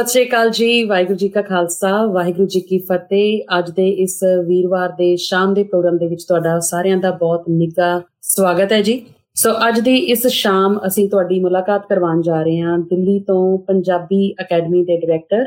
ਸਤਿ ਸ਼੍ਰੀ ਅਕਾਲ ਜੀ, ਵਾਹਿਗੁਰੂ ਜੀ ਕਾ ਖਾਲਸਾ, ਵਾਹਿਗੁਰੂ ਜੀ ਕੀ ਫਤਿਹ। ਅੱਜ ਦੇ ਇਸ ਵੀਰਵਾਰ ਦੇ ਸ਼ਾਮ ਦੇ ਪ੍ਰੋਗਰਾਮ ਦੇ ਵਿੱਚ ਤੁਹਾਡਾ ਸਾਰਿਆਂ ਦਾ ਬਹੁਤ ਨਿੱਘਾ ਸਵਾਗਤ ਹੈ ਜੀ। ਸੋ ਅੱਜ ਦੀ ਇਸ ਸ਼ਾਮ ਅਸੀਂ ਤੁਹਾਡੀ ਮੁਲਾਕਾਤ ਕਰਵਾਉਣ ਜਾ ਰਹੇ ਹਾਂ ਦਿੱਲੀ ਤੋਂ ਪੰਜਾਬੀ ਅਕੈਡਮੀ ਦੇ ਡਾਇਰੈਕਟਰ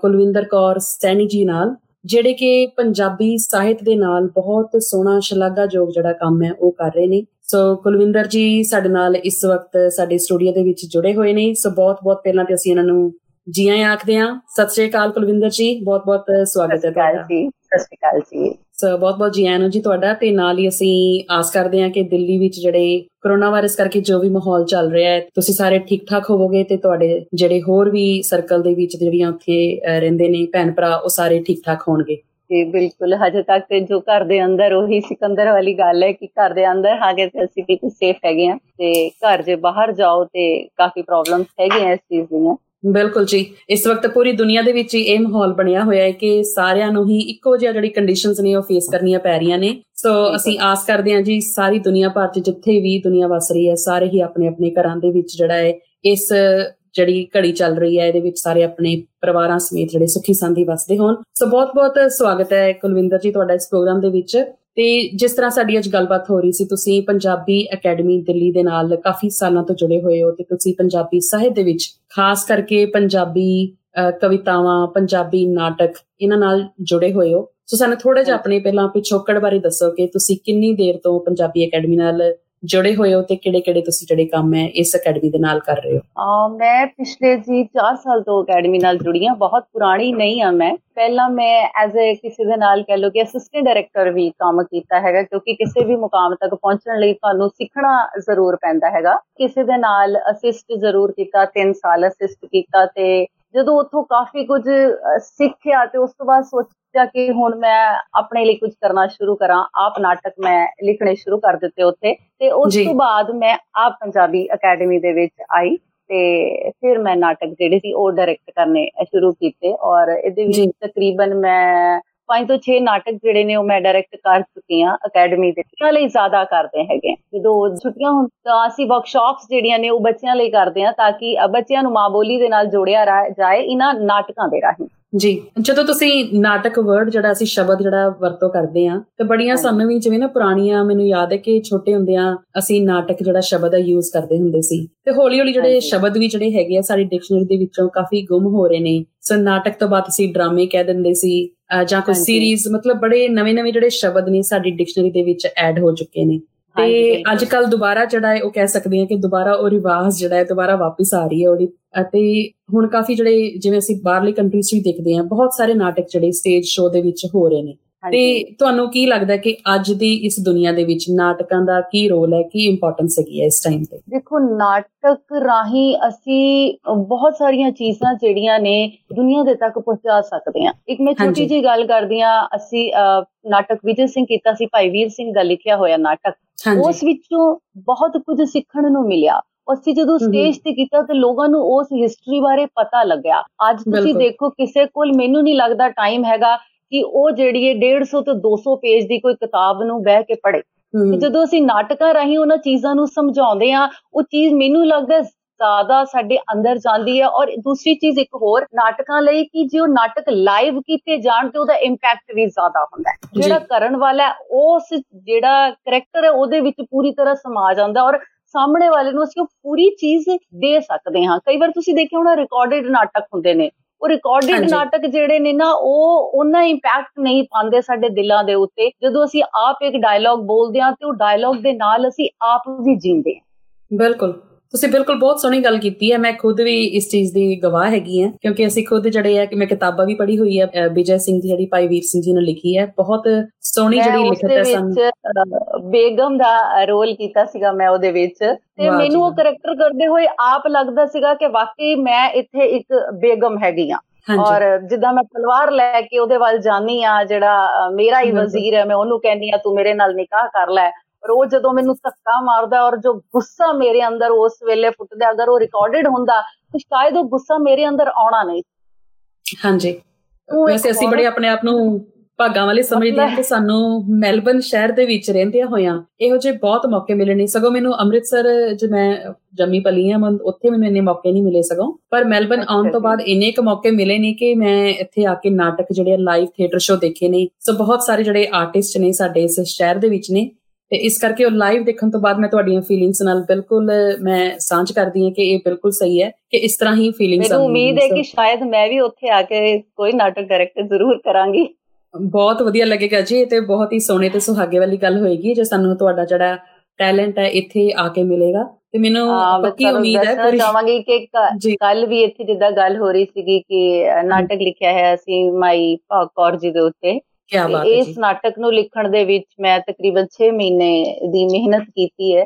ਕੁਲਵਿੰਦਰ ਕੌਰ ਸੈਣੀ ਜੀ ਨਾਲ, ਜਿਹੜੇ ਕਿ ਪੰਜਾਬੀ ਸਾਹਿਤ ਦੇ ਨਾਲ ਬਹੁਤ ਸੋਹਣਾ ਸ਼ਲਾਘਾਯੋਗ ਜਿਹੜਾ ਕੰਮ ਹੈ ਉਹ ਕਰ ਰਹੇ ਨੇ। ਸੋ ਕੁਲਵਿੰਦਰ ਜੀ ਸਾਡੇ ਨਾਲ ਇਸ ਵਕਤ ਸਾਡੇ ਸਟੂਡੀਓ ਦੇ ਵਿੱਚ ਜੁੜੇ ਹੋਏ ਨੇ। ਸੋ ਬਹੁਤ ਬਹੁਤ ਪਹਿਲਾਂ ਤੇ ਅਸੀਂ ਇਹਨਾਂ ਨੂੰ ਜੀ ਆਇਆਂ ਆਖਦੇ ਹਾਂ ਸਤਿ ਸ਼੍ਰੀ ਅਕਾਲ ਕੁਲਵਿੰਦਰ ਜੀ। ਬਹੁਤ ਬਹੁਤ ਸਵਾਗਤ ਹੈ ਤੁਹਾਡਾ। ਸਤਿ ਸ਼੍ਰੀ ਅਕਾਲ ਜੀ। ਸੋ ਬਹੁਤ ਬਹੁਤ ਜੀ ਆਇਆਂ ਜੀ ਤੁਹਾਡਾ। ਤੇ ਨਾਲ ਹੀ ਅਸੀਂ ਆਸ ਕਰਦੇ ਹਾਂ ਕਿ ਦਿੱਲੀ ਵਿੱਚ ਜਿਹੜੇ ਕਰੋਨਾ ਵਾਇਰਸ ਕਰਕੇ ਜੋ ਵੀ ਮਾਹੌਲ ਚੱਲ ਰਿਹਾ ਹੈ ਤੁਸੀਂ ਸਾਰੇ ਠੀਕ ਠਾਕ ਹੋਵੋਗੇ ਤੇ ਤੁਹਾਡੇ ਜਿਹੜੇ ਹੋਰ ਵੀ ਸਰਕਲ ਦੇ ਵਿੱਚ ਜਿਹੜੀਆਂ ਉੱਥੇ ਰਹਿੰਦੇ ਨੇ ਭੈਣ ਭਰਾ ਉਹ ਸਾਰੇ ਠੀਕ ਠਾਕ ਹੋਣਗੇ। ਜੀ ਬਿਲਕੁਲ। ਹਜੇ ਤੱਕ ਤੇ ਜੋ ਘਰ ਦੇ ਅੰਦਰ ਉਹੀ ਸਿਕੰਦਰ ਵਾਲੀ ਗੱਲ ਹੈ ਕਿ ਘਰ ਦੇ ਅੰਦਰ ਹਾਗੇ ਤੇ ਅਸੀਂ ਬਿਲਕੁਲ ਸੇਫ ਹੈਗੇ ਆ। ਤੇ ਘਰ ਜੇ ਬਾਹਰ ਜਾਓ ਤੇ ਕਾਫੀ ਪ੍ਰੋਬਲਮਸ ਹੈਗੀਆਂ ਇਸ ਚੀਜ਼ ਦੀਆਂ। ਬਿਲਕੁਲ ਜੀ। ਇਸ ਵਕਤ ਪੂਰੀ ਦੁਨੀਆ ਦੇ ਵਿੱਚ ਇਹ ਮਾਹੌਲ ਬਣਿਆ ਹੋਇਆ ਹੈ ਕਿ ਸਾਰਿਆਂ ਨੂੰ ਹੀ ਇੱਕੋ ਜਿਹਾ ਜਿਹੜੀ ਕੰਡੀਸ਼ਨਸ ਨੇ ਉਹ ਫੇਸ ਕਰਨੀਆਂ ਪੈ ਰਹੀਆਂ ਨੇ। ਸੋ ਅਸੀਂ ਆਸ ਕਰਦੇ ਹਾਂ ਜੀ ਸਾਰੀ ਦੁਨੀਆ ਭਰ 'ਚ ਜਿੱਥੇ ਵੀ ਦੁਨੀਆ ਵਸ ਰਹੀ ਹੈ ਸਾਰੇ ਹੀ ਆਪਣੇ ਆਪਣੇ ਘਰਾਂ ਦੇ ਵਿੱਚ ਜਿਹੜਾ ਹੈ ਇਸ ਜਿਹੜੀ ਘੜੀ ਚੱਲ ਰਹੀ ਹੈ ਇਹਦੇ ਵਿੱਚ ਸਾਰੇ ਆਪਣੇ ਪਰਿਵਾਰਾਂ ਸਮੇਤ ਜਿਹੜੇ ਸੁਖੀ ਸੰਧੀ ਵਸਦੇ ਹੋਣ। ਸੋ ਬਹੁਤ ਬਹੁਤ ਸਵਾਗਤ ਹੈ ਕੁਲਵਿੰਦਰ ਜੀ ਤੁਹਾਡਾ ਇਸ ਪ੍ਰੋਗਰਾਮ ਦੇ ਵਿੱਚ। ਤੇ ਜਿਸ ਤਰ੍ਹਾਂ ਸਾਡੀ ਅੱਜ ਗੱਲਬਾਤ ਹੋ ਰਹੀ ਸੀ ਤੁਸੀਂ ਪੰਜਾਬੀ ਅਕੈਡਮੀ ਦਿੱਲੀ ਦੇ ਨਾਲ ਕਾਫੀ ਸਾਲਾਂ ਤੋਂ ਜੁੜੇ ਹੋਏ ਹੋ ਤੇ ਤੁਸੀਂ ਪੰਜਾਬੀ ਸਾਹਿਤ ਦੇ ਵਿੱਚ ਖਾਸ ਕਰਕੇ ਪੰਜਾਬੀ ਕਵਿਤਾਵਾਂ ਪੰਜਾਬੀ ਨਾਟਕ ਇਹਨਾਂ ਨਾਲ ਜੁੜੇ ਹੋਏ ਹੋ। ਸੋ ਸਾਨੂੰ ਥੋੜਾ ਜਿਹਾ ਆਪਣੇ ਪਹਿਲਾਂ ਪਿਛੋਕੜ ਬਾਰੇ ਦੱਸੋ ਕਿ ਤੁਸੀਂ ਕਿੰਨੀ ਦੇਰ ਤੋਂ ਪੰਜਾਬੀ ਅਕੈਡਮੀ ਨਾਲ ਜੁੜੇ ਹੋਏ ਹੋ ਤੇ ਕਿਹੜੇ-ਕਿਹੜੇ ਤੁਸੀਂ ਜਿਹੜੇ ਕੰਮ ਹੈ ਇਸ ਅਕੈਡਮੀ ਦੇ ਨਾਲ ਕਰ ਰਹੇ ਹੋ? ਆ, ਮੈਂ ਪਿਛਲੇ ਜੀ 4 ਸਾਲ ਤੋਂ ਅਕੈਡਮੀ ਨਾਲ ਜੁੜੀ ਹਾਂ। ਬਹੁਤ ਪੁਰਾਣੀ ਨਹੀਂ ਆ ਮੈਂ। ਪਹਿਲਾਂ ਮੈਂ ਐਜ਼ ਅ ਕਿਸੇ ਦੇ ਨਾਲ ਕਹਿ ਲੋ ਕਿ ਅਸਿਸਟੈਂਟ ਡਾਇਰੈਕਟਰ ਵੀ ਕੰਮ ਕੀਤਾ ਹੈਗਾ, ਕਿਉਂਕਿ ਕਿਸੇ ਵੀ ਮੁਕਾਮ ਤੱਕ ਪਹੁੰਚਣ ਲਈ ਤੁਹਾਨੂੰ ਸਿੱਖਣਾ ਜ਼ਰੂਰ ਪੈਂਦਾ ਹੈਗਾ। ਕਿਸੇ ਦੇ ਨਾਲ ਅਸਿਸਟ ਜ਼ਰੂਰ ਕੀਤਾ 3 ਸਾਲ ਅਸਿਸਟ ਕੀਤਾ ਤੇ ਜਦੋਂ ਉੱਥੋਂ ਕਾਫੀ ਕੁਝ ਸਿੱਖਿਆ ਤੇ ਉਸ ਤੋਂ ਬਾਅਦ ਸੋਚਿਆ ਕਿ ਹੁਣ ਮੈਂ ਆਪਣੇ ਲਈ ਕੁਝ ਕਰਨਾ ਸ਼ੁਰੂ ਕਰਾਂ ਆਪ ਨਾਟਕ ਮੈਂ ਲਿਖਣੇ ਸ਼ੁਰੂ ਕਰ ਦਿੱਤੇ ਉੱਥੇ ਤੇ ਉਸ ਤੋਂ ਬਾਅਦ ਮੈਂ ਆਪ ਪੰਜਾਬੀ ਅਕੈਡਮੀ ਦੇ ਵਿੱਚ ਆਈ ਤੇ ਫਿਰ ਮੈਂ ਨਾਟਕ ਜਿਹੜੇ ਸੀ ਉਹ ਡਾਇਰੈਕਟ ਕਰਨੇ ਸ਼ੁਰੂ ਕੀਤੇ ਔਰ ਇਹਦੇ ਵਿੱਚ ਤਕਰੀਬਨ ਮੈਂ ਪੰਜ ਤੋਂ 6 ਨਾਟਕ ਜਿਹੜੇ ਨੇ ਉਹ ਮੈਂ ਡਾਇਰੈਕਟ ਕਰ ਚੁੱਕੀ ਆ ਅਕੈਡਮੀ ਦੇ ਨਾਲ ਲਈ ਜ਼ਿਆਦਾ ਕਰਦੇ ਹੈਗੇ ਜਦੋਂ ਛੁੱਟੀਆਂ ਹੁਣ ਤਾਂ ਅਸੀਂ ਵਰਕਸ਼ਾਪਸ ਜਿਹੜੀਆਂ ਨੇ ਉਹ ਬੱਚਿਆਂ ਲਈ ਕਰਦੇ ਆ ਤਾਂ ਕਿ ਬੱਚਿਆਂ ਨੂੰ ਮਾਂ ਬੋਲੀ ਦੇ ਨਾਲ ਜੋੜਿਆ ਜਾਏ ਇਹਨਾਂ ਨਾਟਕਾਂ ਦੇ ਰਾਹੀਂ। ਜੀ ਜਦੋਂ ਤੁਸੀਂ ਨਾਟਕ ਵਰਡ ਜਿਹੜਾ ਅਸੀਂ ਸ਼ਬਦ ਜਿਹੜਾ ਵਰਤੋਂ ਕਰਦੇ ਆ ਤੇ ਬੜੀਆਂ ਸਾਨੂੰ ਵੀ ਜਿਵੇਂ ਨਾ ਪੁਰਾਣੀਆਂ ਮੈਨੂੰ ਯਾਦ ਹੈ ਕਿ ਛੋਟੇ ਹੁੰਦਿਆਂ ਅਸੀਂ ਨਾਟਕ ਜਿਹੜਾ ਸ਼ਬਦ ਆ ਯੂਜ਼ ਕਰਦੇ ਹੁੰਦੇ ਸੀ। ਤੇ ਹੌਲੀ ਹੌਲੀ ਜਿਹੜੇ ਸ਼ਬਦ ਵੀ ਜਿਹੜੇ ਹੈਗੇ ਆ ਸਾਡੀ ਡਿਕਸ਼ਨਰੀ ਦੇ ਵਿੱਚੋਂ ਕਾਫੀ ਗੁੰਮ ਹੋ ਰਹੇ ਨੇ। ਸੋ ਨਾਟਕ ਤੋਂ ਬਾਅਦ ਅਸੀਂ ਡਰਾਮੇ ਕਹਿ ਦਿੰਦੇ ਸੀ ਜਾਂ ਕੋਈ ਸੀਰੀਜ਼ ਮਤਲਬ ਬੜੇ ਨਵੇਂ-ਨਵੇਂ ਜਿਹੜੇ ਸ਼ਬਦ ਨੇ ਸਾਡੀ ਡਿਕਸ਼ਨਰੀ ਦੇ ਵਿੱਚ ਐਡ ਹੋ ਚੁੱਕੇ ਨੇ। ਤੇ ਅੱਜ ਕੱਲ ਦੁਬਾਰਾ ਜਿਹੜਾ ਹੈ ਉਹ ਕਹਿ ਸਕਦੇ ਹਾਂ ਕਿ ਦੁਬਾਰਾ ਉਹ ਰਿਵਾਜ ਜਿਹੜਾ ਹੈ ਦੁਬਾਰਾ ਵਾਪਸ ਆ ਰਹੀ ਹੈ ਉਹਦੀ। ਅਤੇ ਹੁਣ ਕਾਫੀ ਜਿਹੜੇ ਜਿਵੇਂ ਅਸੀਂ ਬਾਹਰਲੀ ਕੰਟਰੀਜ਼ ਵੀ ਦੇਖਦੇ ਹਾਂ ਬਹੁਤ ਸਾਰੇ ਨਾਟਕ ਜਿਹੜੇ ਸਟੇਜ ਸ਼ੋਅ ਦੇ ਵਿੱਚ ਹੋ ਰਹੇ ਨੇ। ਤੇ ਤੁਹਾਨੂੰ ਕੀ ਲੱਗਦਾ ਕਿ ਅੱਜ ਦੀ ਇਸ ਦੁਨੀਆ ਦੇ ਵਿੱਚ ਨਾਟਕਾਂ ਦਾ ਕੀ ਰੋਲ ਹੈ ਕੀ ਇੰਪੋਰਟੈਂਸ ਹੈਗੀ ਹੈ ਇਸ ਟਾਈਮ ਤੇ? ਦੇਖੋ ਨਾਟਕ ਰਾਹੀਂ ਅਸੀਂ ਬਹੁਤ ਸਾਰੀਆਂ ਚੀਜ਼ਾਂ ਜਿਹੜੀਆਂ ਨੇ ਦੁਨੀਆ ਦੇ ਤੱਕ ਪਹੁੰਚਾ ਸਕਦੇ ਹਾਂ। ਇੱਕ ਮੈਂ ਛੋਟੀ ਜੀ ਗੱਲ ਕਰਦੀ ਆ ਅਸੀਂ ਨਾਟਕ ਵਿਜੇ ਸਿੰਘ ਕੀਤਾ ਸੀ ਭਾਈ ਵੀਰ ਸਿੰਘ ਦਾ ਲਿਖਿਆ ਹੋਇਆ ਨਾਟਕ। ਉਸ ਵਿੱਚੋਂ ਬਹੁਤ ਕੁਝ ਸਿੱਖਣ ਨੂੰ ਮਿਲਿਆ। ਅਸੀਂ ਜਦੋਂ ਸਟੇਜ ਤੇ ਕੀਤਾ ਤੇ ਲੋਕਾਂ ਨੂੰ ਉਸ ਹਿਸਟਰੀ ਬਾਰੇ ਪਤਾ ਲੱਗਿਆ। ਅੱਜ ਤੁਸੀਂ ਦੇਖੋ ਕਿਸੇ ਕੋਲ ਮੈਨੂੰ ਨਹੀਂ ਲੱਗਦਾ ਟਾਈਮ ਹੈਗਾ ਕਿ ਉਹ ਜਿਹੜੀ ਹੈ 150 ਤੋਂ 200 ਪੇਜ ਦੀ ਕੋਈ ਕਿਤਾਬ ਨੂੰ ਬਹਿ ਕੇ ਪੜ੍ਹੇ। ਜਦੋਂ ਅਸੀਂ ਨਾਟਕਾਂ ਰਾਹੀਂ ਉਹਨਾਂ ਚੀਜ਼ਾਂ ਨੂੰ ਸਮਝਾਉਂਦੇ ਆ ਉਹ ਚੀਜ਼ ਮੈਨੂੰ ਲੱਗਦਾ ਜ਼ਿਆਦਾ ਸਾਡੇ ਅੰਦਰ ਜਾਂਦੀ ਹੈ। ਔਰ ਦੂਸਰੀ ਚੀਜ਼ ਇੱਕ ਹੋਰ ਨਾਟਕਾਂ ਲਈ ਕਿ ਜੇ ਉਹ ਨਾਟਕ ਲਾਈਵ ਕੀਤੇ ਜਾਣ ਤੇ ਉਹਦਾ ਇੰਪੈਕਟ ਵੀ ਜ਼ਿਆਦਾ ਹੁੰਦਾ ਹੈ। ਜਿਹੜਾ ਕਰਨ ਵਾਲਾ ਉਸ ਜਿਹੜਾ ਕੈਰੈਕਟਰ ਹੈ ਉਹਦੇ ਵਿੱਚ ਪੂਰੀ ਤਰ੍ਹਾਂ ਸਮਾ ਜਾਂਦਾ ਔਰ ਸਾਹਮਣੇ ਵਾਲੇ ਨੂੰ ਅਸੀਂ ਉਹ ਪੂਰੀ ਚੀਜ਼ ਦੇ ਸਕਦੇ ਹਾਂ। ਕਈ ਵਾਰ ਤੁਸੀਂ ਦੇਖਿਆ ਹੋਣਾ ਰਿਕਾਰਡਡ ਨਾਟਕ ਹੁੰਦੇ ਨੇ। ਉਹ ਰਿਕਾਰਡਡ ਨਾਟਕ ਜਿਹੜੇ ਨੇ ਨਾ ਉਹ ਉਹਨਾਂ ਇੰਪੈਕਟ ਨਹੀਂ ਪਾਉਂਦੇ ਸਾਡੇ ਦਿਲਾਂ ਦੇ ਉੱਤੇ। ਜਦੋਂ ਅਸੀਂ ਆਪ ਇੱਕ ਡਾਇਲੌਗ ਬੋਲਦੇ ਹਾਂ ਤੇ ਉਹ ਡਾਇਲੌਗ ਦੇ ਨਾਲ ਅਸੀਂ ਆਪ ਵੀ ਜੀਂਦੇ ਹਾਂ। ਬਿਲਕੁਲ। ਤੁਸੀਂ ਬਿਲਕੁਲ ਬਹੁਤ ਸੋਹਣੀ ਗੱਲ ਕੀਤੀ ਹੈ। ਮੈਂ ਖੁਦ ਵੀ ਇਸ ਚੀਜ਼ ਦੀ ਗਵਾਹ ਹੈਗੀ ਹਾਂ ਕਿਉਂਕਿ ਅਸੀਂ ਖੁਦ ਜਿਹੜੇ ਆ ਕਿ ਮੈਂ ਕਿਤਾਬਾਂ ਵੀ ਪੜ੍ਹੀ ਹੋਈ ਹੈ ਵਿਜੇ ਸਿੰਘ ਦੀ ਜਿਹੜੀ ਭਾਈ ਵੀਰ ਸਿੰਘ ਜੀ ਨੇ ਲਿਖੀ ਹੈ। ਬਹੁਤ ਸੋਹਣੀ ਜਿਹੜੀ ਲਿਖਤ ਹੈ ਸਾਨੂੰ। ਬੇਗਮ ਦਾ ਰੋਲ ਕੀਤਾ ਸੀਗਾ ਮੈਂ ਉਹਦੇ ਵਿੱਚ। ਤੇ ਮੈਨੂੰ ਉਹ ਕੈਰੈਕਟਰ ਕਰਦੇ ਹੋਏ ਆਪ ਲੱਗਦਾ ਸੀਗਾ ਕਿ ਵਾਕਈ ਮੈਂ ਇੱਥੇ ਇੱਕ ਬੇਗਮ ਹੈਗੀ ਆ ਔਰ ਜਿੱਦਾਂ ਮੈਂ ਤਲਵਾਰ ਲੈ ਕੇ ਉਹਦੇ ਵੱਲ ਜਾਨੀ ਆ ਜਿਹੜਾ ਮੇਰਾ ਹੀ ਵਜ਼ੀਰ ਹੈ ਮੈਂ ਉਹਨੂੰ ਕਹਿੰਦੀ ਆ ਤੂੰ ਮੇਰੇ ਨਾਲ ਨਿਕਾਹ ਕਰ ਲੈ। ਪਰ ਉਹ ਜਦੋਂ ਮੈਨੂੰ ਧੱਕਾ ਮਾਰਦਾ ਔਰ ਜੋ ਗੁੱਸਾ ਮੇਰੇ ਅੰਦਰ ਉਸ ਵੇਲੇ ਫੁੱਟਦਾ ਅਗਰ ਉਹ ਰਿਕਾਰਡਡ ਹੁੰਦਾ ਤਾਂ ਸ਼ਾਇਦ ਉਹ ਗੁੱਸਾ ਮੇਰੇ ਅੰਦਰ ਆਉਣਾ ਨਹੀਂ ਹਾਂਜੀ। ਵੈਸੇ ਅਸੀਂ ਬੜੇ ਆਪਣੇ ਆਪ ਨੂੰ ਭਾਗਾਂ ਵਾਲੇ ਸਮਝਦੇ ਹਾਂ ਕਿ ਸਾਨੂੰ ਮੈਲਬਨ ਸ਼ਹਿਰ ਦੇ ਵਿੱਚ ਰਹਿੰਦਿਆਂ ਹੋਇਆਂ ਇਹੋ ਜਿਹੇ ਬਹੁਤ ਮੌਕੇ ਮਿਲੇ ਨਹੀਂ ਸਗੋਂ ਮੈਨੂੰ ਅੰਮ੍ਰਿਤਸਰ ਜ ਮੈਂ ਜੰਮੀ ਪਲੀ ਹਾਂ ਉੱਥੇ ਮੈਨੂੰ ਇੰਨੇ ਮੌਕੇ ਨਹੀਂ ਮਿਲੇ ਸਗੋਂ। ਪਰ ਮੈਲਬਨ ਆਉਣ ਤੋਂ ਬਾਅਦ ਇੰਨੇ ਕ ਮੌਕੇ ਮਿਲੇ ਨਹੀਂ ਕਿ ਮੈਂ ਇੱਥੇ ਆ ਕੇ ਨਾਟਕ ਜਿਹੜੇ ਲਾਈਵ ਥੀਏਟਰ ਸ਼ੋ ਦੇਖੇ ਨੇ। ਸੋ ਬਹੁਤ ਸਾਰੇ ਜਿਹੜੇ ਆਰਟਿਸਟ ਨੇ ਸਾਡੇ ਇਸ ਸ਼ਹਿਰ ਦੇ ਵਿੱਚ ਨੇ ਤੇ ਇਸ ਕਰਕੇ ਉਹ ਲਾਈਵ ਦੇਖਣ ਤੋਂ ਬਾਅਦ ਮੈਂ ਤੁਹਾਡੀਆਂ ਫੀਲਿੰਗਸ ਨਾਲ ਬਿਲਕੁਲ ਮੈਂ ਸਾਂਝ ਕਰਦੀ ਹਾਂ ਕਿ ਇਹ ਬਿਲਕੁਲ ਸਹੀ ਹੈ ਕਿ ਇਸ ਤਰ੍ਹਾਂ ਹੀ ਫੀਲਿੰਗਸ ਮੈਨੂੰ ਉਮੀਦ ਹੈ ਕਿ ਸ਼ਾਇਦ ਮੈਂ ਵੀ ਉੱਥੇ ਆ ਕੇ ਕੋਈ ਨਾਟਕ ਡਾਇਰੈਕਟ ਜ਼ਰੂਰ ਕਰਾਂਗੀ। ਬਹੁਤ ਵਧੀਆ ਲੱਗੇਗਾ ਜੀ ਤੇ ਬਹੁਤ ਹੀ ਸੋਹਣੇ ਤੇ ਸੁਹਾਗੇ ਵਾਲੀ ਗੱਲ ਹੋਏਗੀ ਜੇ ਸਾਨੂੰ ਤੁਹਾਡਾ ਜਿਹੜਾ ਟੈਲੈਂਟ ਹੈ ਇੱਥੇ ਆ ਕੇ ਮਿਲੇਗਾ। ਤੇ ਮੈਨੂੰ ਪੱਕੀ ਉਮੀਦ ਹੈ ਪੂਰੀ ਚਾਹਾਂਗੀ ਕਿ ਕੱਲ ਵੀ ਇੱਥੇ ਜਿੱਦਾਂ ਗੱਲ ਹੋ ਰਹੀ ਸੀਗੀ ਕਿ ਨਾਟਕ ਲਿਖਿਆ ਹੈ ਅਸੀਂ ਮਾਈ ਭਾਕੌਰ ਜੀ ਦੇ ਉੱਤੇ। ਕੀ ਬਾਤ ਹੈ ਇਸ ਨਾਟਕ ਨੂੰ ਲਿਖਣ ਦੇ ਵਿੱਚ ਮੈਂ ਤਕਰੀਬਨ 6 ਮਹੀਨੇ ਦੀ ਮਿਹਨਤ ਕੀਤੀ ਹੈ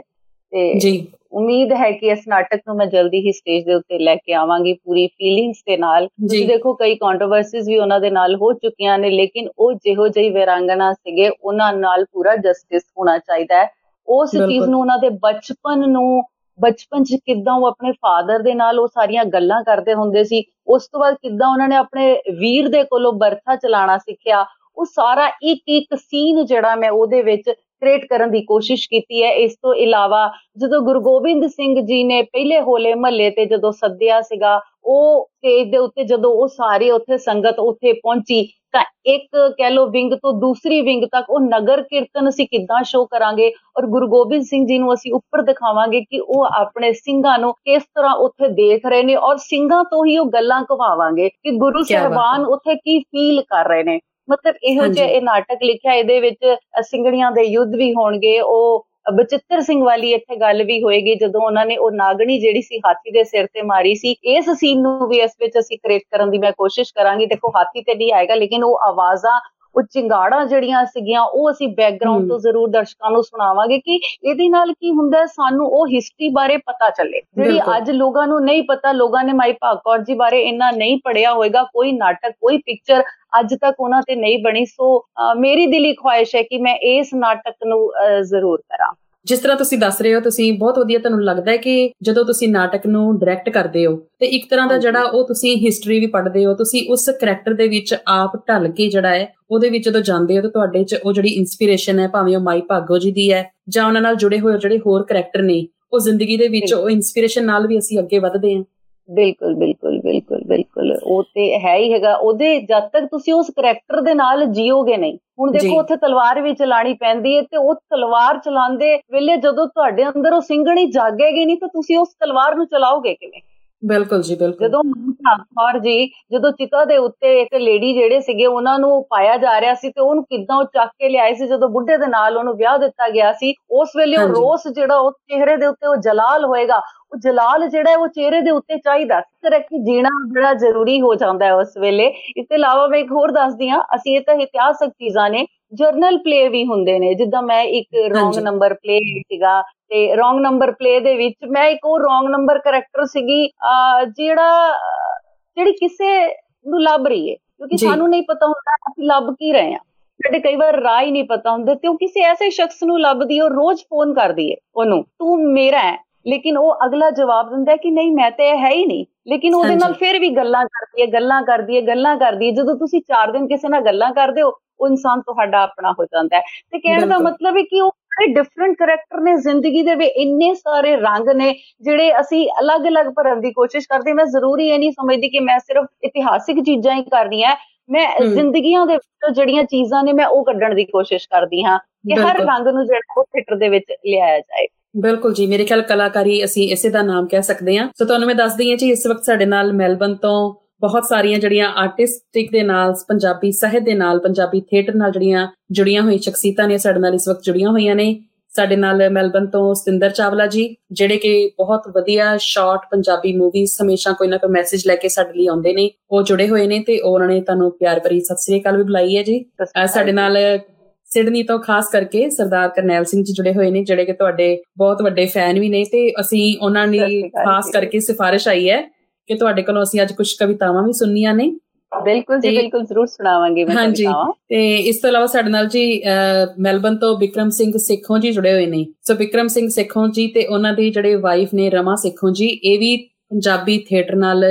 ਤੇ ਜੀ। ਉਮੀਦ ਹੈ ਕਿ ਇਸ ਨਾਟਕ ਨੂੰ ਮੈਂ ਜਲਦੀ ਹੀ ਸਟੇਜ ਦੇ ਉੱਤੇ ਲੈ ਕੇ ਆਵਾਂਗੀ ਪੂਰੀ ਫੀਲਿੰਗਸ ਦੇ ਨਾਲ। ਤੁਸੀਂ ਦੇਖੋ ਕਈ ਕੰਟਰੋਵਰਸੀਜ਼ ਵੀ ਉਹਨਾਂ ਦੇ ਨਾਲ ਹੋ ਚੁੱਕੀਆਂ ਨੇ ਲੇਕਿਨ ਉਹ ਜਿਹੋ ਜਿਹੀ ਵਿਰਾਂਗਨਾ ਸੀਗੇ ਉਹਨਾਂ ਨਾਲ ਪੂਰਾ ਜਸਟਿਸ ਹੋਣਾ ਚਾਹੀਦਾ ਹੈ। ਉਸ ਚੀਜ਼ ਨੂੰ ਉਹਨਾਂ ਦੇ ਬਚਪਨ ਨੂੰ ਬਚਪਨ 'ਚ ਕਿੱਦਾਂ ਉਹ ਆਪਣੇ ਫਾਦਰ ਦੇ ਨਾਲ ਉਹ ਸਾਰੀਆਂ ਗੱਲਾਂ ਕਰਦੇ ਹੁੰਦੇ ਸੀ ਉਸ ਤੋਂ ਬਾਅਦ ਕਿੱਦਾਂ ਉਹਨਾਂ ਨੇ ਆਪਣੇ ਵੀਰ ਦੇ ਕੋਲੋਂ ਬਰਥਾ ਚਲਾਉਣਾ ਸਿੱਖਿਆ ਉਹ ਸਾਰਾ ਇੱਕ ਇੱਕ ਸੀਨ ਜਿਹੜਾ ਮੈਂ ਉਹਦੇ ਵਿੱਚ ਕ੍ਰੀਏਟ ਕਰਨ ਦੀ ਕੋਸ਼ਿਸ਼ ਕੀਤੀ ਹੈ। ਇਸ ਤੋਂ ਇਲਾਵਾ ਜਦੋਂ ਗੁਰੂ ਗੋਬਿੰਦ ਸਿੰਘ ਜੀ ਨੇ ਪਹਿਲੇ ਹੋਲੇ ਮਹੱਲੇ ਤੇ ਜਦੋਂ ਸੱਦਿਆ ਸੀਗਾ ਉਹ ਸਟੇਜ ਦੇ ਉੱਤੇ ਜਦੋਂ ਉਹ ਸਾਰੇ ਉੱਥੇ ਸੰਗਤ ਉੱਥੇ ਪਹੁੰਚੀ ਤਾਂ ਇੱਕ ਕਹਿ ਲੋ ਵਿੰਗ ਤੋਂ ਦੂਸਰੀ ਵਿੰਗ ਤੱਕ ਉਹ ਨਗਰ ਕੀਰਤਨ ਅਸੀਂ ਕਿੱਦਾਂ ਸ਼ੋ ਕਰਾਂਗੇ ਔਰ ਗੁਰੂ ਗੋਬਿੰਦ ਸਿੰਘ ਜੀ ਨੂੰ ਅਸੀਂ ਉੱਪਰ ਦਿਖਾਵਾਂਗੇ ਕਿ ਉਹ ਆਪਣੇ ਸਿੰਘਾਂ ਨੂੰ ਕਿਸ ਤਰ੍ਹਾਂ ਉੱਥੇ ਦੇਖ ਰਹੇ ਨੇ ਔਰ ਸਿੰਘਾਂ ਤੋਂ ਹੀ ਉਹ ਗੱਲਾਂ ਕਵਾਵਾਂਗੇ ਕਿ ਗੁਰੂ ਸਾਹਿਬਾਨ ਉੱਥੇ ਕੀ ਫੀਲ ਕਰ ਰਹੇ ਨੇ। ਮਤਲਬ ਇਹੋ ਜਿਹਾ ਇਹ ਨਾਟਕ ਲਿਖਿਆ ਇਹਦੇ ਵਿੱਚ ਸਿੰਘਣੀਆਂ ਦੇ ਯੁੱਧ ਵੀ ਹੋਣਗੇ ਉਹ ਬਚਿੱਤਰ ਸਿੰਘ ਵਾਲੀ ਇੱਥੇ ਗੱਲ ਵੀ ਹੋਏਗੀ ਜਦੋਂ ਉਹਨਾਂ ਨੇ ਉਹ ਨਾਗਣੀ ਜਿਹੜੀ ਸੀ ਹਾਥੀ ਦੇ ਸਿਰ ਤੇ ਮਾਰੀ ਸੀ ਇਸ ਸੀਨ ਨੂੰ ਵੀ ਇਸ ਵਿੱਚ ਅਸੀਂ ਕ੍ਰੀਏਟ ਕਰਨ ਦੀ ਮੈਂ ਕੋਸ਼ਿਸ਼ ਕਰਾਂਗੀ। ਦੇਖੋ ਹਾਥੀ ਤੇ ਨਹੀਂ ਆਏਗਾ ਲੇਕਿਨ ਉਹ ਆਵਾਜ਼ਾਂ ਉਹ ਚਿੰਗਾੜਾਂ ਜਿਹੜੀਆਂ ਸੀਗੀਆਂ ਉਹ ਅਸੀਂ ਬੈਕਗ੍ਰਾਉਂਡ ਤੋਂ ਜ਼ਰੂਰ ਦਰਸ਼ਕਾਂ ਨੂੰ ਸੁਣਾਵਾਂਗੇ ਕਿ ਇਹਦੇ ਨਾਲ ਕੀ ਹੁੰਦਾ ਸਾਨੂੰ ਉਹ ਹਿਸਟਰੀ ਬਾਰੇ ਪਤਾ ਚੱਲੇ। ਜਿਹੜੀ ਅੱਜ ਲੋਕਾਂ ਨੂੰ ਨਹੀਂ ਪਤਾ ਲੋਕਾਂ ਨੇ ਮਾਈ ਭਾਗਕੌਰ ਜੀ ਬਾਰੇ ਇੰਨਾ ਨਹੀਂ ਪੜਿਆ ਹੋਵੇਗਾ ਕੋਈ ਨਾਟਕ ਕੋਈ ਪਿਕਚਰ ਅੱਜ ਤੱਕ ਉਹਨਾਂ ਤੇ ਨਹੀਂ ਬਣੀ। ਸੋ ਮੇਰੀ ਦਿਲੀ ਖੁਆਇਸ਼ ਹੈ ਕਿ ਮੈਂ ਇਸ ਨਾਟਕ ਨੂੰ ਜ਼ਰੂਰ ਕਰਾਂ। ਜਿਸ ਤਰ੍ਹਾਂ ਤੁਸੀਂ ਦੱਸ ਰਹੇ ਹੋ ਤੁਸੀਂ ਬਹੁਤ ਵਧੀਆ ਤੁਹਾਨੂੰ ਲੱਗਦਾ ਹੈ ਕਿ ਜਦੋਂ ਤੁਸੀਂ ਨਾਟਕ ਨੂੰ ਡਾਇਰੈਕਟ ਕਰਦੇ ਹੋ ਤੇ ਇੱਕ ਤਰ੍ਹਾਂ ਦਾ ਜਿਹੜਾ ਉਹ ਤੁਸੀਂ ਹਿਸਟਰੀ ਵੀ ਪੜ੍ਹਦੇ ਹੋ ਤੁਸੀਂ ਉਸ ਕੈਰੈਕਟਰ ਦੇ ਵਿੱਚ ਆਪ ਢਲ ਕੇ ਜਿਹੜਾ ਹੈ ਉਹਦੇ ਵਿੱਚ ਜਦੋਂ ਜਾਂਦੇ ਹੋ ਤਾਂ ਤੁਹਾਡੇ 'ਚ ਉਹ ਜਿਹੜੀ ਇਨਸਪੀਰੇਸ਼ਨ ਹੈ ਭਾਵੇਂ ਉਹ ਮਾਈ ਭਾਗੋ ਜੀ ਦੀ ਹੈ ਜਾਂ ਉਹਨਾਂ ਨਾਲ ਜੁੜੇ ਹੋਏ ਜਿਹੜੇ ਹੋਰ ਕੈਰੈਕਟਰ ਨੇ ਉਹ ਜ਼ਿੰਦਗੀ ਦੇ ਵਿੱਚ ਉਹ ਇਨਸਪੀਰੇਸ਼ਨ ਨਾਲ ਵੀ ਅਸੀਂ ਅੱਗੇ ਵਧਦੇ ਹਾਂ। ਬਿਲਕੁਲ ਬਿਲਕੁਲ। ਬਿਲਕੁਲ ਉਹ ਤੇ ਹੈ ਹੀ ਹੈਗਾ। ਉਹਦੇ ਜਦ ਤੱਕ ਤੁਸੀਂ ਉਸ ਕੈਰੈਕਟਰ ਦੇ ਨਾਲ ਜੀਓਗੇ ਨਹੀਂ ਹੁਣ ਦੇਖੋ ਉੱਥੇ ਤਲਵਾਰ ਵੀ ਚਲਾਣੀ ਪੈਂਦੀ ਹੈ ਤੇ ਉਹ ਤਲਵਾਰ ਚਲਾਉਂਦੇ ਵੇਲੇ ਜਦੋਂ ਤੁਹਾਡੇ ਅੰਦਰ ਉਹ ਸਿੰਘਣੀ ਜਾਗੇਗੀ ਨਹੀਂ ਤਾਂ ਤੁਸੀਂ ਉਸ ਤਲਵਾਰ ਨੂੰ ਚਲਾਓਗੇ ਕਿਵੇਂ? ਬਿਲਕੁਲ ਜੀ ਬਿਲਕੁਲ। ਜਦੋਂ ਮਹਾਂਪੌਰ ਜੀ ਜਦੋਂ ਚਿਤਾ ਦੇ ਉੱਤੇ ਇੱਕ ਲੇਡੀ ਜਿਹੜੇ ਸੀਗੇ ਉਹਨਾਂ ਨੂੰ ਪਾਇਆ ਜਾ ਰਿਹਾ ਸੀ ਤੇ ਉਹਨੂੰ ਕਿੱਦਾਂ ਉਹ ਚੱਕ ਕੇ ਲਿਆਏ ਸੀ ਜਦੋਂ ਬੁੱਢੇ ਦੇ ਨਾਲ ਉਹਨੂੰ ਵਿਆਹ ਦਿੱਤਾ ਗਿਆ ਸੀ ਉਸ ਵੇਲੇ ਉਹ ਰੋਸ ਜਿਹੜਾ ਉਹ ਚਿਹਰੇ ਦੇ ਉੱਤੇ ਉਹ ਜਲਾਲ ਹੋਏਗਾ। ਉਹ ਜਲਾਲ ਜਿਹੜਾ ਉਹ ਚਿਹਰੇ ਦੇ ਉੱਤੇ ਚਾਹੀਦਾ ਤਰ੍ਹਾਂ ਕਿ ਜੀਣਾ ਬੜਾ ਜ਼ਰੂਰੀ ਹੋ ਜਾਂਦਾ ਹੈ ਉਸ ਵੇਲੇ। ਇਸ ਤੋਂ ਇਲਾਵਾ ਮੈਂ ਇੱਕ ਹੋਰ ਦੱਸਦੀ ਆ ਅਸੀਂ ਇਹ ਤਾਂ ਇਤਿਹਾਸਕ ਚੀਜ਼ਾਂ ਨੇ ਜਰਨਲ ਪਲੇ ਵੀ ਹੁੰਦੇ ਨੇ ਜਿੱਦਾਂ ਮੈਂ ਇੱਕ ਰੋਂਗ ਨੰਬਰ ਪਲੇ ਸੀਗਾ ਤੇ ਰੋਂਗ ਨੰਬਰ ਪਲੇ ਦੇ ਵਿੱਚ ਮੈਂ ਇੱਕ ਉਹ ਰੋਂਗ ਨੰਬਰ ਕੈਰੈਕਟਰ ਸੀਗੀ ਜਿਹੜਾ ਜਿਹੜੀ ਕਿਸੇ ਨੂੰ ਲੱਭ ਰਹੀ ਹੈ ਕਿਉਂਕਿ ਸਾਨੂੰ ਨਹੀਂ ਪਤਾ ਹੁੰਦਾ ਅਸੀਂ ਲੱਭ ਕੀ ਰਹੇ ਆ ਸਾਡੇ ਕਈ ਵਾਰ ਰਾਹ ਹੀ ਨਹੀਂ ਪਤਾ ਹੁੰਦੇ ਤੇ ਉਹ ਕਿਸੇ ਐਸੇ ਸ਼ਖਸ ਨੂੰ ਲੱਭਦੀ ਹੈ ਉਹ ਰੋਜ਼ ਫੋਨ ਕਰਦੀ ਹੈ ਉਹਨੂੰ ਤੂੰ ਮੇਰਾ ਹੈ। ਲੇਕਿਨ ਉਹ ਅਗਲਾ ਜਵਾਬ ਦਿੰਦਾ ਕਿ ਨਹੀਂ ਮੈਂ ਤੇ ਹੈ ਹੀ ਨਹੀਂ। ਲੇਕਿਨ ਉਹਦੇ ਨਾਲ ਫਿਰ ਵੀ ਗੱਲਾਂ ਕਰਦੀ ਹੈ ਗੱਲਾਂ ਕਰਦੀ ਹੈ ਗੱਲਾਂ ਕਰਦੀ ਹੈ। ਜਦੋਂ ਤੁਸੀਂ 4 ਦਿਨ ਕਿਸੇ ਨਾਲ ਗੱਲਾਂ ਕਰਦੇ ਹੋ ਉਹ ਇਨਸਾਨ ਤੁਹਾਡਾ ਆਪਣਾ ਹੋ ਜਾਂਦਾ ਹੈ। ਤੇ ਕਹਿਣ ਦਾ ਮਤਲਬ ਹੈ ਕਿ ਉਹ ਸਾਰੇ ਡਿਫਰੈਂਟ ਕੈਰੈਕਟਰ ਨੇ ਜ਼ਿੰਦਗੀ ਦੇ ਵਿੱਚ ਇੰਨੇ ਸਾਰੇ ਰੰਗ ਨੇ ਜਿਹੜੇ ਅਸੀਂ ਅਲੱਗ-ਅਲੱਗ ਭਰਨ ਦੀ ਕੋਸ਼ਿਸ਼ ਕਰਦੇ ਮੈਂ ਜ਼ਰੂਰੀ ਇਹ ਨਹੀਂ ਸਮਝਦੀ ਕਿ ਮੈਂ ਸਿਰਫ ਇਤਿਹਾਸਿਕ ਚੀਜ਼ਾਂ ਹੀ ਕਰਨੀਆਂ ਮੈਂ ਜ਼ਿੰਦਗੀਆਂ ਦੇ ਵਿੱਚ ਜਿਹੜੀਆਂ ਚੀਜ਼ਾਂ ਨੇ ਮੈਂ ਉਹ ਕੱਢਣ ਦੀ ਕੋਸ਼ਿਸ਼ ਕਰਦੀ ਹਾਂ ਕਿ ਹਰ ਰੰਗ ਨੂੰ ਜਿਹੜਾ ਉਹ ਥੀਏਟਰ ਦੇ ਵਿੱਚ ਲਿਆਇਆ ਜਾਏ। ਬਿਲਕੁਲ ਜੀ ਮੇਰੇ ਖਿਆਲ ਕਲਾਕਾਰੀ ਅਸੀਂ ਇਸੇ ਦਾ ਨਾਮ ਕਹਿ ਸਕਦੇ ਹਾਂ। ਸੋ ਤੁਹਾਨੂੰ ਮੈਂ ਦੱਸਦੀ ਹਾਂ ਜੀ ਇਸ ਵਕਤ ਸਾਡੇ ਨਾਲ ਮੈਲਬਨ ਤੋਂ ਬਹੁਤ ਸਾਰੀਆਂ ਜਿਹੜੀਆਂ ਆਰਟਿਸਟਿਕ ਦੇ ਨਾਲ ਪੰਜਾਬੀ ਸਾਹਿਤ ਦੇ ਨਾਲ ਪੰਜਾਬੀ ਥੀਏਟਰ ਨਾਲ ਜਿਹੜੀਆਂ ਜੁੜੀਆਂ ਹੋਈਆਂ ਸ਼ਖਸੀਅਤਾਂ ਨੇ ਸਾਡੇ ਨਾਲ ਇਸ ਵਕਤ ਜੁੜੀਆਂ ਹੋਈਆਂ ਨੇ। ਸਾਡੇ ਨਾਲ ਮੈਲਬਨ ਤੋਂ ਸਤਿੰਦਰ ਚਾਵਲਾ ਜੀ ਜਿਹੜੇ ਕਿ ਬਹੁਤ ਵਧੀਆ ਸ਼ਾਰਟ ਪੰਜਾਬੀ ਮੂਵੀਜ਼ ਹਮੇਸ਼ਾ ਕੋਈ ਨਾ ਕੋਈ ਮੈਸੇਜ ਲੈ ਕੇ ਸਾਡੇ ਲਈ ਆਉਂਦੇ ਨੇ। ਉਹ ਜੁੜੇ ਹੋਏ ਨੇ ਤੇ ਉਹਨਾਂ ਨੇ ਤੁਹਾਨੂੰ ਪਿਆਰ ਭਰੀ ਸਤਿ ਸ੍ਰੀ ਅਕਾਲ ਵੀ ਬੁਲਾਈ ਹੈ ਜੀ। ਸਾਡੇ ਨਾਲ ਸਿਡਨੀ ਤੋਂ ਖਾਸ ਕਰਕੇ ਸਰਦਾਰ ਕਰਨੈਲ ਸਿੰਘ ਜੀ ਜੁੜੇ ਹੋਏ ਨੇ ਜਿਹੜੇ ਕਿ ਤੁਹਾਡੇ ਬਹੁਤ ਵੱਡੇ ਫੈਨ ਵੀ ਨੇ ਤੇ ਅਸੀਂ ਉਹਨਾਂ ਦੀ ਖਾਸ ਕਰਕੇ ਸਿਫਾਰਿਸ਼ ਆਈ ਹੈ ਕਿ ਤੁਹਾਡੇ ਕੋਲੋਂ ਅਸੀਂ ਅੱਜ ਕੁਝ ਕਵਿਤਾਵਾਂ ਵੀ ਸੁਣਨੀਆਂ ਨੇ। ਬਿਲਕੁਲ ਜੀ ਬਿਲਕੁਲ ਜ਼ਰੂਰ ਸੁਣਾਵਾਂਗੇ ਮੈਂ ਹਾਂਜੀ ਤੇ ਇਸ ਤੋਂ ਇਲਾਵਾ ਸਾਡੇ ਨਾਲ ਜੀ ਮੈਲਬਨ ਤੋਂ ਵਿਕਰਮ ਸਿੰਘ ਸੇਖੋਂ ਜੀ ਜੁੜੇ ਹੋਏ ਨੇ। ਸੋ ਵਿਕਰਮ ਸਿੰਘ ਸੇਖੋਂ ਜੀ ਤੇ ਉਹਨਾਂ ਦੀ ਜਿਹੜੇ ਵਾਈਫ ਨੇ ਰਮਾ ਸੇਖੋਂ ਜੀ ਇਹ ਵੀ ਪੰਜਾਬੀ ਥੀਏਟਰ ਨਾਲ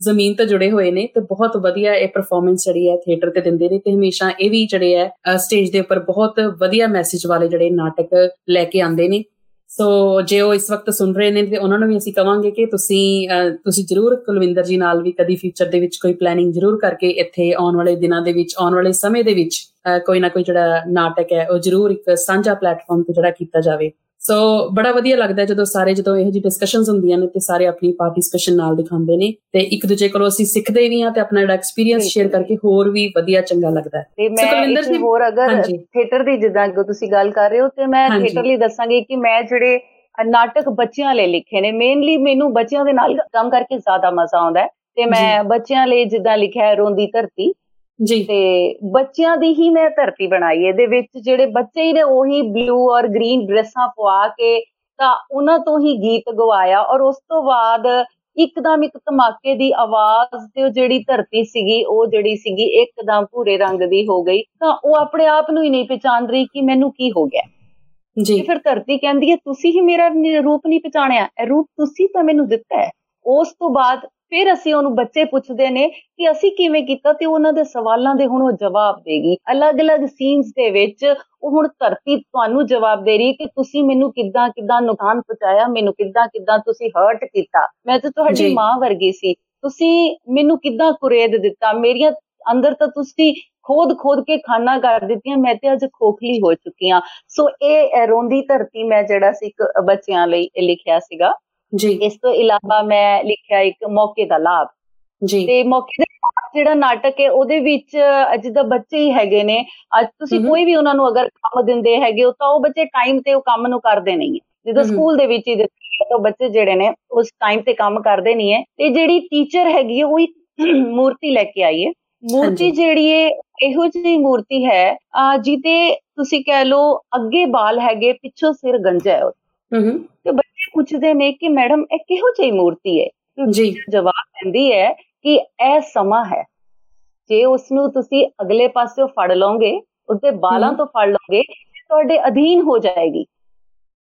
ਜ਼ਮੀਨ ਤੇ ਜੁੜੇ ਹੋਏ ਨੇ ਤੇ ਬਹੁਤ ਵਧੀਆ ਇਹ ਪਰਫਾਰਮੈਂਸ ਜਿਹੜੀ ਹੈ ਥੀਏਟਰ ਤੇ ਦਿੰਦੇ ਨੇ ਤੇ ਹਮੇਸ਼ਾ ਇਹ ਵੀ ਜਿਹੜੇ ਹੈ ਸਟੇਜ ਦੇ ਉੱਪਰ ਬਹੁਤ ਵਧੀਆ ਮੈਸੇਜ ਵਾਲੇ ਜਿਹੜੇ ਨਾਟਕ ਲੈ ਕੇ ਆਉਂਦੇ ਨੇ। ਸੋ ਜੇ ਉਹ ਇਸ ਵਕਤ ਸੁਣ ਰਹੇ ਨੇ ਤੇ ਉਹਨਾਂ ਨੂੰ ਵੀ ਅਸੀਂ ਕਵਾਂਗੇ ਕਿ ਤੁਸੀਂ ਤੁਸੀਂ ਜਰੂਰ ਕੁਲਵਿੰਦਰ ਜੀ ਨਾਲ ਵੀ ਕਦੀ ਫਿਊਚਰ ਦੇ ਵਿੱਚ ਕੋਈ ਪਲੈਨਿੰਗ ਜਰੂਰ ਕਰਕੇ ਇੱਥੇ ਆਉਣ ਵਾਲੇ ਦਿਨਾਂ ਦੇ ਵਿੱਚ, ਆਉਣ ਵਾਲੇ ਸਮੇਂ ਦੇ ਵਿੱਚ ਕੋਈ ਨਾ ਕੋਈ ਜਿਹੜਾ ਨਾਟਕ ਹੈ, ਉਹ ਜਰੂਰ ਇੱਕ ਸਾਂਝਾ ਪਲੇਟਫਾਰਮ ਤੇ ਜਿਹੜਾ ਕੀਤਾ ਜਾਵੇ। ਸੋ ਬੜਾ ਵਧੀਆ ਲੱਗਦਾ ਜਦੋਂ ਸਾਰੇ ਜਦੋਂ ਇਹੋ ਜਿਹੀ ਡਿਸਕਸ਼ਨਸ ਹੁੰਦੀਆਂ ਨੇ ਤੇ ਸਾਰੇ ਆਪਣੀ ਪਾਰਟਿਸਿਪੇਸ਼ਨ ਨਾਲ ਦਿਖਾਉਂਦੇ ਨੇ ਤੇ ਇੱਕ ਦੂਜੇ ਕੋਲੋਂ ਅਸੀਂ ਸਿੱਖਦੇ ਵੀ ਹਾਂ ਤੇ ਆਪਣਾ ਜਿਹੜਾ ਐਕਸਪੀਰੀਅੰਸ ਸ਼ੇਅਰ ਕਰਕੇ ਹੋਰ ਵੀ ਵਧੀਆ ਚੰਗਾ ਲੱਗਦਾ ਤੇ ਮੈਂ ਇੱਕ ਹੋਰ ਅਗਰ ਥੀਏਟਰ ਦੀ ਜਿੱਦਾਂ ਤੁਸੀਂ ਗੱਲ ਕਰ ਰਹੇ ਹੋ ਤੇ ਮੈਂ ਥੀਏਟਰ ਲਈ ਦੱਸਾਂਗੀ ਕਿ ਮੈਂ ਜਿਹੜੇ ਨਾਟਕ ਬੱਚਿਆਂ ਲਈ ਲਿਖੇ ਨੇ ਮੇਨਲੀ ਮੈਨੂੰ ਬੱਚਿਆਂ ਦੇ ਨਾਲ ਕੰਮ ਕਰਕੇ ਜ਼ਿਆਦਾ ਮਜ਼ਾ ਆਉਂਦਾ ਹੈ ਤੇ ਮੈਂ ਬੱਚਿਆਂ ਲਈ ਜਿੱਦਾਂ ਲਿਖਿਆ ਹੈ ਰੋਂਦੀ ਧਰਤੀ ਜੀ। ਤੇ ਬੱਚਿਆਂ ਦੀ ਹੀ ਮੈਂ ਧਰਤੀ ਬਣਾਈ ਇਹਦੇ ਵਿੱਚ ਜਿਹੜੇ ਬੱਚੇ ਹੀ ਨੇ ਉਹੀ ਬਲੂ ਔਰ ਗ੍ਰੀਨ ਡਰੈਸਾਂ ਪਵਾ ਕੇ ਤਾਂ ਉਹਨਾਂ ਤੋਂ ਹੀ ਗੀਤ ਗਵਾਇਆ ਔਰ ਉਸ ਤੋਂ ਬਾਅਦ ਇੱਕਦਮ ਇੱਕ ਧਮਾਕੇ ਦੀ ਆਵਾਜ਼ ਤੇ ਉਹ ਜਿਹੜੀ ਧਰਤੀ ਸੀਗੀ ਉਹ ਜਿਹੜੀ ਸੀਗੀ ਇੱਕਦਮ ਭੂਰੇ ਰੰਗ ਦੀ ਹੋ ਗਈ। ਤਾਂ ਉਹ ਆਪਣੇ ਆਪ ਨੂੰ ਹੀ ਨਹੀਂ ਪਛਾਣ ਰਹੀ ਕਿ ਮੈਨੂੰ ਕੀ ਹੋ ਗਿਆ। ਜੀ। ਫਿਰ ਧਰਤੀ ਕਹਿੰਦੀ ਹੈ ਤੁਸੀਂ ਹੀ ਮੇਰਾ ਰੂਪ ਨਹੀਂ ਪਛਾਣਿਆ। ਇਹ ਰੂਪ ਤੁਸੀਂ ਤਾਂ ਮੈਨੂੰ ਦਿੱਤਾ ਹੈ। ਉਸ ਤੋਂ ਬਾਅਦ ਫਿਰ ਅਸੀਂ ਉਹਨੂੰ ਬੱਚੇ ਪੁੱਛਦੇ ਨੇ ਕਿ ਅਸੀਂ ਕਿਵੇਂ ਕੀਤਾ ਤੇ ਉਹਨਾਂ ਦੇ ਸਵਾਲਾਂ ਦੇ ਹੁਣ ਉਹ ਜਵਾਬ ਦੇਗੀ। ਅਲੱਗ-ਅਲੱਗ ਸੀਨਸ ਦੇ ਵਿੱਚ ਉਹ ਹੁਣ ਧਰਤੀ ਤੁਹਾਨੂੰ ਜਵਾਬ ਦੇ ਰਹੀ ਕਿ ਤੁਸੀਂ ਮੈਨੂੰ ਕਿੱਦਾਂ ਕਿੱਦਾਂ ਨੁਕਸਾਨ ਪਹੁੰਚਾਇਆ ਮੈਨੂੰ ਕਿੱਦਾਂ ਕਿੱਦਾਂ ਤੁਸੀਂ ਹਰਟ ਕੀਤਾ। ਮੈਂ ਤਾਂ ਤੁਹਾਡੀ ਮਾਂ ਵਰਗੀ ਸੀ। ਤੁਸੀਂ ਮੈਨੂੰ ਕਿੱਦਾਂ ਕੁਰੇਦ ਦਿੱਤਾ? ਮੇਰੀਆਂ ਅੰਦਰ ਤਾਂ ਤੁਸੀਂ ਖੋਦ ਖੋਦ ਕੇ ਖਾਨਾ ਕਰ ਦਿੱਤੀਆਂ ਮੈਂ ਤੇ ਅੱਜ ਖੋਖਲੀ ਹੋ ਚੁੱਕੀ ਆ। ਸੋ ਇਹ ਰੋਂਦੀ ਧਰਤੀ ਮੈਂ ਜਿਹੜਾ ਸੀ ਇੱਕ ਬੱਚਿਆਂ ਲਈ ਲਿਖਿਆ ਸੀਗਾ। ਜੀ। ਇਸ ਤੋਂ ਇਲਾਵਾ ਮੈਂ ਲਿਖਿਆ ਇੱਕ ਮੌਕੇ ਦਾ ਲਾਭ। ਜੀ। ਤੇ ਮੌਕੇ ਦਾ ਜਿਹੜਾ ਨਾਟਕ ਹੈ ਉਹਦੇ ਵਿੱਚ ਜਿੱਦਾਂ ਬੱਚੇ ਹੀ ਹੈਗੇ ਨੇ। ਅੱਜ ਤੁਸੀਂ ਕੋਈ ਵੀ ਉਹਨਾਂ ਨੂੰ ਅਗਰ ਕੰਮ ਦਿੰਦੇ ਹੈਗੇ ਹੋ ਤਾਂ ਉਹ ਬੱਚੇ ਟਾਈਮ ਤੇ ਉਹ ਕੰਮ ਨੂੰ ਕਰਦੇ ਨਹੀਂ ਜਦੋਂ ਸਕੂਲ ਦੇ ਵਿੱਚ ਹੀ ਤਾਂ ਬੱਚੇ ਜਿਹੜੇ ਨੇ ਉਸ ਟਾਈਮ ਤੇ ਕੰਮ ਕਰਦੇ ਨਹੀਂ ਹੈ। ਤੇ ਜਿਹੜੀ ਟੀਚਰ ਹੈਗੀ ਉਹ ਇੱਕ ਮੂਰਤੀ ਲੈ ਕੇ ਆਈ ਹੈ। ਮੂਰਤੀ ਜਿਹੜੀ ਹੈ ਇਹੋ ਜਿਹੀ ਮੂਰਤੀ ਹੈ ਜਿੱਤੇ ਤੁਸੀਂ ਕਹਿ ਲਓ ਅੱਗੇ ਬਾਲ ਹੈਗੇ ਪਿੱਛੋਂ ਸਿਰ ਗੰਜਾ ਹੈ। ਹੂੰ ਤੇ ਪੁੱਛਦੇ ਨੇ ਕਿ ਮੈਡਮ ਇਹ ਕਿਹੋ ਜਿਹੀ ਮੂਰਤੀ ਹੈ? ਜੀ। ਜਵਾਬ ਦਿੰਦੀ ਹੈ ਕਿ ਇਹ ਸਮਾਂ ਹੈ। ਜੇ ਉਸ ਨੂੰ ਤੁਸੀਂ ਅਗਲੇ ਪਾਸਿਓਂ ਫੜ ਲਓਗੇ ਉਸਦੇ ਬਾਲਾਂ ਤੋਂ ਫੜ ਲਓਗੇ ਤੁਹਾਡੇ ਅਧੀਨ ਹੋ ਜਾਏਗੀ।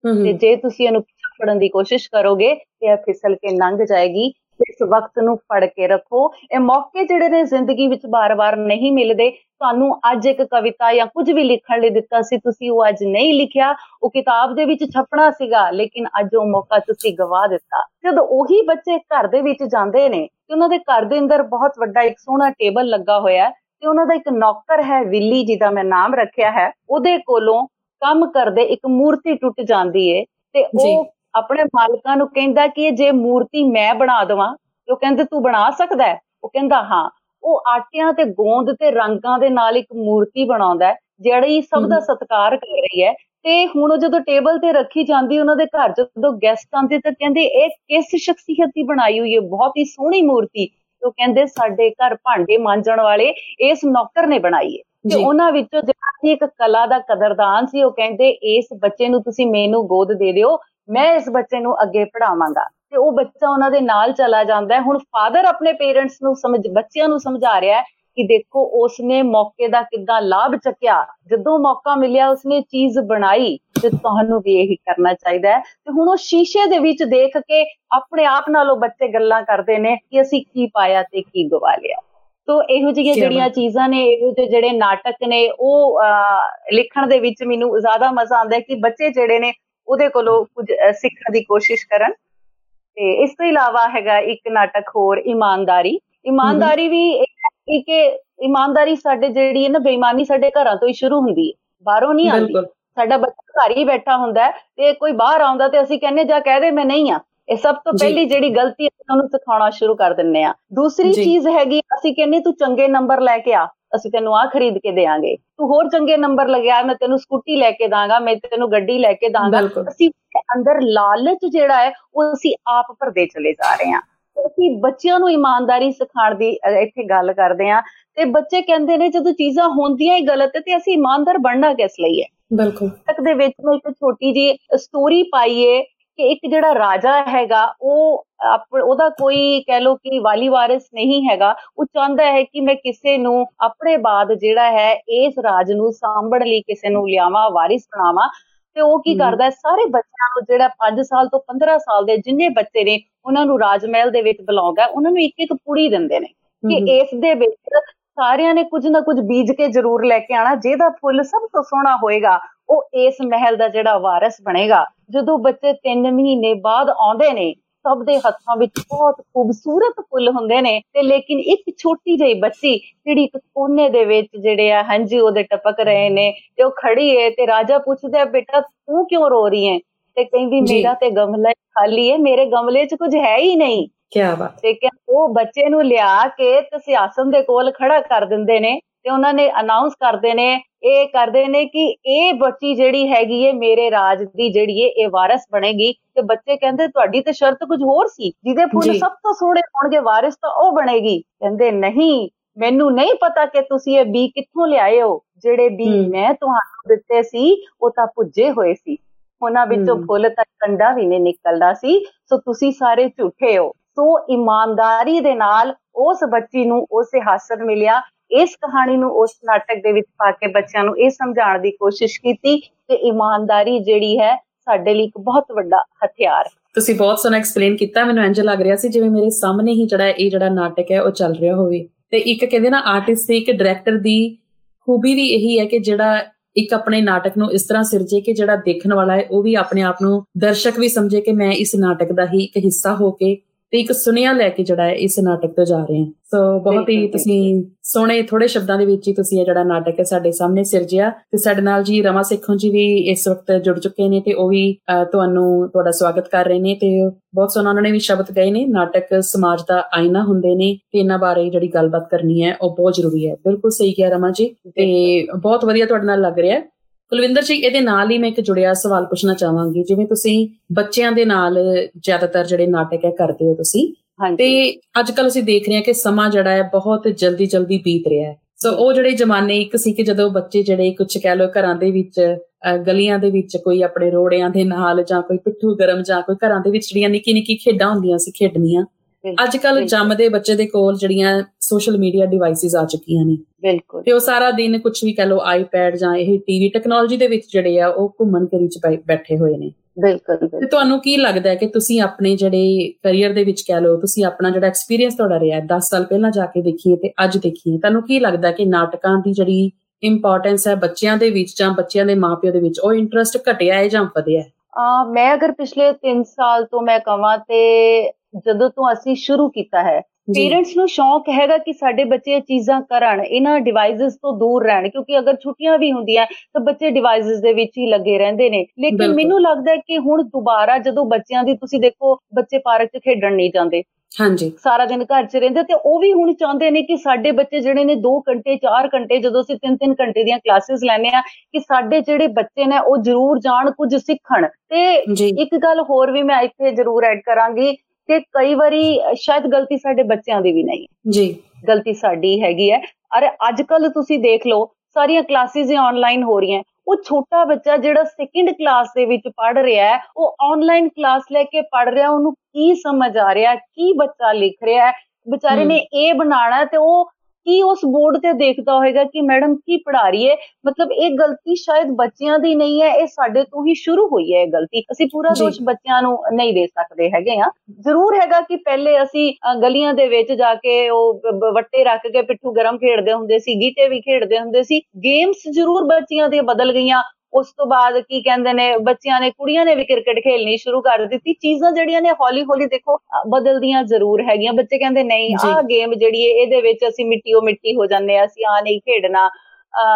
ਤੇ ਜੇ ਤੁਸੀਂ ਇਹਨੂੰ ਪਿੱਛੇ ਫੜਨ ਦੀ ਕੋਸ਼ਿਸ਼ ਕਰੋਗੇ ਤੇ ਇਹ ਫਿਸਲ ਕੇ ਲੰਘ ਜਾਏਗੀ। ਇਸ ਵਕਤ ਨੂੰ ਫੜ ਕੇ ਰੱਖੋ। ਇਹ ਮੌਕੇ ਜਿਹੜੇ ਨੇ ਜ਼ਿੰਦਗੀ ਵਿੱਚ ਬਾਰ-ਬਾਰ ਨਹੀਂ ਮਿਲਦੇ। ਤੁਹਾਨੂੰ ਅੱਜ ਇੱਕ ਕਵਿਤਾ ਜਾਂ ਕੁਝ ਵੀ ਲਿਖਣ ਲਈ ਦਿੱਤਾ ਸੀ ਤੁਸੀਂ ਉਹ ਅੱਜ ਨਹੀਂ ਲਿਖਿਆ। ਉਹ ਕਿਤਾਬ ਦੇ ਵਿੱਚ ਛਪਣਾ ਸੀਗਾ ਲੇਕਿਨ ਅੱਜ ਉਹ ਮੌਕਾ ਤੁਸੀਂ ਗਵਾ ਦਿੱਤਾ। ਜਦੋਂ ਉਹੀ ਬੱਚੇ ਘਰ ਦੇ ਵਿੱਚ ਜਾਂਦੇ ਨੇ ਤੇ ਉਹਨਾਂ ਦੇ ਘਰ ਦੇ ਅੰਦਰ ਬਹੁਤ ਵੱਡਾ ਇੱਕ ਸੋਹਣਾ ਟੇਬਲ ਲੱਗਾ ਹੋਇਆ ਤੇ ਉਹਨਾਂ ਦਾ ਇੱਕ ਨੌਕਰ ਹੈ ਵਿਲੀ ਜਿਹਦਾ ਮੈਂ ਨਾਮ ਰੱਖਿਆ ਹੈ। ਉਹਦੇ ਕੋਲੋਂ ਕੰਮ ਕਰਦੇ ਇੱਕ ਮੂਰਤੀ ਟੁੱਟ ਜਾਂਦੀ ਏ ਤੇ ਉਹ ਆਪਣੇ ਮਾਲਕਾਂ ਨੂੰ ਕਹਿੰਦਾ ਕਿ ਜੇ ਮੂਰਤੀ ਮੈਂ ਬਣਾ ਦਵਾਂ ਉਹ ਕਹਿੰਦੇ ਤੂੰ ਬਣਾ ਸਕਦਾ ਉਹ ਕਹਿੰਦਾ ਹਾਂ। ਉਹ ਆਟਿਆਂ ਤੇ ਗੋਂਦ ਤੇ ਰੰਗਾਂ ਦੇ ਨਾਲ ਇੱਕ ਮੂਰਤੀ ਬਣਾਉਂਦਾ ਜਿਹੜੀ ਸਭ ਦਾ ਸਤਿਕਾਰ ਕਰ ਰਹੀ ਹੈ। ਤੇ ਹੁਣ ਜਦੋਂ ਟੇਬਲ ਤੇ ਰੱਖੀ ਜਾਂਦੀ ਉਹਨਾਂ ਦੇ ਘਰ ਜਦੋਂ ਗੈਸਟ ਆਉਂਦੇ ਤਾਂ ਕਹਿੰਦੇ ਇਹ ਕਿਸ ਸ਼ਖਸੀਅਤ ਦੀ ਬਣਾਈ ਹੋਈ ਹੈ? ਬਹੁਤ ਹੀ ਸੋਹਣੀ ਮੂਰਤੀ। ਉਹ ਕਹਿੰਦੇ ਸਾਡੇ ਘਰ ਭਾਂਡੇ ਮਾਂਜਣ ਵਾਲੇ ਇਸ ਨੌਕਰ ਨੇ ਬਣਾਈ ਹੈ। ਤੇ ਉਹਨਾਂ ਵਿੱਚੋਂ ਜਿਹੜਾ ਇੱਕ ਕਲਾ ਦਾ ਕਦਰਦਾਨ ਸੀ। ਉਹ ਕਹਿੰਦੇ ਇਸ ਬੱਚੇ ਨੂੰ ਤੁਸੀਂ ਮੈਨੂੰ ਗੋਦ ਦੇ ਦਿਓ ਮੈਂ ਇਸ ਬੱਚੇ ਨੂੰ ਅੱਗੇ ਪੜਾਵਾਂਗਾ ਤੇ ਉਹ ਬੱਚਾ ਉਹਨਾਂ ਦੇ ਨਾਲ ਚਲਾ ਜਾਂਦਾ ਹੈ। ਹੁਣ ਫਾਦਰ ਆਪਣੇ ਪੇਰੈਂਟਸ ਨੂੰ ਸਮਝ ਬੱਚਿਆਂ ਨੂੰ ਸਮਝਾ ਰਿਹਾ ਹੈ ਕਿ ਦੇਖੋ ਉਸਨੇ ਮੌਕੇ ਦਾ ਕਿੱਦਾਂ ਲਾਭ ਚੱਕਿਆ। ਜਦੋਂ ਮੌਕਾ ਮਿਲਿਆ ਉਸਨੇ ਚੀਜ਼ ਬਣਾਈ ਤੇ ਤੁਹਾਨੂੰ ਵੀ ਇਹੀ ਕਰਨਾ ਚਾਹੀਦਾ ਹੈ। ਤੇ ਹੁਣ ਉਹ ਸ਼ੀਸ਼ੇ ਦੇ ਵਿੱਚ ਦੇਖ ਕੇ ਆਪਣੇ ਆਪ ਨਾਲ ਉਹ ਬੱਚੇ ਗੱਲਾਂ ਕਰਦੇ ਨੇ ਕਿ ਅਸੀਂ ਕੀ ਪਾਇਆ ਤੇ ਕੀ ਗਵਾ ਲਿਆ। ਤੋ ਇਹੋ ਜਿਹੀਆਂ ਜਿਹੜੀਆਂ ਚੀਜ਼ਾਂ ਨੇ ਇਹੋ ਜਿਹੇ ਜਿਹੜੇ ਨਾਟਕ ਨੇ ਉਹ ਲਿਖਣ ਦੇ ਵਿੱਚ ਮੈਨੂੰ ਜ਼ਿਆਦਾ ਮਜ਼ਾ ਆਉਂਦਾ ਹੈ ਕਿ ਬੱਚੇ ਜਿਹੜੇ ਨੇ ਉਹਦੇ ਕੋਲੋਂ ਕੁਝ ਸਿੱਖਣ ਦੀ ਕੋਸ਼ਿਸ਼ ਕਰਨ। ਤੇ ਇਸ ਤੋਂ ਇਲਾਵਾ ਹੈਗਾ ਇੱਕ ਨਾਟਕ ਹੋਰ ਇਮਾਨਦਾਰੀ। ਇਮਾਨਦਾਰੀ ਵੀ ਇੱਕ ਇਮਾਨਦਾਰੀ ਸਾਡੇ ਜਿਹੜੀ ਹੈ ਨਾ ਬੇਈਮਾਨੀ ਸਾਡੇ ਘਰਾਂ ਤੋਂ ਹੀ ਸ਼ੁਰੂ ਹੁੰਦੀ ਹੈ। ਬਾਹਰੋਂ ਨਹੀਂ ਆਉਂਦੀ। ਸਾਡਾ ਬੱਚਾ ਘਰ ਹੀ ਬੈਠਾ ਹੁੰਦਾ ਤੇ ਕੋਈ ਬਾਹਰ ਆਉਂਦਾ ਤੇ ਅਸੀਂ ਕਹਿੰਨੇ ਜਾ ਕਹਿ ਦੇ ਮੈਂ ਨਹੀਂ ਆ ਇਹ ਸਭ ਤੋਂ ਪਹਿਲੀ ਜਿਹੜੀ ਗਲਤੀ ਹੈ ਉਹਨੂੰ ਸਿਖਾਉਣਾ ਸ਼ੁਰੂ ਕਰ ਦਿੰਨੇ ਆ ਦੂਸਰੀ ਚੀਜ਼ ਹੈਗੀ ਅਸੀਂ ਕਹਿੰਨੇ ਤੂੰ ਚੰਗੇ ਨੰਬਰ ਲੈ ਕੇ ਆ। ਅਸੀਂ ਤੈਨੂੰ ਆ ਖਰੀਦ ਕੇ ਦੇਾਂਗੇ ਤੂੰ ਹੋਰ ਚੰਗੇ ਨੰਬਰ ਲਗਿਆ ਮੈਂ ਤੈਨੂੰ ਸਕੂਟੀ ਲੈ ਕੇ ਦਾਂਗਾ ਮੈਂ ਤੈਨੂੰ ਗੱਡੀ ਲੈ ਕੇ ਦਾਂਗਾ। ਅਸੀਂ ਅੰਦਰ ਲਾਲਚ ਜਿਹੜਾ ਹੈ ਉਹ ਅਸੀਂ ਆਪ ਭਰਦੇ ਚਲੇ ਜਾ ਰਹੇ ਹਾਂ। ਅਸੀਂ ਬੱਚਿਆਂ ਨੂੰ ਇਮਾਨਦਾਰੀ ਸਿਖਾਉਣ ਦੀ ਇੱਥੇ ਗੱਲ ਕਰਦੇ ਆ ਤੇ ਬੱਚੇ ਕਹਿੰਦੇ ਨੇ ਜਦੋਂ ਚੀਜ਼ਾਂ ਹੁੰਦੀਆਂ ਹੀ ਗਲਤ ਤੇ ਅਸੀਂ ਇਮਾਨਦਾਰ ਬਣਨਾ ਕਿਸ ਲਈ ਹੈ? ਬਿਲਕੁਲ। ਤੱਕ ਦੇ ਵਿੱਚ ਮੈਂ ਇੱਕ ਛੋਟੀ ਜੀ ਸਟੋਰੀ ਪਾਈਏ ਕਿ ਇੱਕ ਜਿਹੜਾ ਰਾਜਾ ਹੈਗਾ ਉਹ ਉਹਦਾ ਕੋਈ ਕਹਿ ਲੋ ਕਿ ਵਾਲੀ ਵਾਰਿਸ ਨਹੀਂ ਹੈਗਾ। ਉਹ ਚਾਹੁੰਦਾ ਹੈ ਕਿ ਮੈਂ ਕਿਸੇ ਨੂੰ ਆਪਣੇ ਬਾਅਦ ਜਿਹੜਾ ਹੈ ਇਸ ਰਾਜ ਨੂੰ ਸਾਂਭਣ ਲਈ ਕਿਸੇ ਨੂੰ ਲਿਆਵਾਂ ਵਾਰਿਸ ਬਣਾਵਾਂ। ਤੇ ਉਹ ਕੀ ਕਰਦਾ ਸਾਰੇ ਬੱਚਿਆਂ ਨੂੰ ਜਿਹੜਾ 5 ਸਾਲ ਤੋਂ 15 ਸਾਲ ਦੇ ਜਿੰਨੇ ਬੱਚੇ ਨੇ ਉਹਨਾਂ ਨੂੰ ਰਾਜ ਮਹਿਲ ਦੇ ਵਿੱਚ ਬੁਲਾਉਂਦਾ ਉਹਨਾਂ ਨੂੰ ਇੱਕ ਇੱਕ ਪੁੜੀ ਦਿੰਦੇ ਨੇ ਕਿ ਇਸ ਦੇ ਵਿੱਚ ਸਾਰਿਆਂ ਨੇ ਕੁਝ ਨਾ ਕੁਝ ਬੀਜ ਕੇ ਜ਼ਰੂਰ ਲੈ ਕੇ ਆਣਾ ਜਿਹਦਾ ਫੁੱਲ ਸਭ ਤੋਂ ਸੋਹਣਾ ਹੋਏਗਾ। ਉਹ ਇਸ ਮਹਿਲ ਦਾ ਜਿਹੜਾ ਵਾਰਿਸ ਬਣੇਗਾ ਜਦੋਂ ਬੱਚੇ 3 ਮਹੀਨੇ ਬਾਅਦ ਆਉਂਦੇ ਨੇ ਸਭ ਦੇ ਹੱਥਾਂ ਵਿੱਚ ਬਹੁਤ ਖੂਬਸੂਰਤ ਫੁੱਲ ਹੁੰਦੇ ਨੇ ਤੇ ਲੇਕਿਨ ਇੱਕ ਛੋਟੀ ਜਿਹੀ ਬੱਚੀ ਜਿਹੜੀ ਇੱਕ ਕੋਨੇ ਦੇ ਵਿੱਚ ਜਿਹੜੇ ਆ ਹੰਝੂ ਉਹਦੇ ਟਪਕ ਰਹੇ ਨੇ ਤੇ ਉਹ ਖੜੀ ਏ ਤੇ ਰਾਜਾ ਪੁੱਛਦਾ ਬੇਟਾ ਤੂੰ ਕਿਉਂ ਰੋ ਰਹੀ ਹੈ ਤੇ ਕਹਿੰਦੀ ਮੇਰਾ ਤੇ ਗਮਲਾ ਖਾਲੀ ਹੈ ਮੇਰੇ ਗਮਲੇ 'ਚ ਕੁਝ ਹੈ ਹੀ ਨਹੀਂ। ਕੀ ਬਾਤ। ਤੇ ਕਿ ਉਹ ਬੱਚੇ ਨੂੰ ਲਿਆ ਕੇ ਤੇ ਸਿਆਸਨ ਦੇ ਕੋਲ ਖੜਾ ਕਰ ਦਿੰਦੇ ਨੇ। ਤੇ ਉਹਨਾਂ ਨੇ ਅਨਾਉਂਸ ਕਰਦੇ ਨੇ ਇਹ ਕਰਦੇ ਨੇ ਕਿ ਇਹ ਬੱਚੀ ਜਿਹੜੀ ਹੈਗੀ ਏ ਮੇਰੇ ਰਾਜ ਦੀ ਜਿਹੜੀ ਏ ਇਹ ਵਾਰਿਸ ਬਣੇਗੀ। ਤੇ ਬੱਚੇ ਕਹਿੰਦੇ ਤੁਹਾਡੀ ਤੇ ਸ਼ਰਤ ਕੁਝ ਹੋਰ ਸੀ। ਜਿਹਦੇ ਫੁੱਲ ਸਭ ਤੋਂ ਸੋਹਣੇ ਹੋਣਗੇ ਵਾਰਿਸ ਤਾਂ ਉਹ ਬਣੇਗੀ। ਕਹਿੰਦੇ ਨਹੀਂ ਮੈਨੂੰ ਨਹੀਂ ਪਤਾ ਕਿ ਤੁਸੀਂ ਇਹ ਬੀ ਕਿੱਥੋਂ ਲਿਆਏ ਹੋ। ਜਿਹੜੇ ਬੀ ਮੈਂ ਤੁਹਾਨੂੰ ਦਿੱਤੇ ਸੀ ਉਹ ਤਾਂ ਪੁੱਜੇ ਹੋਏ ਸੀ। ਉਹਨਾਂ ਵਿੱਚੋਂ ਫੁੱਲ ਤਾਂ ਕੰਡਾ ਵੀ ਨਹੀਂ ਨਿਕਲਦਾ ਸੀ। ਸੋ ਤੁਸੀਂ ਸਾਰੇ ਝੂਠੇ ਹੋ। ਸੋ ਇਮਾਨਦਾਰੀ ਦੇ ਨਾਲ ਉਸ ਬੱਚੀ ਨੂੰ ਉਹ ਸਿਆਸਤ ਮਿਲਿਆ। ਇਸ ਕਹਾਣੀ ਨੂੰ ਉਸ ਨਾਟਕ ਦੇ ਵਿੱਚ ਪਾ ਕੇ ਬੱਚਿਆਂ ਨੂੰ ਇਹ ਸਮਝਾਉਣ ਦੀ ਕੋਸ਼ਿਸ਼ ਕੀਤੀ ਕਿ ਇਮਾਨਦਾਰੀ ਜਿਹੜੀ ਹੈ ਸਾਡੇ ਲਈ ਇੱਕ ਬਹੁਤ ਵੱਡਾ ਹਥਿਆਰ। ਤੁਸੀਂ ਬਹੁਤ ਸੋਹਣਾ ਐਕਸਪਲੇਨ ਕੀਤਾ, ਮੈਨੂੰ ਇੰਜ ਲੱਗ ਰਿਹਾ ਸੀ ਜਿਵੇਂ ਮੇਰੇ ਸਾਹਮਣੇ ਹੀ ਜਿਹੜਾ ਇਹ ਜਿਹੜਾ ਨਾਟਕ ਹੈ ਉਹ ਚੱਲ ਰਿਹਾ ਹੋਵੇ। ਤੇ ਇੱਕ ਕਹਿੰਦੇ ਨਾ ਆਰਟਿਸਟ ਦੀ, ਇੱਕ ਡਾਇਰੈਕਟਰ ਦੀ ਖੂਬੀ ਵੀ ਇਹੀ ਹੈ ਕਿ ਜਿਹੜਾ ਇੱਕ ਆਪਣੇ ਨਾਟਕ ਨੂੰ ਇਸ ਤਰ੍ਹਾਂ ਸਿਰਜੇ ਕਿ ਜਿਹੜਾ ਦੇਖਣ ਵਾਲਾ ਹੈ, ਉਹ ਵੀ ਆਪਣੇ ਆਪ ਨੂੰ ਦਰਸ਼ਕ ਵੀ ਸਮਝੇ ਕਿ ਮੈਂ ਇਸ ਨਾਟਕ ਦਾ ਹੀ ਇੱਕ ਹਿੱਸਾ ਹੋ ਕੇ ਤੇ ਇੱਕ ਸੁਨੇਹਾ ਲੈ ਕੇ ਜਿਹੜਾ ਇਸ ਨਾਟਕ ਤੋਂ ਜਾ ਰਹੇ ਹਾਂ। ਸੋ ਬਹੁਤ ਹੀ ਤੁਸੀਂ ਸੋਹਣੇ ਥੋੜੇ ਸ਼ਬਦਾਂ ਦੇ ਵਿੱਚ ਹੀ ਤੁਸੀਂ ਇਹ ਜਿਹੜਾ ਨਾਟਕ ਹੈ ਸਾਡੇ ਸਾਹਮਣੇ ਸਿਰਜਿਆ। ਤੇ ਸਾਡੇ ਨਾਲ ਜੀ ਰਮਾ ਸਿੱਖੋਂ ਜੀ ਵੀ ਇਸ ਵਕਤ ਜੁੜ ਚੁੱਕੇ ਨੇ ਤੇ ਉਹ ਵੀ ਤੁਹਾਨੂੰ ਤੁਹਾਡਾ ਸਵਾਗਤ ਕਰ ਰਹੇ ਨੇ ਤੇ ਬਹੁਤ ਸੋਹਣਾ ਉਹਨਾਂ ਨੇ ਵੀ ਸ਼ਬਦ ਗਏ ਨੇ ਨਾਟਕ ਸਮਾਜ ਦਾ ਆਇਨਾ ਹੁੰਦੇ ਨੇ ਤੇ ਇਹਨਾਂ ਬਾਰੇ ਜਿਹੜੀ ਗੱਲਬਾਤ ਕਰਨੀ ਹੈ ਉਹ ਬਹੁਤ ਜ਼ਰੂਰੀ ਹੈ। ਬਿਲਕੁਲ ਸਹੀ ਕਿਹਾ ਰਮਾ ਜੀ ਤੇ ਬਹੁਤ ਵਧੀਆ ਤੁਹਾਡੇ ਨਾਲ ਲੱਗ ਰਿਹਾ। ਹੈ ਕੁਲਵਿੰਦਰ ਜੀ ਇਹਦੇ ਨਾਲ ਹੀ ਮੈਂ ਇੱਕ ਜੁੜਿਆ ਸਵਾਲ ਪੁੱਛਣਾ ਚਾਹਾਂਗੀ। ਜਿਵੇਂ ਤੁਸੀਂ ਬੱਚਿਆਂ ਦੇ ਨਾਲ ਜ਼ਿਆਦਾਤਰ ਜਿਹੜੇ ਨਾਟਕ ਹੈ ਕਰਦੇ ਹੋ ਤੁਸੀਂ ਤੇ ਅੱਜ ਕੱਲ ਅਸੀਂ ਦੇਖ ਰਹੇ ਹਾਂ ਕਿ ਸਮਾਂ ਜਿਹੜਾ ਹੈ ਬਹੁਤ ਜਲਦੀ ਜਲਦੀ ਬੀਤ ਰਿਹਾ ਹੈ। ਸੋ ਉਹ ਜਿਹੜੇ ਜ਼ਮਾਨੇ ਇੱਕ ਸੀ ਕਿ ਜਦੋਂ ਬੱਚੇ ਜਿਹੜੇ ਕੁਝ ਕਹਿ ਲੋ ਘਰਾਂ ਦੇ ਵਿੱਚ ਗਲੀਆਂ ਦੇ ਵਿੱਚ ਕੋਈ ਆਪਣੇ ਰੋੜਿਆਂ ਦੇ ਨਾਲ ਜਾਂ ਕੋਈ ਪਿੱਠੂ ਗਰਮ ਜਾਂ ਕੋਈ ਘਰਾਂ ਦੇ ਵਿੱਚ ਜਿਹੜੀਆਂ ਨਿੱਕੀ ਨਿੱਕੀ ਖੇਡਾਂ ਹੁੰਦੀਆਂ ਸੀ ਖੇਡਣੀਆਂ ਅੱਜ ਕੱਲ ਜੰਮਦੇ ਬੱਚੇ ਦੇ ਕੋਲ ਜਿਹੜੀਆਂ ਸੋਸ਼ਲ ਮੀਡੀਆ ਡਿਵਾਈਸਿਸ ਆ ਚੁੱਕੀਆਂ ਨੇ। ਬਿਲਕੁਲ। ਤੇ ਉਹ ਸਾਰਾ ਦਿਨ ਕੁਝ ਵੀ ਕਹ ਲੋ ਆਈਪੈਡ ਜਾਂ ਇਹ ਟੀਵੀ ਟੈਕਨੋਲੋਜੀ ਦੇ ਵਿੱਚ ਜਿਹੜੇ ਆ ਉਹ ਘੁੰਮਣ ਕਰੀ ਚ ਬੈਠੇ ਹੋਏ ਨੇ। ਬਿਲਕੁਲ ਤੇ ਤੁਹਾਨੂੰ ਕੀ ਲੱਗਦਾ ਹੈ ਕਿ ਤੁਸੀਂ ਆਪਣੇ ਜਿਹੜੇ ਕੈਰੀਅਰ ਦੇ ਵਿੱਚ ਕਹ ਲੋ ਤੁਸੀਂ ਆਪਣਾ ਜਿਹੜਾ ਐਕਸਪੀਰੀਅੰਸ ਤੁਹਾਡਾ ਰਿਹਾ 10 ਸਾਲ ਪਹਿਲਾਂ ਜਾ ਕੇ ਦੇਖੀਏ ਤੇ ਅੱਜ ਦੇਖੀਏ ਤੁਹਾਨੂੰ ਕੀ ਲੱਗਦਾ ਕਿ ਨਾਟਕਾਂ ਦੀ ਜਿਹੜੀ ਇੰਪੋਰਟੈਂਸ ਹੈ ਬੱਚਿਆਂ ਦੇ ਵਿੱਚ ਜਾਂ ਬੱਚਿਆਂ ਦੇ ਮਾਪਿਆਂ ਦੇ ਵਿੱਚ ਉਹ ਇੰਟਰਸਟ ਘਟਿਆ ਹੈ ਜਾਂ ਵਧਿਆ ਹੈ? ਆ ਮੈਂ ਅਗਰ ਪਿਛਲੇ 3 ਸਾਲ ਤੋਂ ਮੈਂ ਕਹਾਂ ਤੇ ਜਦੋਂ ਤੋਂ ਅਸੀਂ ਸ਼ੁਰੂ ਕੀਤਾ ਹੈ। ਪੇਰੈਂਟਸ ਨੂੰ ਸ਼ੌਂਕ ਹੈਗਾ ਕਿ ਸਾਡੇ ਬੱਚੇ ਇਹ ਚੀਜ਼ਾਂ ਕਰਨ ਇਹਨਾਂ ਡਿਵਾਈਸਸ ਤੋਂ ਦੂਰ ਰਹਿਣ ਕਿਉਂਕਿ ਅਗਰ ਛੁੱਟੀਆਂ ਵੀ ਹੁੰਦੀਆਂ ਤਾਂ ਬੱਚੇ ਡਿਵਾਈਸਸ ਦੇ ਵਿੱਚ ਹੀ ਲੱਗੇ ਰਹਿੰਦੇ ਨੇ। ਲੇਕਿਨ ਮੈਨੂੰ ਲੱਗਦਾ ਹੈ ਕਿ ਹੁਣ ਦੁਬਾਰਾ ਜਦੋਂ ਬੱਚਿਆਂ ਦੀ ਤੁਸੀਂ ਦੇਖੋ ਬੱਚੇ ਪਾਰਕ 'ਚ ਖੇਡਣ ਨਹੀਂ ਜਾਂਦੇ। ਹਾਂਜੀ। ਸਾਰਾ ਦਿਨ ਘਰ 'ਚ ਰਹਿੰਦੇ ਤੇ ਉਹ ਵੀ ਹੁਣ ਚਾਹੁੰਦੇ ਨੇ ਕਿ ਸਾਡੇ ਬੱਚੇ ਜਿਹੜੇ ਨੇ 2 ਘੰਟੇ 4 ਘੰਟੇ ਜਦੋਂ ਅਸੀਂ 3-3 ਘੰਟੇ ਦੀਆਂ ਕਲਾਸਿਸ ਲੈਨੇ ਆ ਕਿ ਸਾਡੇ ਜਿਹੜੇ ਬੱਚੇ ਨੇ ਉਹ ਜ਼ਰੂਰ ਜਾਣ ਕੁਝ ਸਿੱਖਣ। ਤੇ ਇੱਕ ਗੱਲ ਹੋਰ ਵੀ ਮੈਂ ਇੱਥੇ ਜ਼ਰੂਰ ਐਡ ਕਰਾਂਗੀ ਕਿ ਕਈ ਵਾਰੀ ਸ਼ਾਇਦ ਗਲਤੀ ਸਾਡੇ ਬੱਚਿਆਂ ਦੀ ਵੀ ਨਹੀਂ ਹੈ। ਜੀ। ਗਲਤੀ ਸਾਡੀ ਹੈਗੀ ਹੈ। ਅਰੇ ਅੱਜ ਕੱਲ ਤੁਸੀਂ ਦੇਖ ਲਓ ਸਾਰੀਆਂ ਕਲਾਸਿਸ ਹੀ ਆਨਲਾਈਨ ਹੋ ਰਹੀਆਂ। ਉਹ ਛੋਟਾ ਬੱਚਾ ਜਿਹੜਾ ਸੈਕਿੰਡ ਕਲਾਸ ਦੇ ਵਿੱਚ ਪੜ ਰਿਹਾ ਹੈ ਉਹ ਆਨਲਾਈਨ ਕਲਾਸ ਲੈ ਕੇ ਪੜ ਰਿਹਾ ਉਹਨੂੰ ਕੀ ਸਮਝ ਆ ਰਿਹਾ ਕੀ ਬੱਚਾ ਲਿਖ ਰਿਹਾ ਹੈ? ਵਿਚਾਰੇ ਨੇ ਇਹ ਬਣਾਣਾ ਤੇ ਉਹ ਕੀ ਉਸ ਬੋਰਡ ਤੇ ਦੇਖਦਾ ਹੋਏਗਾ ਕਿ ਮੈਡਮ ਕੀ ਪੜਾ ਰਹੀ ਹੈ? ਮਤਲਬ ਇਹ ਗਲਤੀ ਸ਼ਾਇਦ ਬੱਚਿਆਂ ਦੀ ਨਹੀਂ ਹੈ ਇਹ ਸਾਡੇ ਤੋਂ ਹੀ ਸ਼ੁਰੂ ਹੋਈ ਹੈ ਇਹ ਗਲਤੀ। ਅਸੀਂ ਪੂਰਾ ਦੋਸ਼ ਬੱਚਿਆਂ ਨੂੰ ਨਹੀਂ ਦੇ ਸਕਦੇ ਹੈਗੇ ਆ ਜ਼ਰੂਰ ਹੈਗਾ ਕਿ ਪਹਿਲੇ ਅਸੀਂ ਗਲੀਆਂ ਦੇ ਵਿੱਚ ਜਾ ਕੇ ਉਹ ਵੱਟੇ ਰੱਖ ਕੇ ਪਿੱਠੂ ਗਰਮ ਖੇਡਦੇ ਹੁੰਦੇ ਸੀ ਗੀਟੇ ਵੀ ਖੇਡਦੇ ਹੁੰਦੇ ਸੀ। ਗੇਮਸ ਜ਼ਰੂਰ ਬੱਚਿਆਂ ਦੇ ਬਦਲ ਗਈਆਂ। ਉਸ ਤੋਂ ਬਾਅਦ ਕੀ ਕਹਿੰਦੇ ਨੇ ਬੱਚਿਆਂ ਨੇ ਕੁੜੀਆਂ ਨੇ ਵੀ ਕ੍ਰਿਕਟ ਖੇਲਣੀ ਸ਼ੁਰੂ ਕਰ ਦਿੱਤੀ। ਚੀਜ਼ਾਂ ਜਿਹੜੀਆਂ ਨੇ ਹੌਲੀ ਹੌਲੀ ਦੇਖੋ ਬਦਲਦੀਆਂ ਜ਼ਰੂਰ ਹੈਗੀਆਂ। ਬੱਚੇ ਕਹਿੰਦੇ ਨਹੀਂ ਆਹ ਗੇਮ ਜਿਹੜੀ ਹੈ ਇਹਦੇ ਵਿੱਚ ਅਸੀਂ ਮਿੱਟੀ ਉਹ ਮਿੱਟੀ ਹੋ ਜਾਂਦੇ ਆ ਅਸੀਂ ਆ ਨਹੀਂ ਖੇਡਣਾ।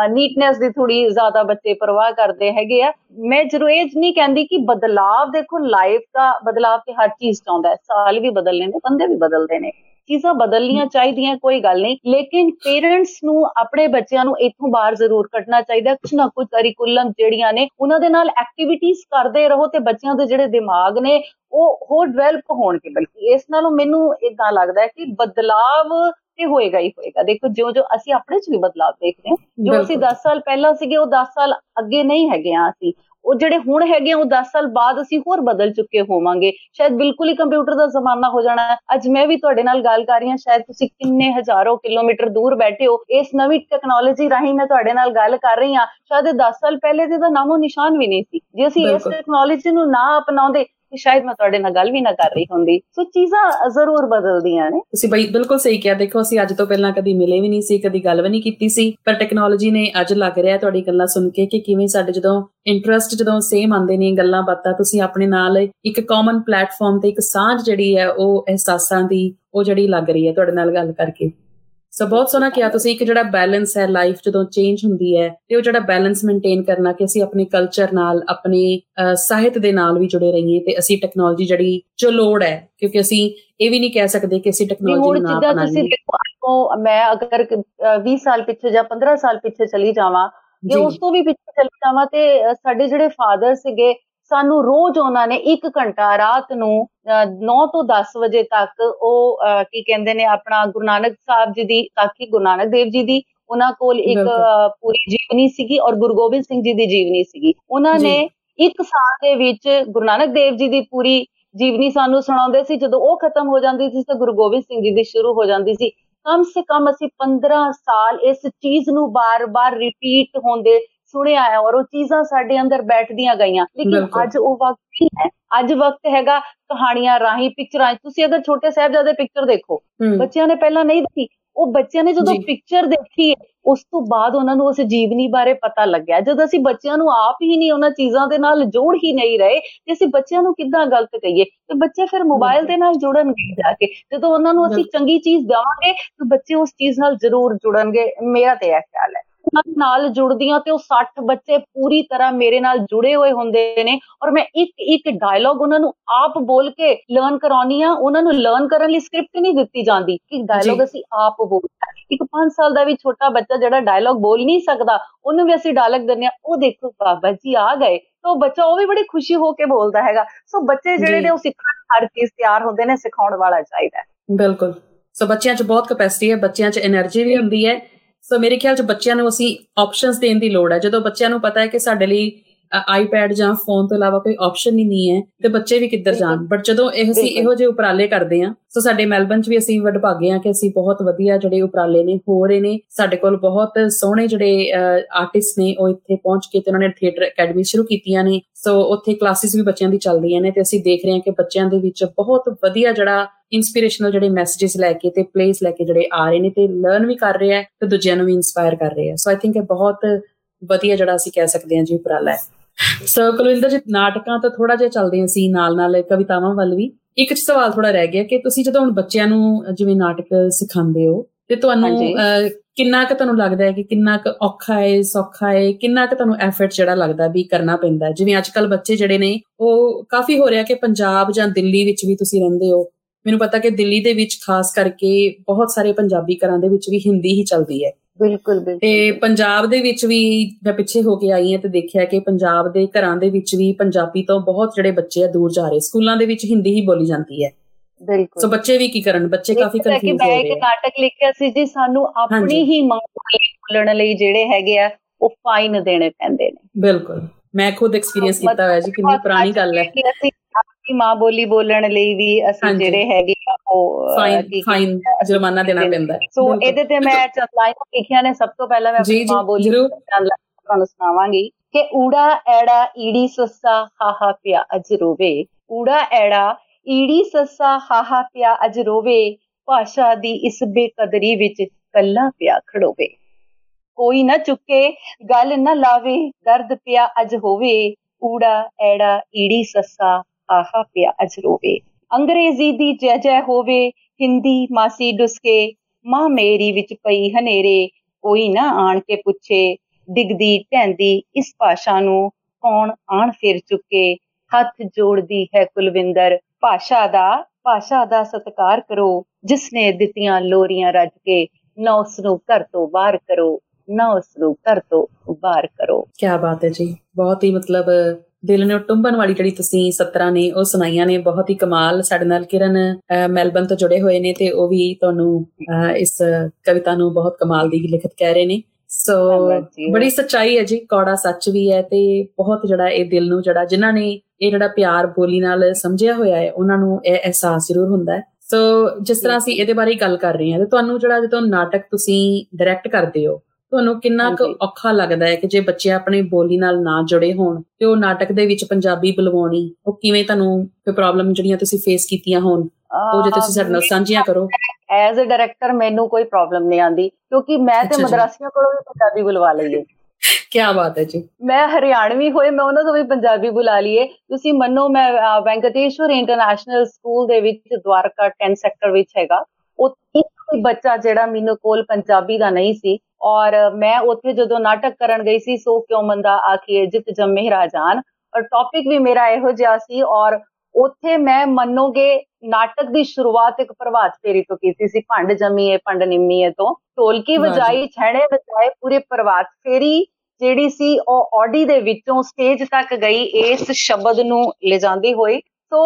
ਨੀਟਨੈਸ ਦੀ ਥੋੜੀ ਜ਼ਿਆਦਾ ਬੱਚੇ ਪਰਵਾਹ ਕਰਦੇ ਹੈਗੇ ਆ। ਮੈਂ ਜ਼ਰੂਰ ਇਹ ਨਹੀਂ ਕਹਿੰਦੀ ਕਿ ਬਦਲਾਵ ਦੇਖੋ ਲਾਈਫ ਦਾ ਬਦਲਾਵ ਤੇ ਹਰ ਚੀਜ਼ ਚਾਹੁੰਦਾ ਹੈ। ਸਾਲ ਵੀ ਬਦਲਨੇ ਨੇ ਬੰਦੇ ਵੀ ਬਦਲਦੇ ਨੇ। ਚੀਜ਼ਾਂ ਬਦਲਣੀਆਂ ਚਾਹੀਦੀਆਂ ਕੋਈ ਗੱਲ ਨਹੀਂ। ਲੇਕਿਨ ਪੇਰੈਂਟਸ ਨੂੰ ਆਪਣੇ ਬੱਚਿਆਂ ਨੂੰ ਇਥੋਂ ਬਾਹਰ ਜ਼ਰੂਰ ਕੱਢਣਾ ਚਾਹੀਦਾ। ਕੁਝ ਨਾ ਕੁਝ ਕਰਿਕੂਲਮ ਜਿਹੜੀਆਂ ਨੇ ਉਹਨਾਂ ਦੇ ਨਾਲ ਐਕਟੀਵਿਟੀਜ਼ ਕਰਦੇ ਰਹੋ ਤੇ ਬੱਚਿਆਂ ਦੇ ਜਿਹੜੇ ਦਿਮਾਗ ਨੇ ਉਹ ਹੋਰ ਡਿਵੈਲਪ ਹੋਣਗੇ। ਬਲਕਿ ਇਸ ਨਾਲੋਂ ਮੈਨੂੰ ਇਦਾਂ ਲੱਗਦਾ ਹੈ ਕਿ ਬਦਲਾਵ ਤੇ ਹੋਏਗਾ ਹੀ ਹੋਏਗਾ। ਦੇਖੋ ਜੋ ਜੋ ਅਸੀਂ ਆਪਣੇ ਚ ਵੀ ਬਦਲਾਅ ਦੇਖਦੇ ਹਾਂ। ਜੋ ਅਸੀਂ 10 ਸਾਲ ਪਹਿਲਾਂ ਸੀਗੇ ਉਹ 10 ਸਾਲ ਅੱਗੇ ਨਹੀਂ ਹੈਗੇ ਆ ਅਸੀਂ। ਉਹ ਜਿਹੜੇ ਹੁਣ ਹੈਗੇ ਉਹ 10 ਸਾਲ ਬਾਅਦ ਅਸੀਂ ਹੋਰ ਬਦਲ ਚੁੱਕੇ ਹੋਵਾਂਗੇ। ਸ਼ਾਇਦ ਬਿਲਕੁਲ ਹੀ ਕੰਪਿਊਟਰ ਦਾ ਜ਼ਮਾਨਾ ਹੋ ਜਾਣਾ ਹੈ। ਅੱਜ ਮੈਂ ਵੀ ਤੁਹਾਡੇ ਨਾਲ ਗੱਲ ਕਰ ਰਹੀ ਹਾਂ। ਸ਼ਾਇਦ ਤੁਸੀਂ ਕਿੰਨੇ ਹਜ਼ਾਰਾਂ ਕਿਲੋਮੀਟਰ ਦੂਰ ਬੈਠੇ ਹੋ। ਇਸ ਨਵੀਂ ਟੈਕਨੋਲੋਜੀ ਰਾਹੀਂ ਮੈਂ ਤੁਹਾਡੇ ਨਾਲ ਗੱਲ ਕਰ ਰਹੀ ਹਾਂ। ਸ਼ਾਇਦ 10 ਸਾਲ ਪਹਿਲੇ ਤੇ ਦਾ ਨਾਮੋ ਨਿਸ਼ਾਨ ਵੀ ਨਹੀਂ ਸੀ। ਜੇ ਅਸੀਂ ਇਸ ਟੈਕਨੋਲੋਜੀ ਨੂੰ ਨਾ ਅਪਣਾਉਂਦੇ ਕਿ ਸ਼ਾਇਦ ਮੈਂ ਤੁਹਾਡੇ ਨਾਲ ਗੱਲ ਵੀ ਨਾ ਕਰ ਰਹੀ ਹੁੰਦੀ। ਸੋ ਚੀਜ਼ਾਂ ਜ਼ਰੂਰ ਬਦਲਦੀਆਂ ਨੇ। ਤੁਸੀਂ ਬਈ ਬਿਲਕੁਲ ਸਹੀ ਕਿਹਾ। ਦੇਖੋ, ਅਸੀਂ ਅੱਜ ਤੋਂ ਪਹਿਲਾਂ ਕਦੀ ਮਿਲੇ ਵੀ ਨਹੀਂ ਸੀ, ਕਦੀ ਗੱਲ ਵੀ ਨਹੀਂ ਕੀਤੀ ਸੀ। ਪਰ ਟੈਕਨੋਲੋਜੀ ਨੇ ਅੱਜ ਲੱਗ ਰਿਹਾ ਤੁਹਾਡੀ ਗੱਲਾਂ ਸੁਣ ਕੇ ਕਿ ਕਿਵੇਂ ਸਾਡੇ ਜਦੋਂ ਇੰਟਰਸਟ ਜਦੋਂ ਸੇਮ ਆਉਂਦੇ ਨੇ ਗੱਲਾਂ ਬਾਤਾਂ, ਤੁਸੀਂ ਆਪਣੇ ਨਾਲ ਇੱਕ ਕਾਮਨ ਪਲੇਟਫਾਰਮ ਤੇ ਇੱਕ ਸਾਂਝ ਜਿਹੜੀ ਹੈ, ਉਹ ਅਹਿਸਾਸਾਂ ਦੀ, ਉਹ ਜਿਹੜੀ ਲੱਗ ਰਹੀ ਹੈ, ਤੁਹਾਡੇ ਨਾਲ ਗੱਲ ਕਰਕੇ। ਸੋ ਬਹੁਤ ਸੋਹਣਾ ਕਿਹਾ ਤੁਸੀਂ ਇੱਕ ਜਿਹੜਾ ਬੈਲੈਂਸ ਹੈ ਲਾਈਫ ਜਦੋਂ ਚੇਂਜ ਹੁੰਦੀ ਹੈ ਤੇ ਉਹ ਜਿਹੜਾ ਬੈਲੈਂਸ ਮੇਨਟੇਨ ਕਰਨਾ ਕਿ ਅਸੀਂ ਆਪਣੇ ਕਲਚਰ ਨਾਲ ਆਪਣੇ ਸਾਹਿਤ ਦੇ ਨਾਲ ਵੀ ਜੁੜੇ ਰਹੀਏ ਤੇ ਅਸੀਂ ਟੈਕਨੋਲੋਜੀ ਜਿਹੜੀ ਜੋ ਲੋੜ ਹੈ ਕਿਉਂਕਿ ਅਸੀਂ ਇਹ ਵੀ ਨਹੀਂ ਕਹਿ ਸਕਦੇ ਕਿ ਅਸੀਂ ਟੈਕਨੋਲੋਜੀ ਨੂੰ ਨਾ ਅਪਣਾਈਏ। ਤੁਸੀਂ ਦੇਖੋ ਮੈਂ ਅਗਰ 20 ਸਾਲ ਪਿੱਛੇ ਜਾਂ 15 ਸਾਲ ਪਿੱਛੇ ਚਲੀ ਜਾਵਾਂ ਜੇ। ਉਸ ਤੋਂ ਵੀ ਪਿੱਛੇ ਚਲੀ ਜਾਵਾਂ ਤੇ ਸਾਡੇ ਜਿਹੜੇ ਫਾਦਰ ਸੀਗੇ ਸਾਨੂੰ ਰੋਜ਼ ਉਹਨਾਂ ਨੇ 1 ਘੰਟਾ ਰਾਤ ਨੂੰ 9 ਤੋਂ 10 ਵਜੇ ਤੱਕ ਉਹ ਕੀ ਕਹਿੰਦੇ ਨੇ ਆਪਣਾ ਗੁਰੂ ਨਾਨਕ ਸਾਹਿਬ ਜੀ ਦੀ ਤਾਕੀ ਗੁਰੂ ਨਾਨਕ ਦੇਵ ਜੀ ਦੀ ਉਹਨਾਂ ਕੋਲ ਇੱਕ ਪੂਰੀ ਜੀਵਨੀ ਸੀਗੀ ਔਰ ਗੁਰੂ ਗੋਬਿੰਦ ਸਿੰਘ ਜੀ ਦੀ ਜੀਵਨੀ ਸੀਗੀ। ਉਹਨਾਂ ਨੇ ਇੱਕ ਸਾਲ ਦੇ ਵਿੱਚ ਗੁਰੂ ਨਾਨਕ ਦੇਵ ਜੀ ਦੀ ਪੂਰੀ ਜੀਵਨੀ ਸਾਨੂੰ ਸੁਣਾਉਂਦੇ ਸੀ। ਜਦੋਂ ਉਹ ਖਤਮ ਹੋ ਜਾਂਦੀ ਸੀ ਤਾਂ ਗੁਰੂ ਗੋਬਿੰਦ ਸਿੰਘ ਜੀ ਦੀ ਸ਼ੁਰੂ ਹੋ ਜਾਂਦੀ ਸੀ। ਕਮ ਸੇ ਕਮ ਅਸੀਂ 15 ਸਾਲ ਇਸ ਚੀਜ਼ ਨੂੰ ਬਾਰ-ਬਾਰ ਰਿਪੀਟ ਹੁੰਦੇ ਸੁਣਿਆ ਹੈ ਔਰ ਉਹ ਚੀਜ਼ਾਂ ਸਾਡੇ ਅੰਦਰ ਬੈਠਦੀਆਂ ਗਈਆਂ। ਲੇਕਿਨ ਅੱਜ ਉਹ ਵਕਤ ਨਹੀਂ ਹੈ। ਅੱਜ ਵਕਤ ਹੈਗਾ ਕਹਾਣੀਆਂ ਰਾਹੀਂ ਪਿਕਚਰਾਂ ਤੁਸੀਂ ਅਗਰ ਛੋਟੇ ਸਾਹਿਬਜ਼ਾਦੇ ਪਿਕਚਰ ਦੇਖੋ ਬੱਚਿਆਂ ਨੇ ਪਹਿਲਾਂ ਨਹੀਂ ਦੇਖੀ। ਉਹ ਬੱਚਿਆਂ ਨੇ ਜਦੋਂ ਪਿਕਚਰ ਦੇਖੀ ਉਸ ਤੋਂ ਬਾਅਦ ਉਹਨਾਂ ਨੂੰ ਉਸ ਜੀਵਨੀ ਬਾਰੇ ਪਤਾ ਲੱਗਿਆ। ਜਦ ਅਸੀਂ ਬੱਚਿਆਂ ਨੂੰ ਆਪ ਹੀ ਨਹੀਂ ਉਹਨਾਂ ਚੀਜ਼ਾਂ ਦੇ ਨਾਲ ਜੋੜ ਹੀ ਨਹੀਂ ਰਹੇ ਤੇ ਅਸੀਂ ਬੱਚਿਆਂ ਨੂੰ ਕਿੱਦਾਂ ਗਲਤ ਕਹੀਏ? ਤੇ ਬੱਚੇ ਫਿਰ ਮੋਬਾਈਲ ਦੇ ਨਾਲ ਜੁੜਨਗੇ ਜਾ ਕੇ। ਜਦੋਂ ਉਹਨਾਂ ਨੂੰ ਅਸੀਂ ਚੰਗੀ ਚੀਜ਼ ਦੇਵਾਂਗੇ ਤਾਂ ਬੱਚੇ ਉਸ ਚੀਜ਼ ਨਾਲ ਜ਼ਰੂਰ ਜੁੜਨਗੇ। ਮੇਰਾ ਤੇ ਇਹ ਖਿਆਲ ਹੈ। ਉਹਨਾਂ ਨਾਲ ਜੁੜਦੀ ਹਾਂ ਤੇ ਉਹ 60 ਬੱਚੇ ਪੂਰੀ ਤਰ੍ਹਾਂ ਮੇਰੇ ਨਾਲ ਜੁੜੇ ਹੋਏ ਹੁੰਦੇ ਨੇ ਔਰ ਮੈਂ ਇੱਕ ਇੱਕ ਡਾਇਲੌਗ ਉਹਨਾਂ ਨੂੰ ਆਪ ਬੋਲ ਕੇ ਲਰਨ ਕਰਾਉਣੀ ਆ ਉਹਨਾਂ ਨੂੰ ਲਰਨ ਕਰਨ ਲਈ ਸਕ੍ਰਿਪਟ ਨਹੀਂ ਦਿੱਤੀ ਜਾਂਦੀ। ਕਿ ਡਾਇਲੌਗ ਅਸੀਂ ਆਪ ਬੋਲਦੇ ਇੱਕ 5 ਸਾਲ ਦਾ ਵੀ ਛੋਟਾ ਬੱਚਾ ਜਿਹੜਾ ਡਾਇਲੌਗ ਬੋਲ ਨਹੀਂ ਸਕਦਾ ਉਹਨੂੰ ਵੀ ਅਸੀਂ ਡਾਇਲੌਗ ਦਿੰਨੇ ਆ ਉਹ ਦੇਖੋ ਬਾਬਾ ਜੀ ਆ ਗਏ। ਤਾਂ ਬੱਚਾ ਉਹ ਵੀ ਬੜੀ ਖੁਸ਼ੀ ਹੋ ਕੇ ਬੋਲਦਾ ਹੈਗਾ। ਸੋ ਬੱਚੇ ਜਿਹੜੇ ਨੇ ਉਹ ਸਿੱਖਣ ਹਰ ਚੀਜ਼ ਤਿਆਰ ਹੁੰਦੇ ਨੇ ਸਿਖਾਉਣ ਵਾਲਾ ਚਾਹੀਦਾ ਬਿਲਕੁਲ। ਸੋ ਬੱਚਿਆਂ 'ਚ ਬਹੁਤ ਕਪੈਸਿਟੀ ਹੈ ਬੱਚਿਆਂ 'ਚ એનર્ਜੀ ਵੀ ਹੁੰਦੀ ਹੈ ਸੋ ਮੇਰੇ ਖਿਆਲ 'ਚ ਬੱਚਿਆਂ ਨੂੰ ਅਸੀਂ ਆਪਸ਼ਨਸ ਦੇਣ ਦੀ ਲੋੜ ਹੈ। ਜਦੋਂ ਬੱਚਿਆਂ ਨੂੰ ਪਤਾ ਹੈ ਕਿ ਸਾਡੇ ਲਈ ਆਈਪੈਡ ਜਾਂ ਫੋਨ ਤੋਂ ਇਲਾਵਾ ਕੋਈ ਆਪਸ਼ਨ ਹੀ ਨਹੀਂ ਹੈ ਤੇ ਬੱਚੇ ਵੀ ਕਿੱਧਰ ਜਾਣ? ਬਟ ਜਦੋਂ ਇਹ ਅਸੀਂ ਇਹੋ ਜਿਹੇ ਉਪਰਾਲੇ ਕਰਦੇ ਆ ਸੋ ਸਾਡੇ ਮੈਲਬਨ 'ਚ ਵੀ ਅਸੀਂ ਵਡਭਾਗੇ ਆ ਕਿ ਅਸੀਂ ਬਹੁਤ ਵਧੀਆ ਜਿਹੜੇ ਉਪਰਾਲੇ ਨੇ ਹੋ ਰਹੇ ਨੇ। ਸਾਡੇ ਕੋਲ ਬਹੁਤ ਸੋਹਣੇ ਜਿਹੜੇ ਆਰਟਿਸਟ ਨੇ ਉਹ ਇੱਥੇ ਪਹੁੰਚ ਕੇ ਤੇ ਉਹਨਾਂ ਨੇ ਥੀਏਟਰ ਅਕੈਡਮੀ ਸ਼ੁਰੂ ਕੀਤੀਆਂ ਨੇ। ਸੋ ਉੱਥੇ ਕਲਾਸਿਸ ਵੀ ਬੱਚਿਆਂ ਦੀ ਚੱਲ ਰਹੀਆਂ ਨੇ ਤੇ ਅਸੀਂ ਦੇਖ ਰਹੇ ਹਾਂ ਕਿ ਬੱਚਿਆਂ ਦੇ ਵਿੱਚ ਬਹੁਤ ਵਧੀਆ ਜਿਹੜਾ ਇਨਸਪੀਰੇਸ਼ਨਲ ਜਿਹੜੇ ਮੈਸੇजेस ਲੈ ਕੇ ਤੇ ਪਲੇਸ ਲੈ ਕੇ ਜਿਹੜੇ ਆ ਰਹੇ ਨੇ ਤੇ ਲਰਨ ਵੀ ਕਰ ਰਹੇ ਆ ਤੇ ਦੂਜਿਆਂ ਨੂੰ ਵੀ ਇਨਸਪਾਇਰ ਕਰ ਰਹੇ ਆ ਸੋ ਆਈ ਥਿੰਕ ਇਹ ਬਹੁਤ ਵਧੀਆ ਜਿਹੜਾ ਅਸੀਂ ਕਹਿ ਸਕਦੇ ਹਾਂ ਜੀ ਉਪਰਾਲਾ ਹੈ। ਸੋ ਕੁਲਵਿੰਦਰ ਜੀ ਨਾਟਕਾਂ ਤਾਂ ਥੋੜਾ ਜਿਹਾ ਚੱਲਦੇ ਸੀ ਨਾਲ ਨਾਲ ਕਵਿਤਾਵਾਂ ਵੱਲ ਵੀ। ਇੱਕ ਸਵਾਲ ਥੋੜਾ ਰਹਿ ਗਿਆ ਕਿ ਤੁਸੀਂ ਜਦੋਂ ਹੁਣ ਬੱਚਿਆਂ ਨੂੰ ਜਿਵੇਂ ਨਾਟਕ ਸਿਖਾਉਂਦੇ ਹੋ ਤੇ ਤੁਹਾਨੂੰ ਕਿੰਨਾ ਕੁ ਤੁਹਾਨੂੰ ਲੱਗਦਾ ਹੈ ਕਿ ਕਿੰਨਾ ਕੁ ਔਖਾ ਹੈ ਸੌਖਾ ਹੈ ਕਿੰਨਾ ਕੁ ਤੁਹਾਨੂੰ ਐਫਰਟ ਜਿਹੜਾ ਲੱਗਦਾ ਵੀ ਕਰਨਾ ਪੈਂਦਾ ਜਿਵੇਂ ਅੱਜ ਕੱਲ ਬੱਚੇ ਜਿਹੜੇ ਨੇ ਉਹ ਕਾਫੀ ਹੋ ਰਿਹਾ ਕਿ ਪੰਜਾਬ ਜਾਂ ਦਿੱਲੀ ਵਿੱਚ ਵੀ ਤੁਸੀਂ ਰਹਿੰਦੇ ਹੋ। ਮੈਨੂੰ ਪਤਾ ਕਿ ਦਿੱਲੀ ਦੇ ਵਿੱਚ ਖਾਸ ਕਰਕੇ ਬਹੁਤ ਸਾਰੇ ਪੰਜਾਬੀ ਘਰਾਂ ਦੇ ਵਿੱਚ ਵੀ ਹਿੰਦੀ ਹੀ ਚੱਲਦੀ ਹੈ। ਬਿਲਕੁਲ ਬਿਲਕੁਲ ਤੇ ਪੰਜਾਬ ਦੇ ਵਿੱਚ ਵੀ ਮੈਂ ਪਿੱਛੇ ਹੋ ਕੇ ਆਈ ਹਾਂ ਤੇ ਦੇਖਿਆ ਕਿ ਪੰਜਾਬ ਦੇ ਘਰਾਂ ਦੇ ਵਿੱਚ ਵੀ ਪੰਜਾਬੀ ਤੋਂ ਬਹੁਤ ਜਿਹੜੇ ਬੱਚੇ ਆ ਦੂਰ ਜਾ ਰਹੇ। ਸਕੂਲਾਂ ਦੇ ਵਿੱਚ ਹਿੰਦੀ ਹੀ ਬੋਲੀ ਜਾਂਦੀ ਹੈ। ਬਿਲਕੁਲ। ਸੋ ਬੱਚੇ ਵੀ ਕੀ ਕਰਨ? ਬੱਚੇ ਕਾਫੀ ਕਨਫਿਊਜ਼ ਹੋ ਰਹੇ ਨੇ ਨਾਟਕ ਲਿਖਿਆ ਸੀ ਜੀ ਸਾਨੂੰ ਆਪਣੀ ਹੀ ਮਾਂ ਬੋਲੀ ਬੋਲਣ ਲਈ ਜਿਹੜੇ ਹੈਗੇ ਆ ਉਹ ਫਾਈਨ ਦੇਣੇ ਪੈਂਦੇ ਨੇ। ਬਿਲਕੁਲ। ਮੈਂ ਖੁਦ ਐਕਸਪੀਰੀਅੰਸ ਕੀਤਾ ਹੋਇਆ ਜੀ ਕਿੰਨੀ ਪੁਰਾਣੀ ਗੱਲ ਹੈ। ਆਪਣੀ ਮਾਂ ਬੋਲੀ ਬੋਲਣ ਲਈ ਵੀ ਅਸੀਂ ਜਿਹੜੇ ਹੈਗੇ ਉਹ ਫਾਈਨ ਜੁਰਮਾਨਾ ਦੇਣਾ ਪੈਂਦਾ ਸੋ ਇਹਦੇ ਤੇ ਮੈਂ ਚੰਦਾਈ ਲਿਖਿਆ ਨੇ ਸਭ ਤੋਂ ਪਹਿਲਾਂ ਮੈਂ ਆਪਣੀ ਮਾਂ ਬੋਲੀ ਤੁਹਾਨੂੰ ਸੁਣਾਵਾਂਗੀ ਕਿ ਊੜਾ ਐੜਾ ਈੜੀ ਸੱਸਾ ਹਾਹਾ ਪਿਆ ਅਜ ਰੋਵੇ। ਊੜਾ ਐੜਾ ਈੜੀ ਸੱਸਾ ਹਾਹਾ ਪਿਆ ਅਜ ਰੋਵੇ। ਭਾਸ਼ਾ ਦੀ ਇਸ ਬੇਕਦਰੀ ਵਿੱਚ ਕੱਲਾ ਪਿਆ ਖੜੋਵੇ। ਕੋਈ ਨਾ ਚੁੱਕੇ ਗੱਲ ਨਾ ਲਾਵੇ ਦਰਦ ਪਿਆ ਅਜ ਹੋਵੇ। ਊੜਾ ਐੜਾ ਈੜੀ ਸੱਸਾ ਆਹਾ ਪਿਆ ਅਜ ਰੋਵੇ। ਅੰਗਰੇਜ਼ੀ ਦੀ ਜੈ ਜੈ ਹੋਵੇ, ਹਿੰਦੀ ਮਾਸੀ ਡੁਸਕੇ, ਮਾਂ ਮੇਰੀ ਵਿੱਚ ਪਈ ਹਨੇਰੇ, ਕੋਈ ਨਾ ਆਣ ਕੇ ਪੁੱਛੇ, ਡਿਗਦੀ ਢੈਂਦੀ ਇਸ ਭਾਸ਼ਾ ਨੂੰ, ਕੌਣ ਆਣ ਫਿਰ ਚੁੱਕੇ, ਹੱਥ ਜੋੜਦੀ ਹੈ ਕੁਲਵਿੰਦਰ, ਭਾਸ਼ਾ ਦਾ ਭਾਸ਼ਾ ਦਾ ਸਤਿਕਾਰ ਕਰੋ, ਜਿਸ ਨੇ ਦਿੱਤੀਆਂ ਲੋਰੀਆਂ ਰੱਜ ਕੇ, ਨਾ ਉਸ ਨੂੰ ਘਰ ਤੋਂ ਬਾਹਰ ਕਰੋ, ਨਾ ਉਸ ਨੂੰ ਘਰ ਤੋਂ ਬਾਹਰ ਕਰੋ। ਕੀ ਬਾਤ ਹੈ ਜੀ, ਬਹੁਤ ਹੀ ਮਤਲਬ ਦਿਲ ਨੂੰ ਟੁੰਬਨ ਵਾਲੀ ਜਿਹੜੀ ਤੁਸੀਂ 17 ਨੇ ਉਹ ਸੁਣਾਈਆਂ ਨੇ ਬਹੁਤ ਹੀ ਕਮਾਲ। ਸਾਡੇ ਨਾਲ ਕਿਰਨ ਮੈਲਬਨ ਤੋਂ ਜੁੜੇ ਹੋਏ ਨੇ ਤੇ ਉਹ ਵੀ ਤੁਹਾਨੂੰ ਇਸ ਕਵਿਤਾ ਨੂੰ ਬਹੁਤ ਕਮਾਲ ਦੀ ਲਿਖਤ ਕਹਿ ਰਹੇ ਨੇ। ਸੋ ਬੜੀ ਸੱਚਾਈ ਹੈ ਜੀ ਕੌੜਾ ਸੱਚ ਵੀ ਹੈ ਤੇ ਬਹੁਤ ਜਿਹੜਾ ਇਹ ਦਿਲ ਨੂੰ ਜਿਹੜਾ ਜਿਨ੍ਹਾਂ ਨੇ ਇਹ ਜਿਹੜਾ ਪਿਆਰ ਬੋਲੀ ਨਾਲ ਸਮਝਿਆ ਹੋਇਆ ਹੈ ਉਹਨਾਂ ਨੂੰ ਇਹ ਅਹਿਸਾਸ ਜ਼ਰੂਰ ਹੁੰਦਾ ਹੈ। ਸੋ ਜਿਸ ਤਰ੍ਹਾਂ ਅਸੀਂ ਇਹਦੇ ਬਾਰੇ ਗੱਲ ਕਰ ਰਹੇ ਹਾਂ ਤੇ ਤੁਹਾਨੂੰ ਜਿਹੜਾ ਜਦੋਂ ਨਾਟਕ ਤੁਸੀਂ ਡਾਇਰੈਕਟ ਕਰਦੇ ਹੋ ਤੁਹਾਨੂੰ ਕਿੰਨਾ ਕੁ ਔਖਾ ਲੱਗਦਾ ਹੈ ਕਿ ਜੇ ਬੱਚੇ ਆਪਣੇ ਬੋਲੀ ਨਾਲ ਨਾ ਜੁੜੇ ਹੋਣ ਤੇ ਉਹ ਨਾਟਕ ਦੇ ਵਿੱਚ ਪੰਜਾਬੀ ਬੁਲਵਾਉਣੀ ਉਹ ਕਿਵੇਂ ਤੁਹਾਨੂੰ ਕੋਈ ਪ੍ਰੋਬਲਮ ਜਿਹੜੀਆਂ ਤੁਸੀਂ ਫੇਸ ਕੀਤੀਆਂ ਹੋਣ? ਉਹ ਜੇ ਤੁਸੀਂ ਸਾਡੇ ਨਾਲ ਸਾਂਝੀਆਂ ਕਰੋ। ਐਜ਼ ਅ ਡਾਇਰੈਕਟਰ ਮੈਨੂੰ ਕੋਈ ਪ੍ਰੋਬਲਮ ਨਹੀਂ ਆਂਦੀ ਕਿਉਂਕਿ ਮੈਂ ਤੇ ਮਦਰਾਸੀਆਂ ਕੋਲੋਂ ਵੀ ਪੰਜਾਬੀ ਬੁਲਵਾ ਲਈਏ। ਕੀ ਬਾਤ ਹੈ ਜੀ। ਮੈਂ ਹਰਿਆਣਵੀ ਹੋਏ ਮੈਂ ਉਹਨਾਂ ਤੋਂ ਵੀ ਪੰਜਾਬੀ ਬੁਲਾ ਲਈਏ। ਤੁਸੀਂ ਮੰਨੋ ਮੈਂ ਵੈਂਕਟੇਸ਼ਵਰ ਇੰਟਰਨੈਸ਼ਨਲ ਸਕੂਲ ਦੇ ਵਿੱਚ ਦਵਾਰਕਾ 10 ਸੈਕਟਰ ਵਿੱਚ ਹੈਗਾ। ਉਹ ਇੱਕ ਬੱਚਾ ਜਿਹੜਾ ਮੈਨੂੰ ਕੋਲ ਪੰਜਾਬੀ ਦਾ ਨਹੀਂ ਸੀ ਔਰ ਮੈਂ ਉੱਥੇ ਜਦੋਂ ਨਾਟਕ ਕਰਨ ਗਈ ਸੀ ਸੋ ਕਿਉਂ ਮੰਦਾ ਆਖੀਏ ਜਿਤ ਜੰਮੇ ਰਾਜਾਨ। ਔਰ ਟੌਪਿਕ ਵੀ ਮੇਰਾ ਇਹੋ ਜਿਹਾ ਸੀ ਔਰ ਉੱਥੇ ਮੈਂ ਮੰਨੋਗੇ ਨਾਟਕ ਦੀ ਸ਼ੁਰੂਆਤ ਇੱਕ ਪ੍ਰਭਾਤ ਫੇਰੀ ਤੋਂ ਕੀਤੀ ਸੀ ਭੰਡ ਜਮੀਏ ਭੰਡ ਨਿੰਮੀਏ ਤੋਂ। ਢੋਲਕੀ ਵਜਾਈ ਛੈਣੇ ਵਜਾਏ ਪੂਰੇ ਪ੍ਰਭਾਤ ਫੇਰੀ ਜਿਹੜੀ ਸੀ ਉਹ ਆਡੀ ਦੇ ਵਿੱਚੋਂ ਸਟੇਜ ਤੱਕ ਗਈ ਇਸ ਸ਼ਬਦ ਨੂੰ ਲਿਜਾਂਦੀ ਹੋਈ। ਸੋ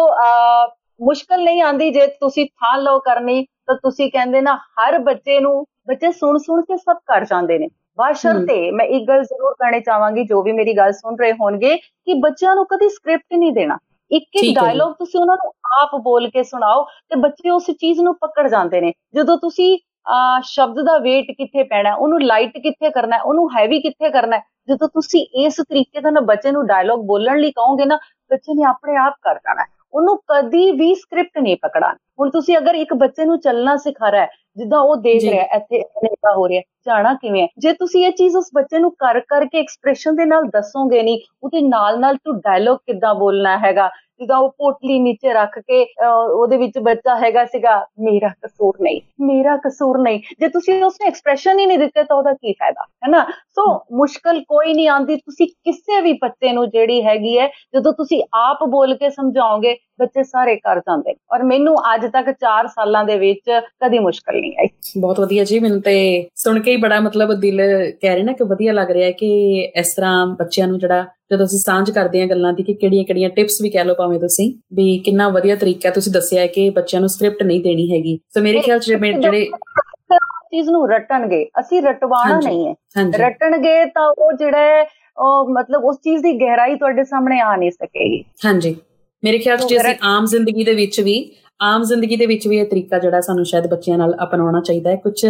ਮੁਸ਼ਕਲ ਨਹੀਂ ਆਂਦੀ ਜੇ ਤੁਸੀਂ ਥਾਂ ਲਓ ਕਰਨੀ ਤਾਂ ਤੁਸੀਂ ਕਹਿੰਦੇ ਨਾ ਹਰ ਬੱਚੇ ਨੂੰ ਬੱਚੇ ਸੁਣ ਸੁਣ ਕੇ ਸਭ ਕਰ ਜਾਂਦੇ ਨੇ। ਬਾਸ਼ਰਤੇ ਮੈਂ ਇੱਕ ਗੱਲ ਜ਼ਰੂਰ ਕਹਿਣੀ ਚਾਹਾਂਗੀ ਜੋ ਵੀ ਮੇਰੀ ਗੱਲ ਸੁਣ ਰਹੇ ਹੋਣਗੇ ਕਿ ਬੱਚਿਆਂ ਨੂੰ ਕਦੀ ਸਕ੍ਰਿਪਟ ਨਹੀਂ ਦੇਣਾ। ਇੱਕ ਇੱਕ ਡਾਇਲੌਗ ਤੁਸੀਂ ਉਹਨਾਂ ਨੂੰ ਆਪ ਬੋਲ ਕੇ ਸੁਣਾਓ ਤੇ ਬੱਚੇ ਉਸ ਚੀਜ਼ ਨੂੰ ਪਕੜ ਜਾਂਦੇ ਨੇ। ਜਦੋਂ ਤੁਸੀਂ ਸ਼ਬਦ ਦਾ weight ਕਿੱਥੇ ਪੈਣਾ ਉਹਨੂੰ ਲਾਈਟ ਕਿੱਥੇ ਕਰਨਾ ਉਹਨੂੰ ਹੈਵੀ ਕਿੱਥੇ ਕਰਨਾ ਜਦੋਂ ਤੁਸੀਂ ਇਸ ਤਰੀਕੇ ਨਾਲ ਬੱਚੇ ਨੂੰ ਡਾਇਲੌਗ ਬੋਲਣ ਲਈ ਕਹੋਗੇ ਨਾ ਬੱਚੇ ਨੇ ਆਪਣੇ ਆਪ ਕਰ ਜਾਣਾ। ਉਹਨੂੰ ਕਦੀ ਵੀ ਸਕ੍ਰਿਪਟ ਨਹੀਂ ਪਕੜਾਣਾ ਹੁਣ ਤੁਸੀਂ ਅਗਰ ਇੱਕ ਬੱਚੇ ਨੂੰ ਚੱਲਣਾ ਸਿਖਾ ਰਿਹਾ ਜਿੱਦਾਂ ਉਹ ਦੇਖ ਰਿਹਾ ਇੱਥੇ ਇਹਦਾ ਹੋ ਰਿਹਾ ਜਾਣਾ ਕਿਵੇਂ ਹੈ? ਜੇ ਤੁਸੀਂ ਇਹ ਚੀਜ਼ ਉਸ ਬੱਚੇ ਨੂੰ ਕਰ ਕਰਕੇ ਐਕਸਪ੍ਰੈਸ਼ਨ ਦੇ ਨਾਲ ਦੱਸੋਗੇ ਨਹੀਂ ਉਹਦੇ ਨਾਲ ਨਾਲ ਤੂੰ ਡਾਇਲੌਗ ਕਿੱਦਾਂ ਬੋਲਣਾ ਹੈਗਾ? ਜਿੱਦਾਂ ਉਹ ਪੋਟਲੀ ਨੀਚੇ ਰੱਖ ਕੇ ਉਹਦੇ ਵਿੱਚ ਬੱਚਾ ਹੈਗਾ ਸੀਗਾ ਮੇਰਾ ਕਸੂਰ ਨਹੀਂ ਮੇਰਾ ਕਸੂਰ ਨਹੀਂ। ਜੇ ਤੁਸੀਂ ਉਸ ਨੂੰ ਐਕਸਪ੍ਰੈਸ਼ਨ ਹੀ ਨਹੀਂ ਦਿੱਤੇ ਤਾਂ ਉਹਦਾ ਕੀ ਫਾਇਦਾ ਹੈਨਾ? ਸੋ ਮੁਸ਼ਕਲ ਕੋਈ ਨਹੀਂ ਆਂਦੀ ਤੁਸੀਂ ਕਿਸੇ ਵੀ ਬੱਚੇ ਨੂੰ ਜਿਹੜੀ ਹੈਗੀ ਹੈ ਜਦੋਂ ਤੁਸੀਂ ਆਪ ਬੋਲ ਕੇ ਸਮਝਾਓਗੇ ਬੱਚੇ ਸਾਰੇ ਕਰ ਜਾਂਦੇ ਔਰ ਮੈਨੂੰ ਅੱਜ ਤੱਕ 4 ਸਾਲਾਂ ਦੇ ਵਿੱਚ ਕਦੀ ਮੁਸ਼ਕਲ ਨਹੀਂ ਆਈ। ਬਹੁਤ ਵਧੀਆ ਜੀ ਮੈਨੂੰ ਤੇ ਸੁਣ ਕੇ ਹੀ ਬੜਾ ਮਤਲਬ ਦਿਲ ਕਹਿ ਰਿਹਾ ਨਾ ਕਿ ਵਧੀਆ ਲੱਗ ਰਿਹਾ ਹੈ ਕਿ ਇਸ ਤਰ੍ਹਾਂ ਬੱਚਿਆਂ ਨੂੰ ਜਿਹੜਾ ਜਦੋਂ ਅਸੀਂ ਸਾਂਝ ਕਰਦੇ ਹਾਂ ਗੱਲਾਂ ਦੀ ਕਿ ਕਿਹੜੀਆਂ-ਕਿਹੜੀਆਂ ਟਿਪਸ ਵੀ ਕਹਿ ਲਓ ਭਾਵੇਂ ਤੁਸੀਂ ਵੀ ਕਿੰਨਾ ਵਧੀਆ ਤਰੀਕਾ ਤੁਸੀਂ ਦੱਸਿਆ ਹੈ ਕਿ ਬੱਚਿਆਂ ਨੂੰ ਸਕ੍ਰਿਪਟ ਨਹੀਂ ਦੇਣੀ ਹੈਗੀ। ਸੋ ਮੇਰੇ ਖਿਆਲ 'ਚ ਜਿਹੜੇ ਚੀਜ਼ ਨੂੰ ਰਟਣਗੇ ਅਸੀਂ ਰਟਵਾਣਾ ਨਹੀਂ ਹੈ। ਰਟਣਗੇ ਤਾਂ ਉਹ ਜਿਹੜਾ ਉਹ ਮਤਲਬ ਉਸ ਚੀਜ਼ ਦੀ ਗਹਿਰਾਈ ਤੁਹਾਡੇ ਸਾਹਮਣੇ ਆ ਨਹੀਂ ਸਕੇਗੀ। ਹਾਂਜੀ। ਮੇਰੇ ਖਿਆਲ 'ਚ ਜੇ ਅਸੀਂ ਆਮ ਜ਼ਿੰਦਗੀ ਦੇ ਵਿੱਚ ਵੀ ਆਮ ਜ਼ਿੰਦਗੀ ਦੇ ਵਿੱਚ ਵੀ ਇਹ ਤਰੀਕਾ ਜਿਹੜਾ ਸਾਨੂੰ ਸ਼ਾਇਦ ਬੱਚਿਆਂ ਨਾਲ ਅਪਣਾਉਣਾ ਚਾਹੀਦਾ ਹੈ। ਕੁਝ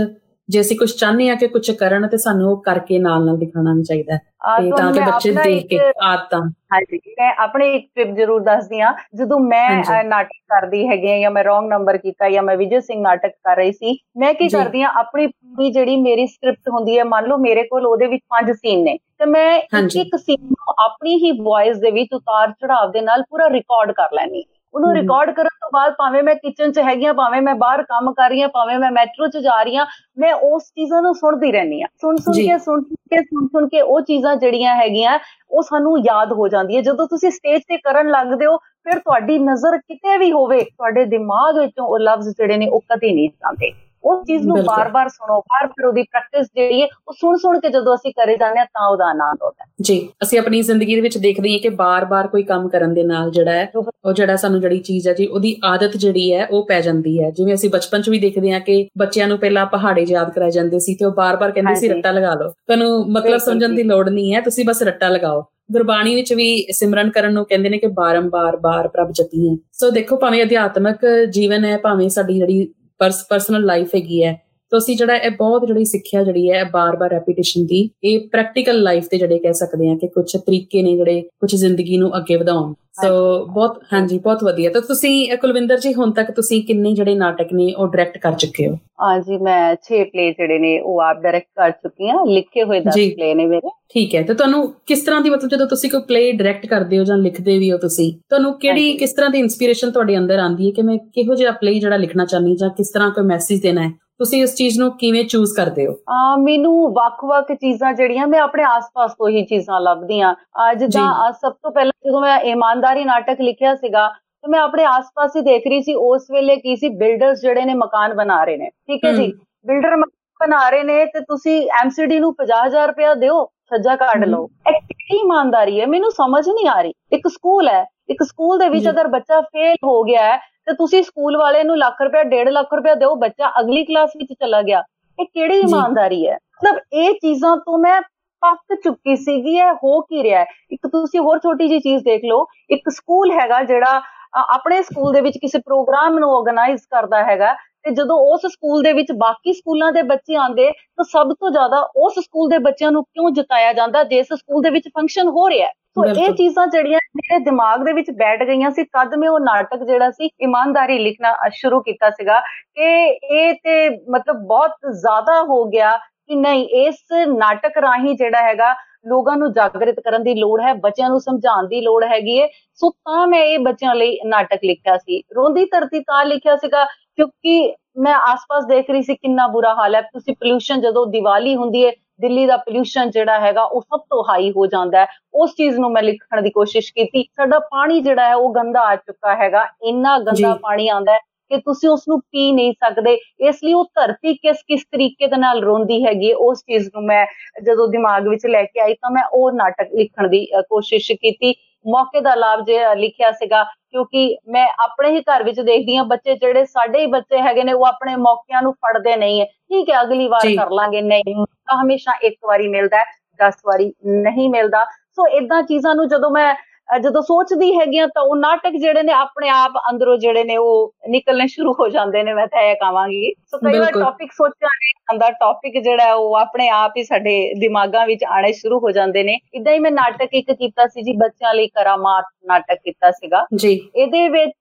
ਜੇ ਅਸੀਂ ਕੁਝ ਚਾਹੁੰਦੇ ਆ ਕਿ ਕੁਝ ਕਰਨ ਤੇ ਸਾਨੂੰ ਉਹ ਕਰਕੇ ਨਾਲ ਨਾਲ ਦਿਖਾਉਣਾ ਵੀ ਚਾਹੀਦਾ ਤੇ ਤਾਂ ਕਿ ਬੱਚੇ ਦੇਖ ਕੇ ਆਦਤਾਂ ਹਾਂਜੀ ਮੈਂ ਆਪਣੇ ਇੱਕ ਟ੍ਰਿਪ ਜ਼ਰੂਰ ਦੱਸਦੀ ਆ ਜਦੋਂ ਮੈਂ ਨਾਟਕ ਕਰਦੀ ਹੈਗੀ ਆ ਜਾਂ ਮੈਂ ਰੋਂਗ ਨੰਬਰ ਕੀਤਾ ਜਾਂ ਮੈਂ ਵਿਜੇ ਸਿੰਘ ਨਾਟਕ ਕਰ ਰਹੀ ਸੀ ਮੈਂ ਕੀ ਕਰਦੀ ਆ ਆਪਣੀ ਪੂਰੀ ਜਿਹੜੀ ਮੇਰੀ ਸਕ੍ਰਿਪਟ ਹੁੰਦੀ ਹੈ ਮੰਨ ਲਓ ਮੇਰੇ ਕੋਲ ਉਹਦੇ ਵਿੱਚ ਪੰਜ ਸੀਨ ਨੇ ਤੇ ਮੈਂ ਇੱਕ ਇੱਕ ਸੀਨ ਨੂੰ ਆਪਣੀ ਹੀ ਵੌਇਸ ਦੇ ਵਿੱਚ ਉਤਾਰ ਚੜਾਵ ਦੇ ਨਾਲ ਪੂਰਾ ਰਿਕਾਰਡ ਕਰ ਲੈਣੀ ਉਹਨੂੰ ਰਿਕਾਰਡ ਕਰਨ ਤੋਂ ਬਾਅਦ ਭਾਵੇਂ ਮੈਂ ਕਿਚਨ 'ਚ ਹੈਗੀ ਆ ਭਾਵੇਂ ਮੈਂ ਬਾਹਰ ਕੰਮ ਕਰ ਰਹੀ ਆ ਭਾਵੇਂ ਮੈਂ ਮੈਟਰੋ 'ਚ ਜਾ ਰਹੀ ਆ ਮੈਂ ਉਸ ਚੀਜ਼ਾਂ ਨੂੰ ਸੁਣਦੀ ਰਹਿੰਦੀ ਆ ਸੁਣ ਸੁਣ ਕੇ ਸੁਣ ਕੇ ਸੁਣ ਸੁਣ ਕੇ ਉਹ ਚੀਜ਼ਾਂ ਜਿਹੜੀਆਂ ਹੈਗੀਆਂ ਉਹ ਸਾਨੂੰ ਯਾਦ ਹੋ ਜਾਂਦੀ ਹੈ। ਜਦੋਂ ਤੁਸੀਂ ਸਟੇਜ ਤੇ ਕਰਨ ਲੱਗਦੇ ਹੋ ਫਿਰ ਤੁਹਾਡੀ ਨਜ਼ਰ ਕਿਤੇ ਵੀ ਹੋਵੇ ਤੁਹਾਡੇ ਦਿਮਾਗ ਵਿੱਚੋਂ ਉਹ ਲਫ਼ਜ਼ ਜਿਹੜੇ ਨੇ ਉਹ ਕਦੇ ਨਹੀਂ ਜਾਂਦੇ। ਉਸ ਚੀਜ਼ ਨੂੰ ਬਾਰ-ਬਾਰ ਸੁਣੋ ਬਾਰ-ਬਾਰ ਉਹਦੀ ਪ੍ਰੈਕਟਿਸ ਜਿਹੜੀ ਹੈ ਉਹ ਸੁਣ-ਸੁਣ ਕੇ ਜਦੋਂ ਅਸੀਂ ਕਰੇ ਜਾਂਦੇ ਆ ਤਾਂ ਉਹਦਾ ਆਨੰਦ ਆਉਂਦਾ ਜੀ ਅਸੀਂ ਆਪਣੀ ਜ਼ਿੰਦਗੀ ਦੇ ਵਿੱਚ ਦੇਖਦੇ ਹਾਂ ਕਿ ਬਾਰ-ਬਾਰ ਕੋਈ ਕੰਮ ਕਰਨ ਦੇ ਨਾਲ ਜਿਹੜਾ ਹੈ ਉਹ ਜਿਹੜਾ ਸਾਨੂੰ ਜਿਹੜੀ ਚੀਜ਼ ਹੈ ਜੀ ਉਹਦੀ ਆਦਤ ਜਿਹੜੀ ਹੈ ਉਹ ਪੈ ਜਾਂਦੀ ਹੈ। ਜਿਵੇਂ ਅਸੀਂ ਬਚਪਨ 'ਚ ਵੀ ਦੇਖਦੇ ਹਾਂ ਕਿ ਬੱਚਿਆਂ ਨੂੰ ਪਹਿਲਾਂ ਪਹਾੜੇ ਯਾਦ ਕਰਾਏ ਜਾਂਦੇ ਸੀ ਤੇ ਉਹ ਬਾਰ-ਬਾਰ ਕਹਿੰਦੇ ਸੀ ਰੱਟਾ ਲਗਾ ਲਓ। ਤੁਹਾਨੂੰ ਮਤਲਬ ਸਮਝਣ ਦੀ ਲੋੜ ਨਹੀਂ ਹੈ ਤੁਸੀਂ ਬਸ ਰੱਟਾ ਲਗਾਓ। ਗੁਰਬਾਣੀ ਵਿੱਚ ਵੀ ਸਿਮਰਨ ਕਰਨ ਨੂੰ ਕਹਿੰਦੇ ਨੇ ਕਿ ਬਾਰੰਬਾਰ ਬਾਰ ਪ੍ਰਭ ਜਪੀਏ ਸੋ ਦੇਖੋ ਭਾਵੇਂ ਅਧਿਆਤਮਕ ਜੀਵਨ ਹੈ ਭਾਵੇਂ ਸਾਡੀ ਜਿਹੜੀ ਪਰਸਨਲ ਲਾਈਫ ਹੈਗੀ ਹੈ। ਤੋ ਅਸੀਂ ਜਿਹੜਾ ਇਹ ਬਹੁਤ ਜਿਹੜੀ ਸਿੱਖਿਆ ਜਿਹੜੀ ਹੈ ਬਾਰ-ਬਾਰ ਰੈਪੀਟੀਸ਼ਨ ਦੀ ਇਹ ਪ੍ਰੈਕਟੀਕਲ ਲਾਈਫ ਤੇ ਜਿਹੜੇ ਕਹਿ ਸਕਦੇ ਆ ਕਿ ਕੁਝ ਤਰੀਕੇ ਨੇ ਜਿਹੜੇ ਕੁਝ ਜ਼ਿੰਦਗੀ ਨੂੰ ਅੱਗੇ ਵਧਾਉਣ। ਸੋ ਬਹੁਤ ਹਾਂਜੀ ਬਹੁਤ ਵਧੀਆ। ਤਾਂ ਤੁਸੀਂ ਕੁਲਵਿੰਦਰ ਜੀ ਹੁਣ ਤੱਕ ਤੁਸੀਂ ਕਿੰਨੇ ਜਿਹੜੇ ਨਾਟਕ ਨੇ ਉਹ ਡਾਇਰੈਕਟ ਕਰ ਚੁੱਕੇ ਹੋ? ਹਾਂਜੀ ਮੈਂ 6 ਪਲੇ ਜਿਹੜੇ ਨੇ ਉਹ ਆਪ ਡਾਇਰੈਕਟ ਕਰ ਚੁੱਕੀ ਹਾਂ। ਲਿਖੇ ਹੋਏ 10 ਪਲੇ ਨੇ ਮੇਰੇ। ਠੀਕ ਹੈ। ਤੇ ਤੁਹਾਨੂੰ ਕਿਸ ਤਰ੍ਹਾਂ ਦੀ ਮਤਲਬ ਜਦੋਂ ਤੁਸੀਂ ਕੋਈ ਪਲੇ ਡਾਇਰੈਕਟ ਕਰਦੇ ਹੋ ਜਾਂ ਲਿਖਦੇ ਵੀ ਹੋ ਤੁਸੀਂ ਤੁਹਾਨੂੰ ਕਿਹੜੀ ਕਿਸ ਤਰ੍ਹਾਂ ਦੀ ਇਨਸਪੀਰੇਸ਼ਨ ਤੁਹਾਡੇ ਅੰਦਰ ਆਉਂਦੀ ਹੈ ਕਿ ਮੈਂ ਕਿਹੋ ਜਿਹਾ ਪਲੇ ਜਿਹੜਾ ਲਿਖਣਾ ਚਾਹਨੀ ਜਾਂ ਕਿਸ ਤਰ੍ਹਾਂ ਕੋਈ ਮੈਸੇਜ ਦੇਣਾ ਹੈ? ਤੁਸੀਂ ਇਸ ਚੀਜ਼ ਨੂੰ ਕਿਵੇਂ ਚੂਜ਼ ਕਰਦੇ ਹੋ? ਆ ਮੈਨੂੰ ਵੱਖ-ਵੱਖ ਚੀਜ਼ਾਂ ਜਿਹੜੀਆਂ ਮੈਂ ਆਪਣੇ ਆਸ-ਪਾਸ ਤੋਂ ਹੀ ਚੀਜ਼ਾਂ ਲੱਭਦੀ ਆ ਜਿੱਦਾਂ ਸਭ ਤੋਂ ਪਹਿਲਾਂ ਜਦੋਂ ਮੈਂ ਇਮਾਨਦਾਰੀ ਨਾਟਕ ਲਿਖਿਆ ਸੀਗਾ ਤੇ ਮੈਂ ਆਪਣੇ ਆਸ-ਪਾਸ ਹੀ ਦੇਖ ਰਹੀ ਸੀ ਉਸ ਵੇਲੇ ਕੀ ਸੀ ਬਿਲਡਰਸ ਜਿਹੜੇ ਨੇ ਮਕਾਨ ਬਣਾ ਰਹੇ ਨੇ। ਠੀਕ ਹੈ ਜੀ? ਬਿਲਡਰ ਬਣਾ ਰਹੇ ਨੇ ਤੇ ਤੁਸੀਂ ਐਮਸੀਡੀ ਨੂੰ 50000 ਰੁਪਇਆ ਦਿਓ ਸੱਜਾ ਕੱਢ ਲਓ। ਇਹ ਕਿਹੜੀ ਇਮਾਨਦਾਰੀ ਹੈ? ਮੈਨੂੰ ਸਮਝ ਨਹੀਂ ਆ ਰਹੀ। ਇੱਕ ਸਕੂਲ ਹੈ। ਇੱਕ ਸਕੂਲ ਦੇ ਵਿੱਚ ਅਗਰ ਬੱਚਾ ਫੇਲ ਹੋ ਗਿਆ ਹੈ ਤੇ ਤੁਸੀਂ ਸਕੂਲ ਵਾਲੇ ਨੂੰ ਲੱਖ ਰੁਪਏ 1.5 ਲੱਖ ਰੁਪਏ ਦਿਓ ਬੱਚਾ ਅਗਲੀ ਕਲਾਸ ਵਿੱਚ ਚਲਾ ਗਿਆ। ਇਹ ਕਿਹੜੀ ਇਮਾਨਦਾਰੀ ਹੈ? ਮਤਲਬ ਇਹ ਚੀਜ਼ਾਂ ਤੋਂ ਮੈਂ ਪੱਕ ਚੁੱਕੀ ਸੀਗੀ ਇਹ ਹੋ ਕੀ ਰਿਹਾ ਹੈ? ਇੱਕ ਤੁਸੀਂ ਹੋਰ ਛੋਟੀ ਜੀ ਚੀਜ਼ ਦੇਖ ਲਓ। ਇੱਕ ਸਕੂਲ ਹੈਗਾ ਜਿਹੜਾ ਆਪਣੇ ਸਕੂਲ ਦੇ ਵਿੱਚ ਕਿਸੇ ਪ੍ਰੋਗਰਾਮ ਨੂੰ ਆਰਗੇਨਾਈਜ਼ ਕਰਦਾ ਹੈਗਾ ਤੇ ਜਦੋਂ ਉਸ ਸਕੂਲ ਦੇ ਵਿੱਚ ਬਾਕੀ ਸਕੂਲਾਂ ਦੇ ਬੱਚੇ ਆਂਦੇ ਤਾਂ ਸਭ ਤੋਂ ਜ਼ਿਆਦਾ ਉਸ ਸਕੂਲ ਦੇ ਬੱਚਿਆਂ ਨੂੰ ਕਿਉਂ ਜਿਤਾਇਆ ਜਾਂਦਾ ਜਿਸ ਸਕੂਲ ਦੇ ਵਿੱਚ ਫੰਕਸ਼ਨ ਹੋ ਰਿਹਾ ਹੈ? ਸੋ ਇਹ ਚੀਜ਼ਾਂ ਜਿਹੜੀਆਂ ਮੇਰੇ ਦਿਮਾਗ ਦੇ ਵਿੱਚ ਬੈਠ ਗਈਆਂ ਸੀ ਤਦ ਮੈਂ ਉਹ ਨਾਟਕ ਜਿਹੜਾ ਸੀ ਇਮਾਨਦਾਰੀ ਲਿਖਣਾ ਸ਼ੁਰੂ ਕੀਤਾ ਸੀਗਾ ਕਿ ਇਹ ਤੇ ਮਤਲਬ ਬਹੁਤ ਜ਼ਿਆਦਾ ਹੋ ਗਿਆ ਕਿ ਨਹੀਂ ਇਸ ਨਾਟਕ ਰਾਹੀਂ ਜਿਹੜਾ ਹੈਗਾ ਲੋਕਾਂ ਨੂੰ ਜਾਗਰਿਤ ਕਰਨ ਦੀ ਲੋੜ ਹੈ ਬੱਚਿਆਂ ਨੂੰ ਸਮਝਾਉਣ ਦੀ ਲੋੜ ਹੈਗੀ ਹੈ ਸੋ ਤਾਂ ਮੈਂ ਇਹ ਬੱਚਿਆਂ ਲਈ ਨਾਟਕ ਲਿਖਿਆ ਸੀ। ਰੋਂਦੀ ਧਰਤੀ ਤਾਂ ਲਿਖਿਆ ਸੀਗਾ ਕਿਉਂਕਿ ਮੈਂ ਆਸ-ਪਾਸ ਦੇਖ ਰਹੀ ਸੀ ਕਿੰਨਾ ਬੁਰਾ ਹਾਲ ਹੈ। ਤੁਸੀਂ ਪੋਲੂਸ਼ਨ ਜਦੋਂ ਦੀਵਾਲੀ ਹੁੰਦੀ ਹੈ ਦਿੱਲੀ ਦਾ ਪੋਲੂਸ਼ਨ ਜਿਹੜਾ ਹੈਗਾ ਉਹ ਸਭ ਤੋਂ ਹਾਈ ਹੋ ਜਾਂਦਾ ਹੈ। ਉਸ ਚੀਜ਼ ਨੂੰ ਮੈਂ ਲਿਖਣ ਦੀ ਕੋਸ਼ਿਸ਼ ਕੀਤੀ। ਸਾਡਾ ਪਾਣੀ ਜਿਹੜਾ ਹੈ ਉਹ ਗੰਦਾ ਆ ਚੁੱਕਾ ਹੈਗਾ। ਇੰਨਾ ਗੰਦਾ ਪਾਣੀ ਆਉਂਦਾ ਹੈ ਕਿ ਤੁਸੀਂ ਉਸ ਨੂੰ ਪੀ ਨਹੀਂ ਸਕਦੇ। ਇਸ ਲਈ ਉਹ ਧਰਤੀ ਕਿਸ ਕਿਸ ਤਰੀਕੇ ਦੇ ਨਾਲ ਰੋਂਦੀ ਹੈਗੀ ਉਸ ਚੀਜ਼ ਨੂੰ ਮੈਂ ਜਦੋਂ ਦਿਮਾਗ ਵਿੱਚ ਲੈ ਕੇ ਆਈ ਤਾਂ ਮੈਂ ਉਹ ਨਾਟਕ ਲਿਖਣ ਦੀ ਕੋਸ਼ਿਸ਼ ਕੀਤੀ। ਮੌਕੇ ਦਾ ਲਾਭ ਜੇ ਲਿਖਿਆ ਸੀਗਾ ਕਿਉਂਕਿ ਮੈਂ ਆਪਣੇ ਹੀ ਘਰ ਵਿੱਚ ਦੇਖਦੀ ਹਾਂ ਬੱਚੇ ਜਿਹੜੇ ਸਾਡੇ ਹੀ ਬੱਚੇ ਹੈਗੇ ਨੇ ਉਹ ਆਪਣੇ ਮੌਕਿਆਂ ਨੂੰ ਫੜਦੇ ਨਹੀਂ ਹੈ। ਠੀਕ ਹੈ ਅਗਲੀ ਵਾਰ ਕਰ ਲਾਂਗੇ ਨਹੀਂ ਹਮੇਸ਼ਾ ਇੱਕ ਵਾਰੀ ਮਿਲਦਾ ਹੈ 10 ਵਾਰੀ ਨਹੀਂ ਮਿਲਦਾ। ਸੋ ਇਦਾਂ ਚੀਜ਼ਾਂ ਨੂੰ ਜਦੋਂ ਮੈਂ ਜਦੋਂ ਸੋਚਦੀ ਹੈਗੀਆਂ ਤਾਂ ਉਹ ਨਾਟਕ ਜਿਹੜੇ ਨੇ ਆਪਣੇ ਆਪ ਅੰਦਰੋਂ ਜਿਹੜੇ ਨੇ ਉਹ ਨਿਕਲਣੇ ਸ਼ੁਰੂ ਹੋ ਜਾਂਦੇ ਨੇ ਮੈਂ ਤਾਂ ਇਹ ਕਹਾਂਗੀ। ਸੋ ਕਈ ਵਾਰ ਟੌਪਿਕ ਸੋਚਿਆ ਨਹੀਂ ਆਂਦਾ ਟੌਪਿਕ ਜਿਹੜਾ ਉਹ ਆਪਣੇ ਆਪ ਹੀ ਸਾਡੇ ਦਿਮਾਗਾਂ ਵਿੱਚ ਆਣੇ ਸ਼ੁਰੂ ਹੋ ਜਾਂਦੇ ਨੇ। ਇਦਾਂ ਹੀ ਮੈਂ ਨਾਟਕ ਇੱਕ ਕੀਤਾ ਸੀ ਜੀ ਬੱਚਿਆਂ ਲਈ ਕਰਾਮਾਤ ਨਾਟਕ ਕੀਤਾ ਸੀਗਾ। ਜੀ। ਇਹਦੇ ਵਿੱਚ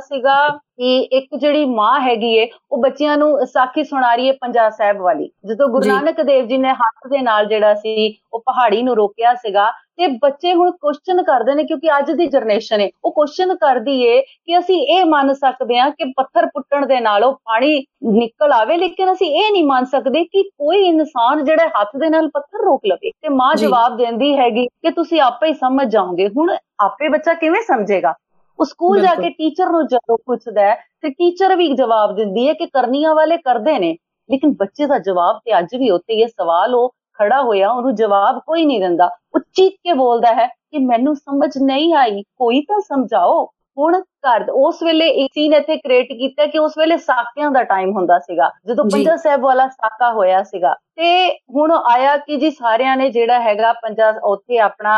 ਸੀਗਾ ਕਿ ਇੱਕ ਜਿਹੜੀ ਮਾਂ ਹੈਗੀ ਏ ਉਹ ਬੱਚਿਆਂ ਨੂੰ ਸਾਖੀ ਸੁਣਾ ਰਹੀ ਏ ਪੰਜਾ ਸਾਹਿਬ ਵਾਲੀ। ਜਦੋਂ ਗੁਰੂ ਨਾਨਕ ਦੇਵ ਜੀ ਨੇ ਹੱਥ ਦੇ ਨਾਲ ਜਿਹੜਾ ਸੀ ਉਹ ਪਹਾੜੀ ਨੂੰ ਰੋਕਿਆ ਸੀਗਾ ਤੇ ਬੱਚੇ ਹੁਣ ਕੁਐਸਚਨ ਕਰਦੇ ਨੇ ਕਿਉਂਕਿ ਅੱਜ ਦੀ ਜਨਰੇਸ਼ਨ ਏ। ਉਹ ਕੁਐਸਚਨ ਕਰਦੀ ਏ ਕਿ ਅਸੀਂ ਇਹ ਮੰਨ ਸਕਦੇ ਹਾਂ ਕਿ ਪੱਥਰ ਪੁੱਟਣ ਦੇ ਨਾਲ ਉਹ ਪਾਣੀ ਨਿਕਲ ਆਵੇ ਲੇਕਿਨ ਅਸੀਂ ਇਹ ਨਹੀਂ ਮੰਨ ਸਕਦੇ ਕਿ ਕੋਈ ਇਨਸਾਨ ਜਿਹੜਾ ਹੱਥ ਦੇ ਨਾਲ ਪੱਥਰ ਰੋਕ ਲਵੇ। ਤੇ ਮਾਂ ਜਵਾਬ ਦਿੰਦੀ ਹੈਗੀ ਕਿ ਤੁਸੀਂ ਆਪੇ ਹੀ ਸਮਝ ਜਾਓਗੇ। ਹੁਣ ਆਪੇ ਬੱਚਾ ਕਿਵੇਂ ਸਮਝੇਗਾ? ਉਹ ਸਕੂਲ ਜਾ ਕੇ ਟੀਚਰ ਨੂੰ ਜਦੋਂ ਪੁੱਛਦਾ ਹੈ ਤੇ ਟੀਚਰ ਵੀ ਜਵਾਬ ਦਿੰਦੀ ਹੈ ਕਿ ਕਰਨੀਆਂ ਵਾਲੇ ਕਰਦੇ ਨੇ। ਲੇਕਿਨ ਬੱਚੇ ਦਾ ਜਵਾਬ ਤੇ ਅੱਜ ਵੀ ਉੱਤੇ ਇਹ ਸਵਾਲ ਉਹ ਖੜਾ ਹੋਇਆ ਉਹਨੂੰ ਜਵਾਬ ਕੋਈ ਨਹੀਂ ਦਿੰਦਾ। ਉਹ ਚੀਕ ਕੇ ਬੋਲਦਾ ਹੈ ਕਿ ਮੈਨੂੰ ਸਮਝ ਨਹੀਂ ਆਈ ਕੋਈ ਤਾਂ ਸਮਝਾਓ। ਹੁਣ ਘਰ ਉਸ ਵੇਲੇ ਇੱਕ ਸੀਨ ਇੱਥੇ ਕ੍ਰੀਏਟ ਕੀਤਾ ਕਿ ਉਸ ਵੇਲੇ ਸਾਕਿਆਂ ਦਾ ਟਾਈਮ ਹੁੰਦਾ ਸੀਗਾ ਜਦੋਂ ਪੰਜਾ ਸਾਹਿਬ ਵਾਲਾ ਸਾਕਾ ਹੋਇਆ ਸੀਗਾ। ਤੇ ਹੁਣ ਆਇਆ ਕਿ ਜੀ ਸਾਰਿਆਂ ਨੇ ਜਿਹੜਾ ਹੈਗਾ ਪੰਜਾ ਉੱਥੇ ਆਪਣਾ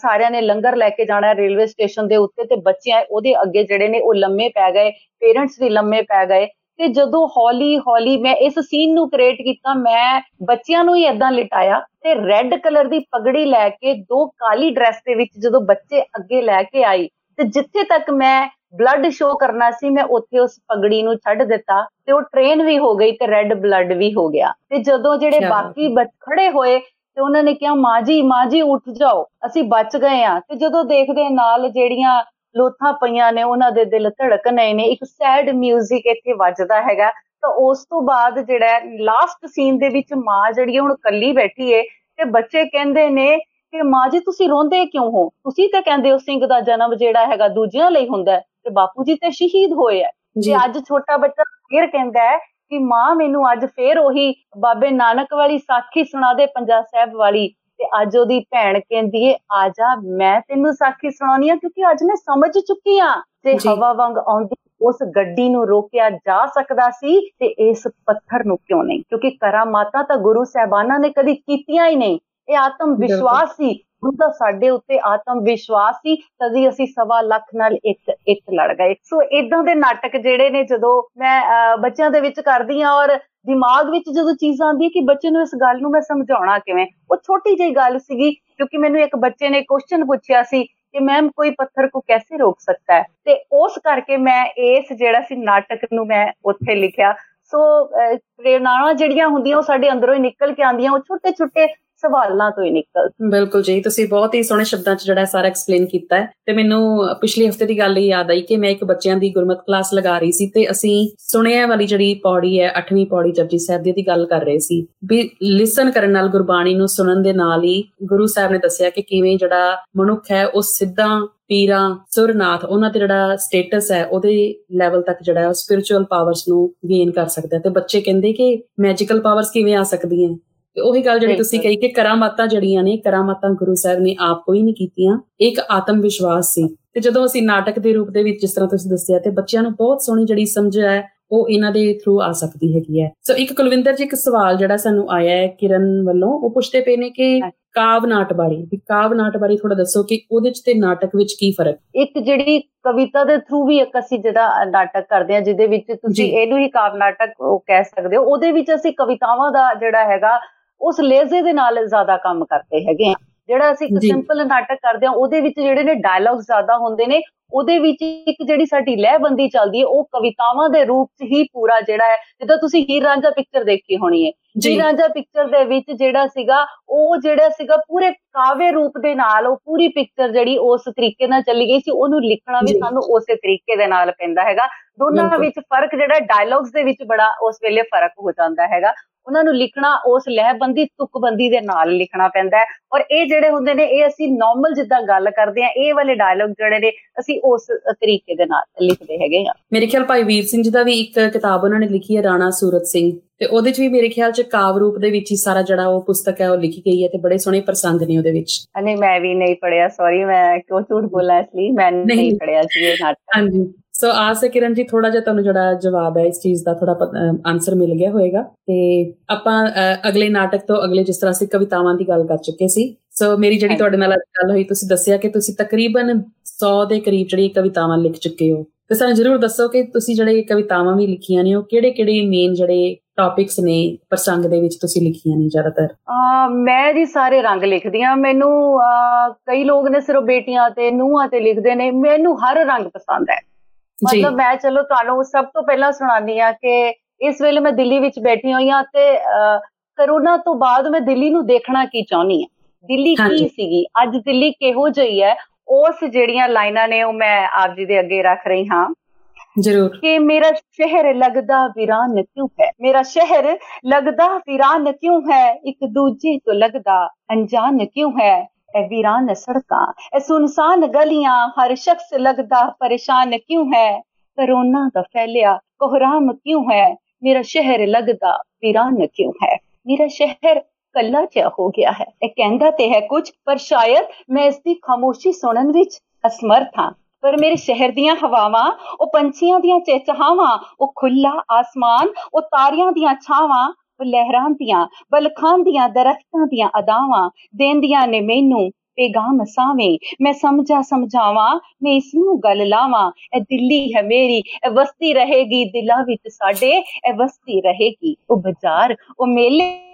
ਸਾਰਿਆਂ ਨੇ ਲੰਗਰ ਲੈ ਕੇ ਜਾਣਾ ਰੇਲਵੇ ਸਟੇਸ਼ਨ ਦੇ ਉੱਤੇ ਤੇ ਬੱਚਿਆਂ ਉਹਦੇ ਅੱਗੇ ਜਿਹੜੇ ਨੇ ਉਹ ਲੰਮੇ ਪੈ ਗਏ ਪੇਰੈਂਟਸ ਵੀ ਲੰਮੇ ਪੈ ਗਏ। ਤੇ ਜਦੋਂ ਹੌਲੀ ਹੌਲੀ ਮੈਂ ਇਸ ਸੀਨ ਨੂੰ ਕ੍ਰੀਏਟ ਕੀਤਾ ਮੈਂ ਬੱਚਿਆਂ ਨੂੰ ਹੀ ਇਦਾਂ ਲਿਟਾਇਆ ਤੇ ਰੈੱਡ ਕਲਰ ਦੀ ਪਗੜੀ ਲੈ ਕੇ ਦੋ ਕਾਲੀ ਡਰੈਸ ਦੇ ਵਿੱਚ ਜਦੋਂ ਬੱਚੇ ਅੱਗੇ ਲੈ ਕੇ ਆਈ ਤੇ ਜਿੱਥੇ ਤੱਕ ਮੈਂ ਬਲੱਡ ਸ਼ੋ ਕਰਨਾ ਸੀ ਮੈਂ ਉੱਥੇ ਉਸ ਪਗੜੀ ਨੂੰ ਛੱਡ ਦਿੱਤਾ ਤੇ ਉਹ ਟ੍ਰੇਨ ਵੀ ਹੋ ਗਈ ਤੇ ਰੈੱਡ ਬਲੱਡ ਵੀ ਹੋ ਗਿਆ। ਤੇ ਜਦੋਂ ਜਿਹੜੇ ਬਾਕੀ ਖੜੇ ਹੋਏ ਤੇ ਉਹਨਾਂ ਨੇ ਕਿਹਾ ਮਾਂ ਜੀ ਮਾਂ ਜੀ ਉੱਠ ਜਾਓ ਅਸੀਂ ਬਚ ਗਏ ਆ ਤੇ ਜਦੋਂ ਦੇਖਦੇ ਨਾਲ ਜਿਹੜੀਆਂ ਲੋਥਾਂ ਪਈਆਂ ਨੇ ਉਹਨਾਂ ਦੇ ਦਿਲ ਧੜਕ ਨੇ ਨੇ ਇੱਕ ਸੈਡ 뮤직 ਇੱਥੇ ਵੱਜਦਾ ਹੈਗਾ। ਤਾਂ ਉਸ ਤੋਂ ਬਾਅਦ ਜਿਹੜਾ ਲਾਸਟ ਸੀਨ ਦੇ ਵਿੱਚ ਮਾਂ ਜਿਹੜੀ ਹੁਣ ਕੱਲੀ ਬੈਠੀ ਏ ਤੇ ਬੱਚੇ ਕਹਿੰਦੇ ਨੇ ਕਿ ਮਾਂ ਜੀ ਤੁਸੀਂ ਰੋਂਦੇ ਕਿਉਂ ਹੋ? ਤੁਸੀਂ ਤਾਂ ਕਹਿੰਦੇ ਹੋ ਸਿੰਘ ਦਾ ਜਨਮ ਜਿਹੜਾ ਹੈਗਾ ਦੂਜਿਆਂ ਲਈ ਹੁੰਦਾ ਤੇ ਬਾਪੂ ਜੀ ਤੇ ਸ਼ਹੀਦ ਹੋਏ ਆ ਤੇ ਅੱਜ ਛੋਟਾ ਬੱਚਾ ਫੇਰ ਕਹਿੰਦਾ ਹੈ ਕਿ ਮਾਂ ਮੈਨੂੰ ਅੱਜ ਫੇਰ ਉਹੀ ਬਾਬੇ ਨਾਨਕ ਵਾਲੀ ਸਾਖੀ ਸੁਣਾ ਦੇ ਪੰਜਾ ਸਾਹਿਬ ਵਾਲੀ ਤੇ ਅੱਜ ਉਹਦੀ ਭੈਣ ਕਹਿੰਦੀ ਏ ਆ ਜਾ ਮੈਂ ਤੈਨੂੰ ਸਾਖੀ ਸੁਣਾਉਣੀ ਆ ਕਿਉਂਕਿ ਅੱਜ ਮੈਂ ਸਮਝ ਚੁੱਕੀ ਆ। ਤੇ ਹਵਾ ਵਾਂਗ ਆਉਂਦੀ ਉਸ ਗੱਡੀ ਨੂੰ ਰੋਕਿਆ ਜਾ ਸਕਦਾ ਸੀ ਤੇ ਇਸ ਪੱਥਰ ਨੂੰ ਕਿਉਂ ਨਹੀਂ? ਕਿਉਂਕਿ ਕਰਾਮਾਤਾਂ ਤਾਂ ਗੁਰੂ ਸਾਹਿਬਾਨਾਂ ਨੇ ਕਦੀ ਕੀਤੀਆਂ ਹੀ ਨਹੀਂ। ਇਹ ਆਤਮ ਵਿਸ਼ਵਾਸ ਸੀ। ਉਹਦਾ ਸਾਡੇ ਉੱਤੇ ਆਤਮ ਵਿਸ਼ਵਾਸ ਸੀ ਤਦੀ ਅਸੀਂ ਸਵਾ ਲੱਖ ਨਾਲ ਇੱਕ ਇੱਕ ਲੜ ਗਏ। ਸੋ ਇਦਾਂ ਦੇ ਨਾਟਕ ਜਿਹੜੇ ਨੇ ਜਦੋਂ ਮੈਂ ਬੱਚਿਆਂ ਦੇ ਵਿੱਚ ਕਰਦੀ ਆ ਔਰ ਦਿਮਾਗ ਵਿੱਚ ਜਦੋਂ ਚੀਜ਼ ਆਉਂਦੀ ਕਿ ਬੱਚੇ ਨੂੰ ਇਸ ਗੱਲ ਨੂੰ ਮੈਂ ਸਮਝਾਉਣਾ ਕਿਵੇਂ ਉਹ ਛੋਟੀ ਜਿਹੀ ਗੱਲ ਸੀਗੀ ਕਿਉਂਕਿ ਮੈਨੂੰ ਇੱਕ ਬੱਚੇ ਨੇ ਕੁਐਸਚਨ ਪੁੱਛਿਆ ਸੀ ਕਿ ਮੈਮ ਕੋਈ ਪੱਥਰ ਕੋ ਕੈਸੇ ਰੋਕ ਸਕਦਾ ਹੈ? ਤੇ ਉਸ ਕਰਕੇ ਮੈਂ ਇਸ ਜਿਹੜਾ ਸੀ ਨਾਟਕ ਨੂੰ ਮੈਂ ਉੱਥੇ ਲਿਖਿਆ। ਸੋ ਪ੍ਰੇਰਣਾਵਾਂ ਜਿਹੜੀਆਂ ਹੁੰਦੀਆਂ ਉਹ ਸਾਡੇ ਅੰਦਰੋਂ ਹੀ ਨਿਕਲ ਕੇ ਆਉਂਦੀਆਂ ਉਹ ਛੋਟੇ ਛੋਟੇ ਸਵਾਲਾਂ ਤੋਂ ਹੀ ਨਿਕਲ। ਬਿਲਕੁਲ ਜੀ, ਤੁਸੀਂ ਬਹੁਤ ਹੀ ਸੋਹਣੇ ਸ਼ਬਦਾਂ 'ਚ ਜਿਹੜਾ ਸਾਰਾ ਐਕਸਪਲੇਨ ਕੀਤਾ ਹੈ ਤੇ ਮੈਨੂੰ ਪਿਛਲੇ ਹਫ਼ਤੇ ਦੀ ਗੱਲ ਹੀ ਯਾਦ ਆਈ ਕਿ ਮੈਂ ਇੱਕ ਬੱਚਿਆਂ ਦੀ ਗੁਰਮਤ ਕਲਾਸ ਲਗਾ ਰਹੀ ਸੀ ਤੇ ਅਸੀਂ ਸੁਣਿਆ ਵਾਲੀ ਜਿਹੜੀ ਪੌੜੀ ਹੈ 8ਵੀਂ ਪੌੜੀ ਜਪਜੀ ਸਾਹਿਬ ਦੀ ਦੀ ਗੱਲ ਕਰ ਰਹੇ ਸੀ ਵੀ ਲਿਸਨ ਕਰਨ ਨਾਲ ਗੁਰਬਾਣੀ ਨੂੰ ਸੁਣਨ ਦੇ ਨਾਲ ਹੀ ਗੁਰੂ ਸਾਹਿਬ ਨੇ ਦੱਸਿਆ ਕਿ ਕਿਵੇਂ ਜਿਹੜਾ ਮਨੁੱਖ ਹੈ, ਉਹ ਸਿੱਧਾ ਪੀਰਾਂ, ਸੁਰਨਾਥ, ਉਹਨਾਂ ਤੇ ਜਿਹੜਾ ਸਟੇਟਸ ਹੈ, ਉਹਦੇ ਲੈਵਲ ਤੱਕ ਜਿਹੜਾ ਸਪਿਰਚੁਅਲ ਪਾਵਰਸ ਨੂੰ ਗੇਨ ਕਰ ਸਕਦਾ ਤੇ ਬੱਚੇ ਕਹਿੰਦੇ ਕਿ ਮੈਜੀਕਲ ਪਾਵਰਸ ਕਿਵੇਂ ਆ ਸਕਦੀਆਂ? ਤੇ ਉਹੀ ਗੱਲ ਜਿਹੜੀ ਤੁਸੀਂ ਕਹੀ ਕਿ ਕਰਾਮਾਤਾਂ ਜੜੀਆਂ ਨੇ ਕਰਾਮਾਤਾਂ ਗੁਰੂ ਸਾਹਿਬ ਨੇ ਆਪ ਕੋਈ ਨਹੀਂ ਕੀਤੀਆਂ। ਇੱਕ ਆਤਮ ਵਿਸ਼ਵਾਸ ਸੀ। ਤੇ ਜਦੋਂ ਅਸੀਂ ਨਾਟਕ ਦੇ ਰੂਪ ਦੇ ਵਿੱਚ ਜਿਸ ਤਰ੍ਹਾਂ ਤੁਸੀਂ ਦੱਸਿਆ ਤੇ ਬੱਚਿਆਂ ਨੂੰ ਬਹੁਤ ਸੋਹਣੀ ਜਿਹੜੀ ਸਮਝ ਹੈ ਉਹ ਇਹਨਾਂ ਦੇ ਥਰੂ ਆ ਸਕਦੀ ਹੈਗੀ ਹੈ। ਸੋ ਇੱਕ ਕੁਲਵਿੰਦਰ ਜੀ ਇੱਕ ਸਵਾਲ ਜਿਹੜਾ ਸਾਨੂੰ ਆਇਆ ਹੈ ਕਿਰਨ ਵੱਲੋਂ ਉਹ ਪੁੱਛਦੇ ਪਏ ਨੇ ਕਿ ਕਾਵ ਨਾਟ ਬਾਰੇ ਵੀ ਕਾਵ ਨਾਟ ਬਾਰੇ ਥੋੜਾ ਦੱਸੋ ਕਿ ਉਹਦੇ ਚ ਤੇ ਨਾਟਕ ਵਿੱਚ ਕੀ ਫ਼ਰਕ? ਇੱਕ ਜਿਹੜੀ ਕਵਿਤਾ ਦੇ ਥਰੂ ਵੀ ਇੱਕ ਅਸੀਂ ਜਿਹੜਾ ਨਾਟਕ ਕਰਦੇ ਆ ਜਿਹਦੇ ਵਿੱਚ ਤੁਸੀਂ ਇਹਨੂੰ ਹੀ ਕਾਵ ਨਾਟਕ ਉਹ ਕਹਿ ਸਕਦੇ ਹੋ ਉਹਦੇ ਵਿੱਚ ਅਸੀਂ ਕਵਿਤਾਵਾਂ ਦਾ ਜਿਹੜਾ ਹੈਗਾ ਉਸ ਲੇਜ਼ੇ ਦੇ ਨਾਲ ਜ਼ਿਆਦਾ ਕੰਮ ਕਰਦੇ ਹੈਗੇ ਆ। ਜਿਹੜਾ ਅਸੀਂ ਇੱਕ ਸਿੰਪਲ ਨਾਟਕ ਕਰਦੇ ਆ ਉਹਦੇ ਵਿੱਚ ਜਿਹੜੇ ਨੇ ਡਾਇਲੌਗ ਜ਼ਿਆਦਾ ਹੁੰਦੇ ਨੇ ਉਹਦੇ ਵਿੱਚ ਇੱਕ ਜਿਹੜੀ ਸਾਡੀ ਲਹਿਬੰਦੀ ਚੱਲਦੀ ਹੈ ਉਹ ਕਵਿਤਾਵਾਂ ਦੇ ਰੂਪ 'ਚ ਹੀ ਪੂਰਾ ਜਿਹੜਾ ਹੈ ਜਿੱਦਾਂ ਤੁਸੀਂ ਹੀਰ ਰਾਂਝਾ ਪਿਕਚਰ ਦੇਖੀ ਹੋਣੀ ਹੈ। ਹੀਰ ਰਾਂਝਾ ਪਿਕਚਰ ਦੇ ਵਿੱਚ ਜਿਹੜਾ ਸੀਗਾ ਉਹ ਜਿਹੜਾ ਸੀਗਾ ਪੂਰੇ ਕਾਵੇ ਰੂਪ ਦੇ ਨਾਲ ਉਹ ਪੂਰੀ ਪਿਕਚਰ ਜਿਹੜੀ ਉਸ ਤਰੀਕੇ ਨਾਲ ਚੱਲੀ ਗਈ ਸੀ ਉਹਨੂੰ ਲਿਖਣਾ ਵੀ ਸਾਨੂੰ ਉਸੇ ਤਰੀਕੇ ਦੇ ਨਾਲ ਪੈਂਦਾ ਹੈਗਾ। ਦੋਨਾਂ ਵਿੱਚ ਫ਼ਰਕ ਜਿਹੜਾ ਡਾਇਲੌਗਸ ਦੇ ਵਿੱਚ ਬੜਾ ਉਸ ਵੇਲੇ ਫ਼ਰਕ ਹੋ ਜਾਂਦਾ ਹੈਗਾ। ਉਹਨਾਂ ਨੂੰ ਲਿਖਣਾ ਉਸ ਲਹਿਬੰਦੀ ਤੁਕਬੰਦੀ ਦੇ ਨਾਲ ਲਿਖਣਾ ਪੈਂਦਾ ਹੈ। ਔਰ ਇਹ ਜਿਹੜੇ ਹੁੰਦੇ ਨੇ ਇਹ ਅਸੀਂ ਨਾਰਮਲ ਜਿੱਦਾਂ ਗੱਲ ਕਰਦੇ ਆ ਇਹ ਵਾਲੇ ਡਾਇਲੌਗ ਜਿਹੜੇ ਨੇ ਅਸੀਂ ਉਸ ਤਰੀਕੇ ਦੇ ਨਾਲ ਲਿਖਦੇ ਹੈਗੇ ਆ ਮੇਰੇ ਖਿਆਲ ਭਾਈ ਵੀਰ ਸਿੰਘ ਜੀ ਦਾ ਵੀ ਇੱਕ ਕਿਤਾਬ ਉਹਨਾਂ ਨੇ ਲਿਖੀ ਹੈ ਰਾਣਾ ਸੂਰਤ ਸਿੰਘ। ਤੇ ਉਹਦੇ 'ਚ ਵੀ ਮੇਰੇ ਖਿਆਲ 'ਚ ਕਾਵ ਰੂਪ ਦੇ ਵਿੱਚ ਹੀ ਸਾਰਾ ਜਿਹੜਾ ਉਹ ਪੁਸਤਕ ਹੈ ਉਹ ਲਿਖੀ ਗਈ ਹੈ ਤੇ ਬੜੇ ਸੋਹਣੇ ਪ੍ਰਸੰਗ ਨੇ ਉਹਦੇ ਵਿੱਚ। ਨਹੀਂ ਮੈਂ ਵੀ ਨਹੀਂ ਪੜਿਆ ਸੌਰੀ ਮੈਂ ਕਿਉਂ ਝੂਠ ਬੋਲਾਂ ਇਸ ਲਈ? ਮੈਂ ਨਹੀਂ ਪੜਿਆ ਸੀ ਇਹ ਨਾਟਕ। ਹਾਂਜੀ। ਸੋ ਆਸ ਹੈ ਕਿਰਨ ਜੀ ਥੋੜਾ ਜਿਹਾ ਤੁਹਾਨੂੰ ਜਿਹੜਾ ਜਵਾਬ ਹੈ ਇਸ ਚੀਜ਼ ਦਾ ਥੋੜਾ ਆਨਸਰ ਮਿਲ ਗਿਆ ਹੋਵੇਗਾ ਤੇ ਆਪਾਂ ਅਗਲੇ ਨਾਟਕ ਤੋਂ ਅਗਲੇ ਜਿਸ ਤਰ੍ਹਾਂ ਅਸੀਂ ਕਵਿਤਾਵਾਂ ਦੀ ਗੱਲ ਕਰ ਚੁੱਕੇ ਸੀ। ਸੋ ਮੇਰੀ ਜਿਹੜੀ ਤੁਹਾਡੇ ਨਾਲ ਗੱਲ ਹੋਈ ਤੁਸੀਂ ਦੱਸਿਆ ਕਿ ਤੁਸੀਂ ਤਕਰੀਬਨ 100 ਦੇ ਕਰੀਬ ਜਿਹੜੀ ਕਵਿਤਾਵਾਂ ਲਿਖ ਚੁੱਕੇ ਹੋ। ਤੇ ਸਾਨੂੰ ਜਰੂਰ ਦੱਸੋ ਕਿ ਤੁਸੀਂ ਜਿਹੜੇ ਕਵਿਤਾਵਾਂ ਵੀ ਲਿਖੀਆਂ ਨੇ ਉਹ ਕਿਹੜੇ-ਕਿਹੜੇ ਮੇਨ ਜਿਹੜੇ ਟੌਪਿਕਸ ਨੇ ਪ੍ਰਸੰਗ ਦੇ ਵਿੱਚ ਤੁਸੀਂ ਲਿਖੀਆਂ ਨੇ ਜ਼ਿਆਦਾਤਰ? ਆ ਮੈਂ ਜੀ ਸਾਰੇ ਰੰਗ ਲਿਖਦੀ ਆ ਮੈਨੂੰ ਕਈ ਲੋਕ ਨੇ ਸਿਰਫ ਬੇਟੀਆਂ ਤੇ ਨੂੰਹਾਂ ਤੇ ਲਿਖਦੇ ਨੇ। ਮੈਨੂੰ ਹਰ ਰੰਗ ਪਸੰਦ ਹੈ। ਮਤਲਬ ਮੈਂ ਚਲੋ ਤੁਹਾਨੂੰ ਸਭ ਤੋਂ ਪਹਿਲਾਂ ਸੁਣਾਉਂਦੀ ਆ ਕਿ ਇਸ ਵੇਲੇ ਮੈਂ ਦਿੱਲੀ ਵਿੱਚ ਬੈਠੀ ਹੋਈ ਆ ਤੇ ਕਰੋਨਾ ਤੋਂ ਬਾਅਦ ਮੈਂ ਦਿੱਲੀ ਨੂੰ ਦੇਖਣਾ ਕੀ ਚਾਹੁੰਦੀ ਆ ਦਿੱਲੀ ਕੀ ਸੀਗੀ? ਅੱਜ ਦਿੱਲੀ ਕਿਹੋ ਜਿਹੀ ਹੈ? ਉਸ ਜਿਹੜੀਆਂ ਲਾਈਨਾਂ ਨੇ ਉਹ ਮੈਂ ਆਪ ਜੀ ਦੇ ਅੱਗੇ ਰੱਖ ਰਹੀ ਹਾਂ। ਜ਼ਰੂਰ। ਕਿ ਮੇਰਾ ਸ਼ਹਿਰ ਲੱਗਦਾ ਵੀਰਾਨ ਕਿਉਂ ਹੈ? ਮੇਰਾ ਸ਼ਹਿਰ ਲੱਗਦਾ ਵੀਰਾਨ ਕਿਉਂ ਹੈ? ਇੱਕ ਦੂਜੇ ਤੋਂ ਲੱਗਦਾ ਅਣਜਾਣ ਕਿਉਂ ਹੈ? ਇਹ ਵੀਰਾਨ ਸੜਕਾਂ ਇਹ ਸੁਨਸਾਨ ਗਲੀਆਂ, ਹਰ ਸ਼ਖਸ ਲੱਗਦਾ ਪਰੇਸ਼ਾਨ ਕਿਉਂ ਹੈ? ਕਰੋਨਾ ਦਾ ਫੈਲਿਆ, ਕੋਹਰਾਮ ਕਿਉਂ ਹੈ? ਮੇਰਾ ਸ਼ਹਿਰ ਲੱਗਦਾ ਵੀਰਾਨ ਕਿਉਂ ਹੈ? ਮੇਰਾ ਸ਼ਹਿਰ ਕੱਲਾ ਜਿਹਾ ਹੋ ਗਿਆ ਹੈ। ਇਹ ਕਹਿੰਦਾ ਤੇ ਹੈ ਕੁਝ, ਪਰ ਸ਼ਾਇਦ ਮੈਂ ਇਸ ਦੀ ਖਾਮੋਸ਼ੀ ਸੁਣਨ ਵਿੱਚ ਅਸਮਰਥ ਹਾਂ। ਪਰ ਮੇਰੇ ਸ਼ਹਿਰ ਦੀਆਂ ਹਵਾਵਾਂ, ਉਹ ਪੰਛੀਆਂ ਦੀਆਂ ਚਹਿਚਹਾਵਾਂ, ਉਹ ਖੁੱਲਾ ਆਸਮਾਨ, ਉਹ ਤਾਰਿਆਂ ਦੀਆਂ ਛਾਵਾਂ, ਉਹ ਲਹਿਰਾਂ ਦੀਆਂ, ਬਲਖਾਂ ਦੀਆਂ ਦਰਖਤਾਂ ਦੀਆਂ ਅਦਾਵਾਂ, ਦੇਂਦੀਆਂ ਨੇ ਮੈਨੂੰ ਪੇਗਾਮ ਸਾਵੇਂ। ਮੈਂ ਸਮਝਾ ਸਮਝਾਵਾਂ, ਮੈਂ ਇਸ ਨੂੰ ਗੱਲ ਲਾਵਾਂ। ਇਹ ਦਿੱਲੀ ਹੈ ਮੇਰੀ, ਇਹ ਵਸਤੀ ਰਹੇਗੀ, ਦਿਲਾਂ ਵਿੱਚ ਸਾਡੇ, ਇਹ ਵਸਤੀ ਰਹੇਗੀ। ਉਹ ਬਾਜ਼ਾਰ, ਉਹ ਮੇਲੇ ਉਹ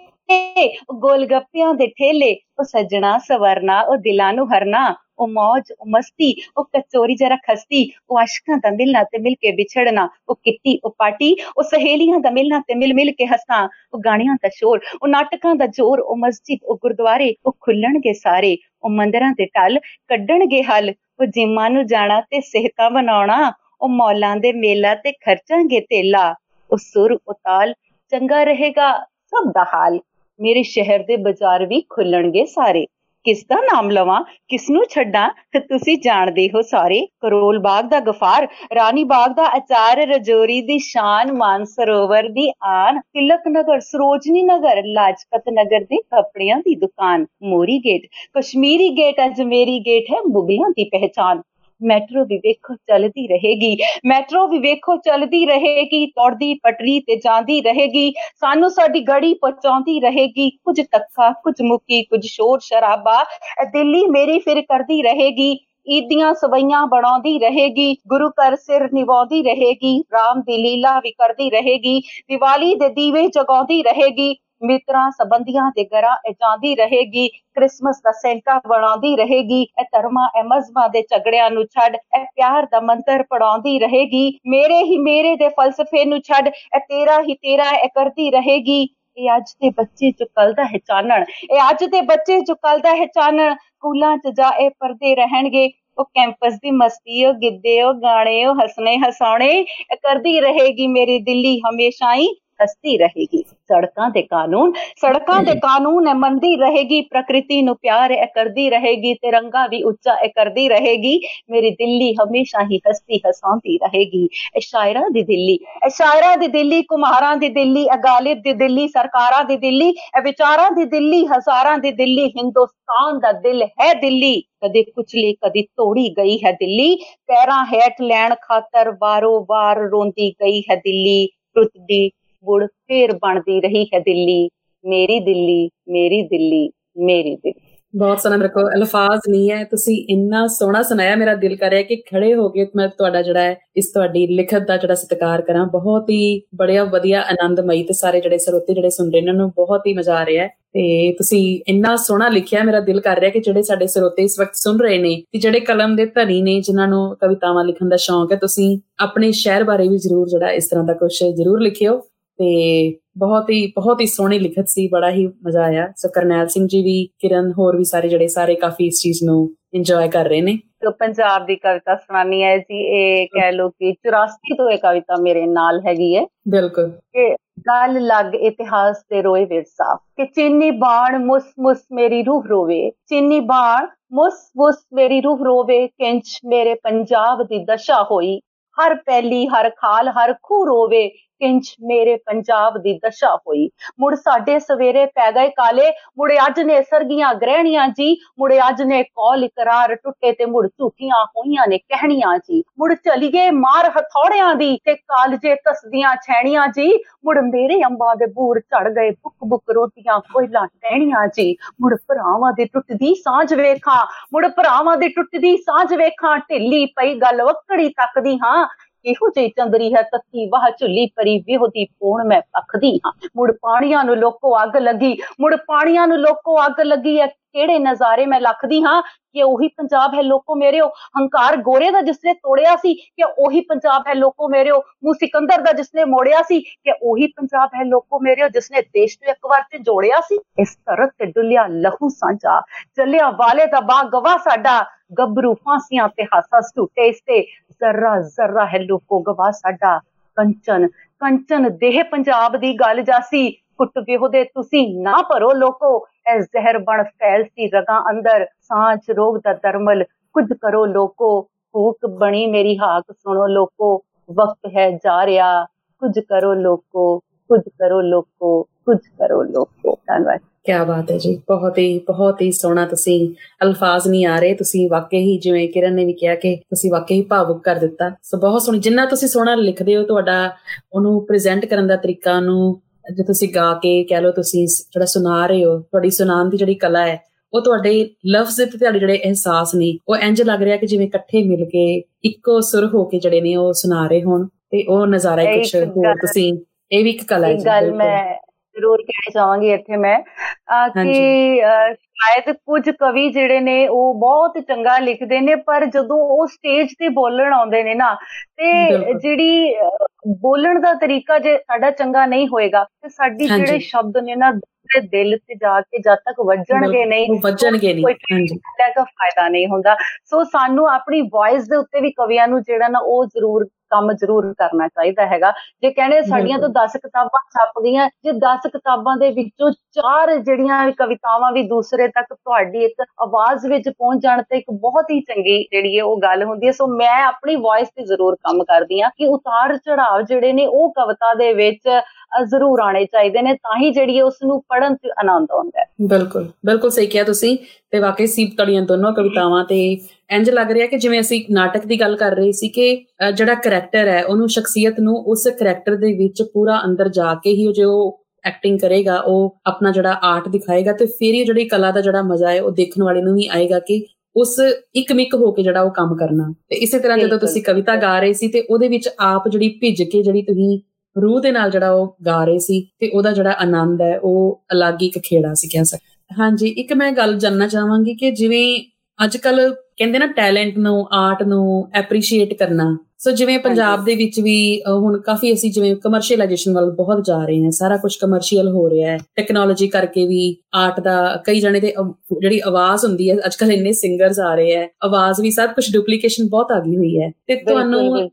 ਗੋਲਗੱਪਿਆਂ ਦੇ ਠੇਲੇ, ਉਹ ਸਜਣਾ, ਸਵਰਨਾ, ਉਹ ਦਿਲਾਂ ਨੂੰ ਹਰਨਾ, ਉਹ ਮौज ਉਹ ਮਸਤੀ, ਉਹ ਕਚੋਰੀ ਜਰਾ ਖਸਤੀ, ਉਹ ਆਸ਼ਕਾਂ ਦਾ ਮਿਲਣਾ ਤੇ ਮਿਲ ਕੇ ਵਿਛੜਨਾ, ਉਹ ਕਿੱਟੀ, ਉਹ ਪਾਰਟੀ ਉਹ ਸਹੇਲੀਆਂ ਦਾ ਮਿਲਣਾ ਤੇ ਮਿਲ ਮਿਲ ਕੇ ਹੱਸਣਾ, ਉਹ ਗਾਣਿਆਂ ਦਾ ਸ਼ੋਰ, ਉਹ ਨਾਟਕਾਂ ਦਾ ਜ਼ੋਰ, ਉਹ ਮਸਜਿਦ, ਉਹ ਗੁਰਦੁਆਰੇ, ਉਹ ਖੁੱਲਣਗੇ ਸਾਰੇ, ਉਹ ਮੰਦਰਾਂ ਦੇ ਟਲ ਕੱਢਣਗੇ ਹਲ, ਉਹ ਜਿੰਮਾਂ ਨੂੰ ਜਾਣਾ ਤੇ ਸਿਹਤਾਂ ਬਣਾਉਣਾ ਉਹ ਮੌਲਾਂ ਦੇ ਮੇਲਾ ਤੇ ਖਰਚਾਂਗੇ ਤੇਲਾ, ਉਹ ਸੁਰ ਉਹ ਤਾਲ ਚੰਗਾ ਰਹੇਗਾ ਸਭ ਦਾ ਹਾਲ। ਮੇਰੇ ਸ਼ਹਿਰ ਦੇ ਬਾਜ਼ਾਰ ਵੀ ਖੁੱਲਣਗੇ ਸਾਰੇ। ਕਿਸ ਦਾ ਨਾਮ ਲਵਾਂ? ਕਿਸ ਨੂੰ ਛੱਡਾਂ? ਤੁਸੀਂ ਜਾਣਦੇ ਹੋ ਸਾਰੇ। ਕਰੋਲ ਬਾਗ ਦਾ ਗਫਾਰ, ਰਾਣੀ ਬਾਗ ਦਾ ਅਚਾਰ ਰਜੋਰੀ ਦੀ ਸ਼ਾਨ ਮਾਨ ਸਰੋਵਰ ਦੀ ਆਨ, ਤਿਲਕ ਨਗਰ, ਸਰੋਜਨੀ ਨਗਰ, ਲਾਜਪਤ ਨਗਰ ਦੇ ਕੱਪੜਿਆਂ ਦੀ ਦੁਕਾਨ, Mori gate. Kashmiri gate Ajmeri gate ਹੈ, ਮੁਗਲਾਂ ਦੀ ਪਹਿਚਾਨ ਮੈਟਰੋ ਵੀ ਵੇਖੋ ਚੱਲਦੀ ਰਹੇਗੀ। ਮੈਟਰੋ ਵੀ ਵੇਖੋ ਚੱਲਦੀ ਰਹੇਗੀ ਤੋੜਦੀ ਪਟਰੀ ਤੇ ਜਾਂਦੀ ਰਹੇਗੀ। ਸਾਨੂੰ ਸਾਡੀ ਗੜੀ ਪਹੁੰਚਾਉਂਦੀ ਰਹੇਗੀ। ਕੁਝ ਤੱਕਾ ਕੁਝ ਮੁੱਕੀ, ਕੁਝ ਸ਼ੋਰ ਸ਼ਰਾਬਾ ਦਿੱਲੀ ਮੇਰੀ ਫਿਰ ਕਰਦੀ ਰਹੇਗੀ। ਈਦੀਆਂ ਸਵਈਆਂ ਬਣਾਉਂਦੀ ਰਹੇਗੀ। ਗੁਰੂ ਘਰ ਸਿਰ ਨਿਵਾਉਂਦੀ ਰਹੇਗੀ। ਰਾਮ ਦੀ ਲੀਲਾ ਵੀ ਕਰਦੀ ਰਹੇਗੀ। ਦੀਵਾਲੀ ਦੇ ਦੀਵੇ ਜਗਾਉਂਦੀ ਰਹੇਗੀ। ਮਿੱਤਰਾਂ, ਸਬੰਧੀਆਂ ਦੇ ਘਰਾਂ, ਇਹ ਜਾਂਦੀ ਰਹੇਗੀ, ਕ੍ਰਿਸਮਸ ਦਾ ਸੈਂਟਾ ਬਣਾਉਂਦੀ ਰਹੇਗੀ, ਇਹ ਧਰਮਾਂ, ਇਹ ਮਜ਼ਬਾਂ ਦੇ ਝਗੜਿਆਂ ਨੂੰ ਛੱਡ, ਇਹ ਪਿਆਰ ਦਾ ਮੰਤਰ ਪੜਾਉਂਦੀ ਰਹੇਗੀ, ਮੇਰੇ ਹੀ ਮੇਰੇ ਦੇ ਫਲਸਫੇ ਨੂੰ ਛੱਡ, ਇਹ ਤੇਰਾ ਹੀ ਤੇਰਾ ਇਹ ਕਰਦੀ ਰਹੇਗੀ। ਇਹ ਅੱਜ ਦੇ ਬੱਚੇ ਚ ਕੱਲ ਦਾ ਹੈ ਚਾਨਣ, ਇਹ ਅੱਜ ਦੇ ਬੱਚੇ ਚ ਕੱਲ ਦਾ ਹੈ ਚਾਨਣ, ਸਕੂਲਾਂ ਚ ਜਾ ਇਹ ਪਰਦੇ ਰਹਿਣਗੇ, ਉਹ ਕੈਂਪਸ ਦੀ ਮਸਤੀ, ਉਹ ਗਿੱਦੇ ਉਹ ਗਾਣੇ, ਉਹ ਹਸਨੇ ਹਸਾਉਣੇ ਕਰਦੀ ਰਹੇਗੀ ਮੇਰੀ ਦਿੱਲੀ ਹਮੇਸ਼ਾ ਹੀ। ਹਸਤੀ ਰਹੇਗੀ। ਸੜਕਾਂ ਤੇ ਕਾਨੂੰਨ ਸੜਕਾਂ ਤੇ ਕਾਨੂੰਨ ਹੈ ਮੰਦੀ ਰਹੇਗੀ ਪ੍ਰਕਿਰਤੀ ਨੂੰ ਪਿਆਰ ਹੈ ਕਰਦੀ ਰਹੇਗੀ ਤਿਰੰਗਾ ਵੀ ਉੱਚਾ ਹੈ ਕਰਦੀ ਰਹੇਗੀ। ਮੇਰੀ ਦਿੱਲੀ ਹਮੇਸ਼ਾ ਹੀ ਹਸਤੀ ਹਸਾਉਂਦੀ ਰਹੇਗੀ। ਇਹ ਸ਼ਾਇਰਾਂ ਦੀ ਦਿੱਲੀ ਇਹ ਸ਼ਾਇਰਾਂ ਦੀ ਦਿੱਲੀ ਕੁਮਾਰਾਂ ਦੀ ਦਿੱਲੀ ਇਹ ਗਾਲਿਬ ਦੀ ਦਿੱਲੀ ਸਰਕਾਰਾਂ ਦੀ ਦਿੱਲੀ ਇਹ ਵਿਚਾਰਾਂ ਦੀ ਦਿੱਲੀ ਹਜ਼ਾਰਾਂ ਦੀ ਦਿੱਲੀ ਹਿੰਦੁਸਤਾਨ ਦਾ ਦਿਲ ਹੈ ਦਿੱਲੀ। ਕਦੇ ਕੁਚਲੀ ਕਦੀ ਤੋੜੀ ਗਈ ਹੈ ਦਿੱਲੀ। ਪੈਰਾਂ ਹੇਠ ਲੈਣ ਖਾਤਰ ਵਾਰੋ ਵਾਰ ਰੋਂਦੀ ਗਈ ਹੈ ਦਿੱਲੀ। ਰੁੱਤ ਦੀ ਬੁੜ ਫੇਰ ਬਣਦੀ ਰਹੀ ਹੈ ਦਿੱਲੀ। ਮੇਰੀ ਦਿੱਲੀ ਮੇਰੀ ਦਿੱਲੀ ਮੇਰੀ ਦਿੱਲੀ। ਬਹੁਤ ਸੋਹਣਾ, ਮੇਰੇ ਕੋਲ ਅਲਫਾਜ਼ ਨਹੀਂ ਹੈ। ਤੁਸੀਂ ਇੰਨਾ ਸੋਹਣਾ ਸੁਣਾਇਆ, ਮੇਰਾ ਦਿਲ ਕਰ ਰਿਹਾ ਕਿ ਖੜੇ ਹੋ ਕੇ ਮੈਂ ਤੁਹਾਡਾ ਜਿਹੜਾ ਹੈ, ਇਸ ਤੁਹਾਡੀ ਲਿਖਤ ਦਾ ਜਿਹੜਾ ਸਤਿਕਾਰ ਕਰਾਂ। ਬਹੁਤ ਹੀ ਬੜਿਆ, ਵਧੀਆ, ਆਨੰਦਮਈ ਤੇ ਸਾਰੇ ਜਿਹੜੇ ਸਰੋਤੇ ਜਿਹੜੇ ਸੁਣ ਰਹੇ ਇਹਨਾਂ ਨੂੰ ਬਹੁਤ ਹੀ ਮਜ਼ਾ ਆ ਰਿਹਾ ਹੈ। ਤੇ ਤੁਸੀਂ ਇੰਨਾ ਸੋਹਣਾ ਲਿਖਿਆ, ਮੇਰਾ ਦਿਲ ਕਰ ਰਿਹਾ ਕਿ ਜਿਹੜੇ ਸਾਡੇ ਸਰੋਤੇ ਇਸ ਵਕਤ ਸੁਣ ਰਹੇ ਨੇ, ਤੇ ਜਿਹੜੇ ਕਲਮ ਦੇ ਧਨੀ ਨੇ, ਜਿਨ੍ਹਾਂ ਨੂੰ ਕਵਿਤਾਵਾਂ ਲਿਖਣ ਦਾ ਸ਼ੌਂਕ ਹੈ, ਤੁਸੀਂ ਆਪਣੇ ਸ਼ਹਿਰ ਬਾਰੇ ਵੀ ਜ਼ਰੂਰ ਜਿਹੜਾ ਇਸ ਤਰ੍ਹਾਂ ਦਾ ਕੁਝ ਜ਼ਰੂਰ ਲਿਖਿਓ। ਤੇ ਬਹੁਤ ਹੀ ਬਹੁਤ ਹੀ ਸੋਹਣੀ ਲਿਖਤ ਸੀ ਬੜਾ ਹੀ ਮਜ਼ਾ ਆਇਆ। ਸੋ ਕਰਨੈਲ ਸਿੰਘ ਜੀ ਵੀ ਕਿਰਨ ਹੋਰ ਵੀ ਸਾਰੇ ਜਿਹੜੇ ਸਾਰੇ ਕਾਫੀ ਇਸ ਚੀਜ਼ ਨੂੰ ਇੰਜੋਏ ਕਰ ਰਹੇ ਨੇ। ਜੋ ਪੰਜਾਬ ਦੀ ਕਵਿਤਾ ਸੁਣਾਨੀ ਹੈ ਜੀ ਇਹ ਕਹਿ ਲੋ ਕਿ 84 ਤੋਂ ਇਹ ਕਵਿਤਾ ਮੇਰੇ ਨਾਲ ਹੈਗੀ ਹੈ। ਬਿਲਕੁਲ। ਕਿ ਗੱਲ ਲੱਗ ਇਤਿਹਾਸ ਤੇ ਰੋਏ ਵਿਰਸਾ ਕਿ ਚੀਨੀ ਬਾਣ ਮੁਸ ਮੁਸ ਮੇਰੀ ਰੂਹ ਰੋਵੇ। ਚੀਨੀ ਬਾਣ ਮੁਸ ਮੁਸ ਮੇਰੀ ਰੂਹ ਰੋਵੇ ਕਿੰਚ ਮੇਰੇ ਪੰਜਾਬ ਦੀ ਦਸ਼ਾ ਹੋਈ। ਹਰ ਪਹਿਲੀ ਹਰ ਖਾਲ ਹਰ ਖੂ ਰੋਵੇ। ਕਿੰਚ ਮੇਰੇ ਪੰਜਾਬ ਦੀ ਦਸ਼ਾ ਹੋਈ। ਮੁੜ ਸਾਡੇ ਸਵੇਰੇ ਪੈ ਗਏ ਕਾਲੇ, ਮੁੜ ਅੱਜ ਨੇ ਸਰਗੀਆਂ ਗ੍ਰਹਿਣੀਆਂ ਜੀ, ਮੁੜ ਅੱਜ ਨੇ ਕੌਲ ਇਕਰਾਰ ਟੁੱਟੇ ਤੇ ਮੁੜ ਝੂਠੀਆਂ ਹੋਈਆਂ ਨੇ ਕਹਿਣੀਆਂ ਜੀ। ਮੁੜ ਚਲੀਏ ਮਾਰ ਹਥੌੜਿਆਂ ਦੀ ਤੇ ਕਾਲਜੇ ਤਸਦੀਆਂ ਛੈਣੀਆਂ ਜੀ। ਮੁੜ ਮੇਰੇ ਅੰਬਾਂ ਦੇ ਬੂਰ ਝੜ ਗਏ ਬੁੱਕ ਬੁੱਕ ਰੋਟੀਆਂ ਕੋਇਲਾਂ ਟਹਿਣੀਆਂ ਜੀ। ਮੁੜ ਭਰਾਵਾਂ ਦੀ ਟੁੱਟਦੀ ਸਾਂਝ ਵੇਖਾਂ, ਮੁੜ ਭਰਾਵਾਂ ਦੀ ਟੁੱਟਦੀ ਸਾਂਝ ਵੇਖਾਂ, ਢਿੱਲੀ ਪਈ ਗੱਲ ਵਕੜੀ ਤੱਕਦੀ ਹਾਂ। ਇਹੋ ਜਿਹੀ ਚੰਦਰੀ ਹੈ ਤੱਤੀ ਵਾਹ ਝੁੱਲੀ ਪਰੀ ਵਿਹੋਦੀ ਪੂਣ ਮੈਂ ਪਖਦੀ ਹਾਂ। ਮੁੜ ਪਾਣੀਆਂ ਨੂੰ ਲੋਕੋ ਅੱਗ ਲੱਗੀ, ਮੁੜ ਪਾਣੀਆਂ ਨੂੰ ਲੋਕੋ ਅੱਗ ਲੱਗੀ ਹੈ ਕਿਹੜੇ ਨਜ਼ਾਰੇ ਮੈਂ ਲੱਖਦੀ ਹਾਂ ਕਿ ਉਹੀ ਪੰਜਾਬ ਹੈ ਲੋਕੋ ਮੇਰਿਓ। ਹੰਕਾਰ ਗੋਰੇ ਦਾ ਜਿਸਨੇ ਤੋੜਿਆ ਸੀ ਕਿ ਉਹੀ ਪੰਜਾਬ ਹੈ ਲੋਕੋ ਮੇਰਿਓ। ਮੂ ਸਿਕੰਦਰ ਦਾ ਜਿਸਨੇ ਮੋੜਿਆ ਸੀ ਕਿ ਉਹੀ ਪੰਜਾਬ ਹੈ ਲੋਕੋ ਮੇਰਿਓ, ਜਿਸਨੇ ਦੇਸ਼ ਨੂੰ ਇੱਕ ਵਾਰ ਤੇ ਜੋੜਿਆ ਸੀ। ਇਸ ਤਰਤ ਤੇ ਡੁੱਲਿਆ ਲਹੂ ਸਾਂਝਾ ਚੱਲਿਆ ਵਾਲੇ ਦਾ ਬਾਗ ਗਵਾ ਸਾਡਾ। ਗੱਭਰੂ ਫਾਂਸੀਆਂ ਤੇ ਹਾਸਾ ਝੂਟੇ ਇਸ ਤੇ ਜ਼ਰਾ ਜ਼ਰਾ ਹੈ ਲੋਕੋ ਗਵਾ ਸਾਡਾ ਕੰਚਨ। ਕੰਚਨ ਦੇਹ ਪੰਜਾਬ ਦੀ ਗੱਲ ਜਾਸੀ, ਕੁੱਟ ਵਿਹੋਦੇ ਤੁਸੀਂ ਨਾ ਭਰੋ ਲੋਕੋ। ਐ ਜ਼ਹਿਰ ਬਣ ਫੈਲਸੀ ਰਗਾਂ ਅੰਦਰ, ਸਾਂਝ ਰੋਗ ਦਾ ਦਰਮਲ, ਕੁਝ ਕਰੋ ਲੋਕੋ। ਹੂਕ ਬਣੀ ਮੇਰੀ ਹਾਕ ਸੁਣੋ ਲੋਕੋ, ਵਕਤ ਹੈ ਜਾ ਰਿਹਾ। ਕੁਝ ਕਰੋ ਲੋਕੋ, ਕੁਝ ਕਰੋ ਲੋਕੋ, ਕੁਝ ਕਰੋ ਲੋਕੋ। ਧੰਨਵਾਦ। ਕੀ ਬਾਤ ਹੈ ਜੀ। ਬਹੁਤ ਹੀ ਬਹੁਤ ਹੀ ਸੋਹਣਾ ਤੁਸੀਂ ਅਲਫਾਜ਼ ਨਹੀਂ ਆ ਰਹੇ। ਤੁਸੀਂ ਵਾਕਈ ਹੀ ਜਿਵੇਂ ਕਿਰਨ ਨੇ ਵੀ ਕਿਹਾ ਕਿ ਤੁਸੀਂ ਵਾਕਈ ਹੀ ਭਾਵੁਕ ਕਰ ਦਿੱਤਾ। ਸੋ ਬਹੁਤ ਸੋਹਣੀ ਜਿੰਨਾ ਤੁਸੀਂ ਸੋਹਣਾ ਲਿਖਦੇ ਹੋ ਤੁਹਾਡਾ ਉਹਨੂੰ ਪ੍ਰੈਜ਼ੈਂਟ ਕਰਨ ਦਾ ਤਰੀਕਾ ਨੂੰ ਜੇ ਤੁਸੀਂ ਗਾ ਕੇ ਕਹਿ ਲਓ ਤੁਸੀਂ ਜਿਹੜਾ ਸੁਣਾ ਰਹੇ ਹੋ ਤੁਹਾਡੀ ਸੁਣਾਉਣ ਦੀ ਜਿਹੜੀ ਕਲਾ ਹੈ ਉਹ ਤੁਹਾਡੇ ਲਫ਼ਜ਼ ਤੇ ਤੁਹਾਡੇ ਜਿਹੜੇ ਅਹਿਸਾਸ ਨੇ ਉਹ ਇੰਜ ਲੱਗ ਰਿਹਾ ਕਿ ਜਿਵੇਂ ਇਕੱਠੇ ਮਿਲ ਕੇ ਇੱਕੋ ਸੁਰ ਹੋ ਕੇ ਜਿਹੜੇ ਨੇ ਉਹ ਸੁਣਾ ਰਹੇ ਹੋਣ ਤੇ ਉਹ ਨਜ਼ਾਰਾ ਹੀ ਕੁਝ ਹੋਰ ਤੁਸੀਂ ਇਹ ਵੀ ਇੱਕ ਕਲਾ ਹੈ ਗੱਲ ਮੈਂ ਜ਼ਰੂਰ ਕਹਿਣਾ ਚਾਹਾਂਗੀ ਇੱਥੇ ਮੈਂ। ਕਿ ਸ਼ਾਇਦ ਕੁਝ ਕਵੀ ਜਿਹੜੇ ਨੇ ਉਹ ਬਹੁਤ ਚੰਗਾ ਲਿਖਦੇ ਨੇ ਪਰ ਜਦੋਂ ਉਹ ਸਟੇਜ ਤੇ ਬੋਲਣ ਆਉਂਦੇ ਨੇ ਨਾ ਤੇ ਜਿਹੜੀ ਬੋਲਣ ਦਾ ਤਰੀਕਾ ਜੇ ਸਾਡਾ ਚੰਗਾ ਨਹੀਂ ਹੋਏਗਾ ਤੇ ਸਾਡੀ ਜਿਹੜੇ ਸ਼ਬਦ ਨੇ ਨਾ ਦੇ ਦਿਲ ਤੇ ਜਾ ਕੇ ਜਦ ਤੱਕ ਵੱਜਣਗੇ ਨਹੀਂ ਵੱਜਣਗੇ ਨਹੀਂ। ਹਾਂਜੀ। ਦਾ ਫਾਇਦਾ ਨਹੀਂ ਹੁੰਦਾ। ਸੋ ਸਾਨੂੰ ਆਪਣੀ ਵੌਇਸ ਦੇ ਉੱਤੇ ਵੀ ਕਵੀਆਂ ਨੂੰ ਜਿਹੜਾ ਨਾ ਉਹ ਜ਼ਰੂਰ ਕੰਮ ਜ਼ਰੂਰ ਕਰਨਾ ਚਾਹੀਦਾ ਹੈਗਾ। ਜੇ ਕਹਿੰਦੇ ਸਾਡੀਆਂ ਤੋਂ 10 ਕਿਤਾਬਾਂ ਛਪ ਗਈਆਂ ਜੇ 10 ਕਿਤਾਬਾਂ ਦੇ ਵਿੱਚੋਂ ਚਾਰ ਜਿਹੜੀਆਂ ਕਵਿਤਾਵਾਂ ਵੀ ਦੂਸਰੇ ਤੱਕ ਤੁਹਾਡੀ ਇੱਕ ਆਵਾਜ਼ ਵਿੱਚ ਪਹੁੰਚ ਜਾਣ ਤੇ ਇੱਕ ਬਹੁਤ ਹੀ ਚੰਗੀ ਜਿਹੜੀ ਹੈ ਉਹ ਗੱਲ ਹੁੰਦੀ ਹੈ। ਸੋ ਮੈਂ ਆਪਣੀ ਵੌਇਸ ਤੇ ਜ਼ਰੂਰ ਕੰਮ ਕਰਦੀ ਆ ਕਿ ਉਤਾਰ ਚੜਾਵ ਜਿਹੜੇ ਨੇ ਉਹ ਕਵਿਤਾ ਦੇ ਵਿੱਚ ਜ਼ਰੂਰ ਆਣੇ ਚਾਹੀਦੇ ਨੇ ਤਾਂ ਹੀ ਜਿਹੜੀ ਉਸ ਨੂੰ ਪੜਨ ਤੇ ਆਨੰਦ ਆਉਂਦਾ ਹੈ। ਬਿਲਕੁਲ ਬਿਲਕੁਲ ਸਹੀ ਕਿਹਾ ਤੁਸੀਂ ਤੇ ਵਾਕਈ ਸੀਪ ਤੜੀਆਂ ਦੋਨੋਂ ਕਵਿਤਾਵਾਂ ਤੇ ਇੰਜ ਲੱਗ ਰਿਹਾ ਕਿ ਜਿਵੇਂ ਅਸੀਂ ਨਾਟਕ ਦੀ ਗੱਲ ਕਰ ਰਹੇ ਸੀ ਕਿ ਜਿਹੜਾ ਕੈਰੈਕਟਰ ਹੈ ਉਹਨੂੰ ਸ਼ਖਸੀਅਤ ਨੂੰ ਉਸ ਕੈਰੈਕਟਰ ਦੇ ਵਿੱਚ ਪੂਰਾ ਅੰਦਰ ਜਾ ਕੇ ਹੀ ਜੋ ਐਕਟਿੰਗ ਕਰੇਗਾ ਉਹ ਆਪਣਾ ਜਿਹੜਾ ਆਰਟ ਦਿਖਾਏਗਾ ਤੇ ਫਿਰ ਇਹ ਜਿਹੜੀ ਕਲਾ ਦਾ ਜਿਹੜਾ ਮਜ਼ਾ ਹੈ ਉਹ ਦੇਖਣ ਵਾਲੇ ਨੂੰ ਵੀ ਆਏਗਾ ਕਿ ਉਸ ਇੱਕ ਮਿਕ ਹੋ ਕੇ ਜਿਹੜਾ ਉਹ ਕੰਮ ਕਰਨਾ। ਤੇ ਇਸੇ ਤਰ੍ਹਾਂ ਜਦੋਂ ਤੁਸੀਂ ਕਵਿਤਾ ਗਾ ਰਹੇ ਸੀ ਤੇ ਉਹਦੇ ਵਿੱਚ ਆਪ ਜਿਹੜੀ ਭਿੱਜ ਕੇ ਜਿਹੜੀ ਤੁਸੀਂ ਰੂਹ ਦੇ ਨਾਲ ਜਿਹੜਾ ਉਹ ਗਾ ਰਹੇ ਸੀ ਤੇ ਉਹਦਾ ਜਿਹੜਾ ਆਨੰਦ ਹੈ ਉਹ ਅਲੱਗ ਹੀ ਇੱਕ ਖੇੜਾ ਸੀ ਕਹਿ ਸਕਦੇ ਹਾਂਜੀ ਇੱਕ ਮੈਂ ਗੱਲ ਜਾਨਣਾ ਚਾਹਾਂਗੀ ਕਿ ਜਿਵੇਂ ਅੱਜ ਕੱਲ ਕਹਿੰਦੇ ਨਾ ਟੈਲੈਂਟ ਨੂੰ ਆਰਟ ਨੂੰ ਐਪਰੀਸ਼ੀਏਟ ਕਰਨਾ। ਸੋ ਜਿਵੇਂ ਪੰਜਾਬ ਦੇ ਵਿੱਚ ਵੀ ਹੁਣ ਕਾਫੀ ਅਸੀਂ ਜਿਵੇਂ ਕਮਰਸ਼ੀਅਲਾਈਜੇਸ਼ਨ ਵੱਲ ਬਹੁਤ ਜਾ ਰਹੇ ਹਾਂ ਸਾਰਾ ਕੁਝ ਕਮਰਸ਼ੀਅਲ ਹੋ ਰਿਹਾ ਹੈ। ਟੈਕਨੋਲੋਜੀ ਕਰਕੇ ਵੀ ਆਰਟ ਦਾ ਕਈ ਜਣੇ ਦੇ ਜਿਹੜੀ ਆਵਾਜ਼ ਹੁੰਦੀ ਹੈ ਅੱਜ ਕੱਲ ਇੰਨੇ ਸਿੰਗਰਸ ਆ ਰਹੇ ਹੈ ਆਵਾਜ਼ ਵੀ ਸਭ ਕੁਝ ਡੁਪਲੀਕੇਸ਼ਨ ਬਹੁਤ ਆ ਗਈ ਹੋਈ ਹੈ। ਤੇ ਤੁਹਾਨੂੰ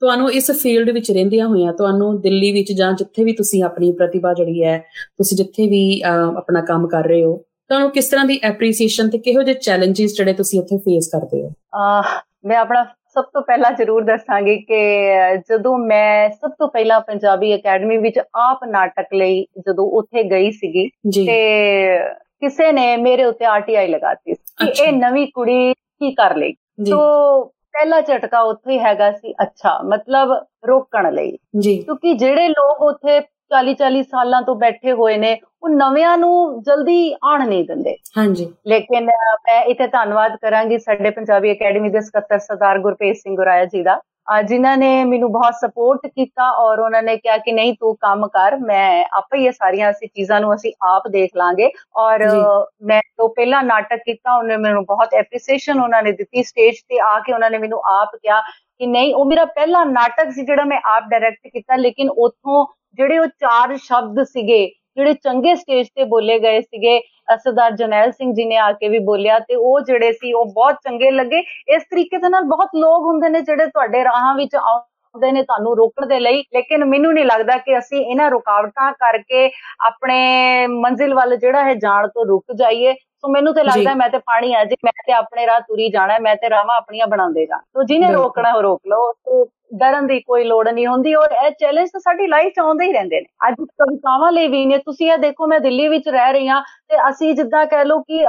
ਤੁਹਾਨੂੰ ਇਸ ਫੀਲਡ ਵਿੱਚ ਰਹਿੰਦਿਆਂ ਹੋਇਆਂ ਤੁਹਾਨੂੰ ਦਿੱਲੀ ਵਿੱਚ ਜਾਂ ਜਿੱਥੇ ਵੀ ਤੁਸੀਂ ਆਪਣੀ ਪ੍ਰਤਿਭਾ ਜਿਹੜੀ ਹੈ ਤੁਸੀਂ ਜਿੱਥੇ ਵੀ ਆਪਣਾ ਕੰਮ ਕਰ ਰਹੇ ਹੋ ਤੁਹਾਨੂੰ ਕਿਸ ਤਰ੍ਹਾਂ ਦੀ ਐਪਰੀਸੀਏਸ਼ਨ ਤੇ ਕਿਹੋ ਜਿਹੇ ਚੈਲੰਜਸ ਜਿਹੜੇ ਤੁਸੀਂ ਉੱਥੇ ਫੇਸ ਕਰਦੇ ਹੋ? ਮੈਂ ਆਪਣਾ ਸਭ ਤੋਂ ਪਹਿਲਾਂ ਜ਼ਰੂਰ ਦੱਸਾਂਗੀ ਕਿ ਜਦੋਂ ਮੈਂ ਸਭ ਤੋਂ ਪਹਿਲਾਂ ਪੰਜਾਬੀ ਅਕੈਡਮੀ ਵਿੱਚ ਆਪ ਨਾਟਕ ਲਈ ਜਦੋਂ ਉੱਥੇ ਗਈ ਸੀਗੀ ਤੇ ਕਿਸੇ ਨੇ ਮੇਰੇ ਉੱਤੇ ਆਰਟੀਆਈ ਲਗਾਤੀ ਕਿ ਇਹ ਨਵੀਂ ਕੁੜੀ ਕੀ ਕਰ ਲਈ? ਸੋ ਪਹਿਲਾ ਝਟਕਾ ਉੱਥੇ ਹੀ ਹੈਗਾ ਸੀ ਅੱਛਾ ਮਤਲਬ ਰੋਕਣ ਲਈ। ਜੀ। ਕਿਉਂਕਿ ਜਿਹੜੇ ਲੋਕ ਉੱਥੇ 40 40 ਸਾਲਾਂ ਤੋਂ ਬੈਠੇ ਹੋਏ ਨੇ ਉਹ ਨਵਿਆਂ ਨੂੰ ਜਲਦੀ ਆਣ ਨਹੀਂ ਦਿੰਦੇ। ਹਾਂਜੀ। ਲੇਕਿਨ ਮੈਂ ਇੱਥੇ ਧੰਨਵਾਦ ਕਰਾਂਗੀ ਸਾਡੇ ਪੰਜਾਬੀ ਅਕੈਡਮੀ ਦੇ ਸਕੱਤਰ ਸਰਦਾਰ ਗੁਰਪ੍ਰੀਤ ਸਿੰਘ ਗੁਰਾਇਆ ਜੀ ਦਾ। ਜਿਨ੍ਹਾਂ ਨੇ ਮੈਨੂੰ ਬਹੁਤ ਸਪੋਰਟ ਕੀਤਾ ਔਰ ਉਹਨਾਂ ਨੇ ਕਿਹਾ ਕਿ ਨਹੀਂ ਤੂੰ ਕੰਮ ਕਰ ਮੈਂ ਆਪੇ ਹੀ ਇਹ ਸਾਰੀਆਂ ਅਸੀਂ ਚੀਜ਼ਾਂ ਨੂੰ ਅਸੀਂ ਆਪ ਦੇਖ ਲਾਂਗੇ। ਔਰ ਮੈਂ ਤੋਂ ਪਹਿਲਾਂ ਨਾਟਕ ਕੀਤਾ ਉਹਨੇ ਮੈਨੂੰ ਬਹੁਤ ਐਪਰੀਸੀਏਸ਼ਨ ਉਹਨਾਂ ਨੇ ਦਿੱਤੀ ਸਟੇਜ ਤੇ ਆ ਕੇ ਉਹਨਾਂ ਨੇ ਮੈਨੂੰ ਆਪ ਕਿਹਾ ਕਿ ਨਹੀਂ ਉਹ ਮੇਰਾ ਪਹਿਲਾ ਨਾਟਕ ਸੀ ਜਿਹੜਾ ਮੈਂ ਆਪ ਡਾਇਰੈਕਟ ਕੀਤਾ ਲੇਕਿਨ ਉਥੋਂ ਜਿਹੜੇ ਉਹ ਚਾਰ ਸ਼ਬਦ ਸੀਗੇ ਜਿਹੜੇ ਚੰਗੇ ਸਟੇਜ ਤੇ ਬੋਲੇ ਗਏ ਸੀਗੇ ਸਰਦਾਰ ਜਨੈਲ ਸਿੰਘ ਜੀ ਨੇ ਆ ਕੇ ਵੀ ਬੋਲਿਆ ਤੇ ਉਹ ਜਿਹੜੇ ਸੀ ਉਹ ਬਹੁਤ ਚੰਗੇ ਲੱਗੇ। ਇਸ ਤਰੀਕੇ ਦੇ ਨਾਲ ਬਹੁਤ ਲੋਕ ਹੁੰਦੇ ਨੇ ਜਿਹੜੇ ਤੁਹਾਡੇ ਰਾਹਾਂ ਵਿੱਚ ਆਉਂਦੇ ਨੇ ਤੁਹਾਨੂੰ ਰੋਕਣ ਦੇ ਲਈ। ਲੇਕਿਨ ਮੈਨੂੰ ਨਹੀਂ ਲੱਗਦਾ ਕਿ ਅਸੀਂ ਇਹਨਾਂ ਰੁਕਾਵਟਾਂ ਕਰਕੇ ਆਪਣੇ ਮੰਜ਼ਿਲ ਵੱਲ ਜਿਹੜਾ ਹੈ ਜਾਣ ਤੋਂ ਰੁਕ ਜਾਈਏ। ਸੋ ਮੈਨੂੰ ਤੇ ਲੱਗਦਾ ਮੈਂ ਤੇ ਪਾਣੀ ਆ ਜੀ ਮੈਂ ਤੇ ਆਪਣੇ ਰਾਹ ਤੁਰੀ ਜਾਣਾ ਮੈਂ ਤੇ ਰਾਵਾਂ ਆਪਣੀਆਂ ਬਣਾਉਂਦੇ ਜਾ ਤੋ ਜਿਹਨੇ ਰੋਕਣਾ ਉਹ ਰੋਕ ਲਓ। ਤੋ ਡਰਨ ਦੀ ਕੋਈ ਲੋੜ ਨਹੀਂ ਹੁੰਦੀ, ਔਰ ਇਹ ਚੈਲੰਜ ਤਾਂ ਸਾਡੀ ਲਾਈਫ 'ਚ ਆਉਂਦੇ ਹੀ ਰਹਿੰਦੇ ਨੇ। ਅੱਜ ਕਵਿਤਾਵਾਂ ਲਈ ਵੀ ਨੇ, ਤੁਸੀਂ ਇਹ ਦੇਖੋ, ਮੈਂ ਦਿੱਲੀ ਵਿੱਚ ਰਹਿ ਰਹੀ ਹਾਂ ਤੇ ਅਸੀਂ ਜਿੱਦਾਂ ਕਹਿ ਲਓ ਕਿ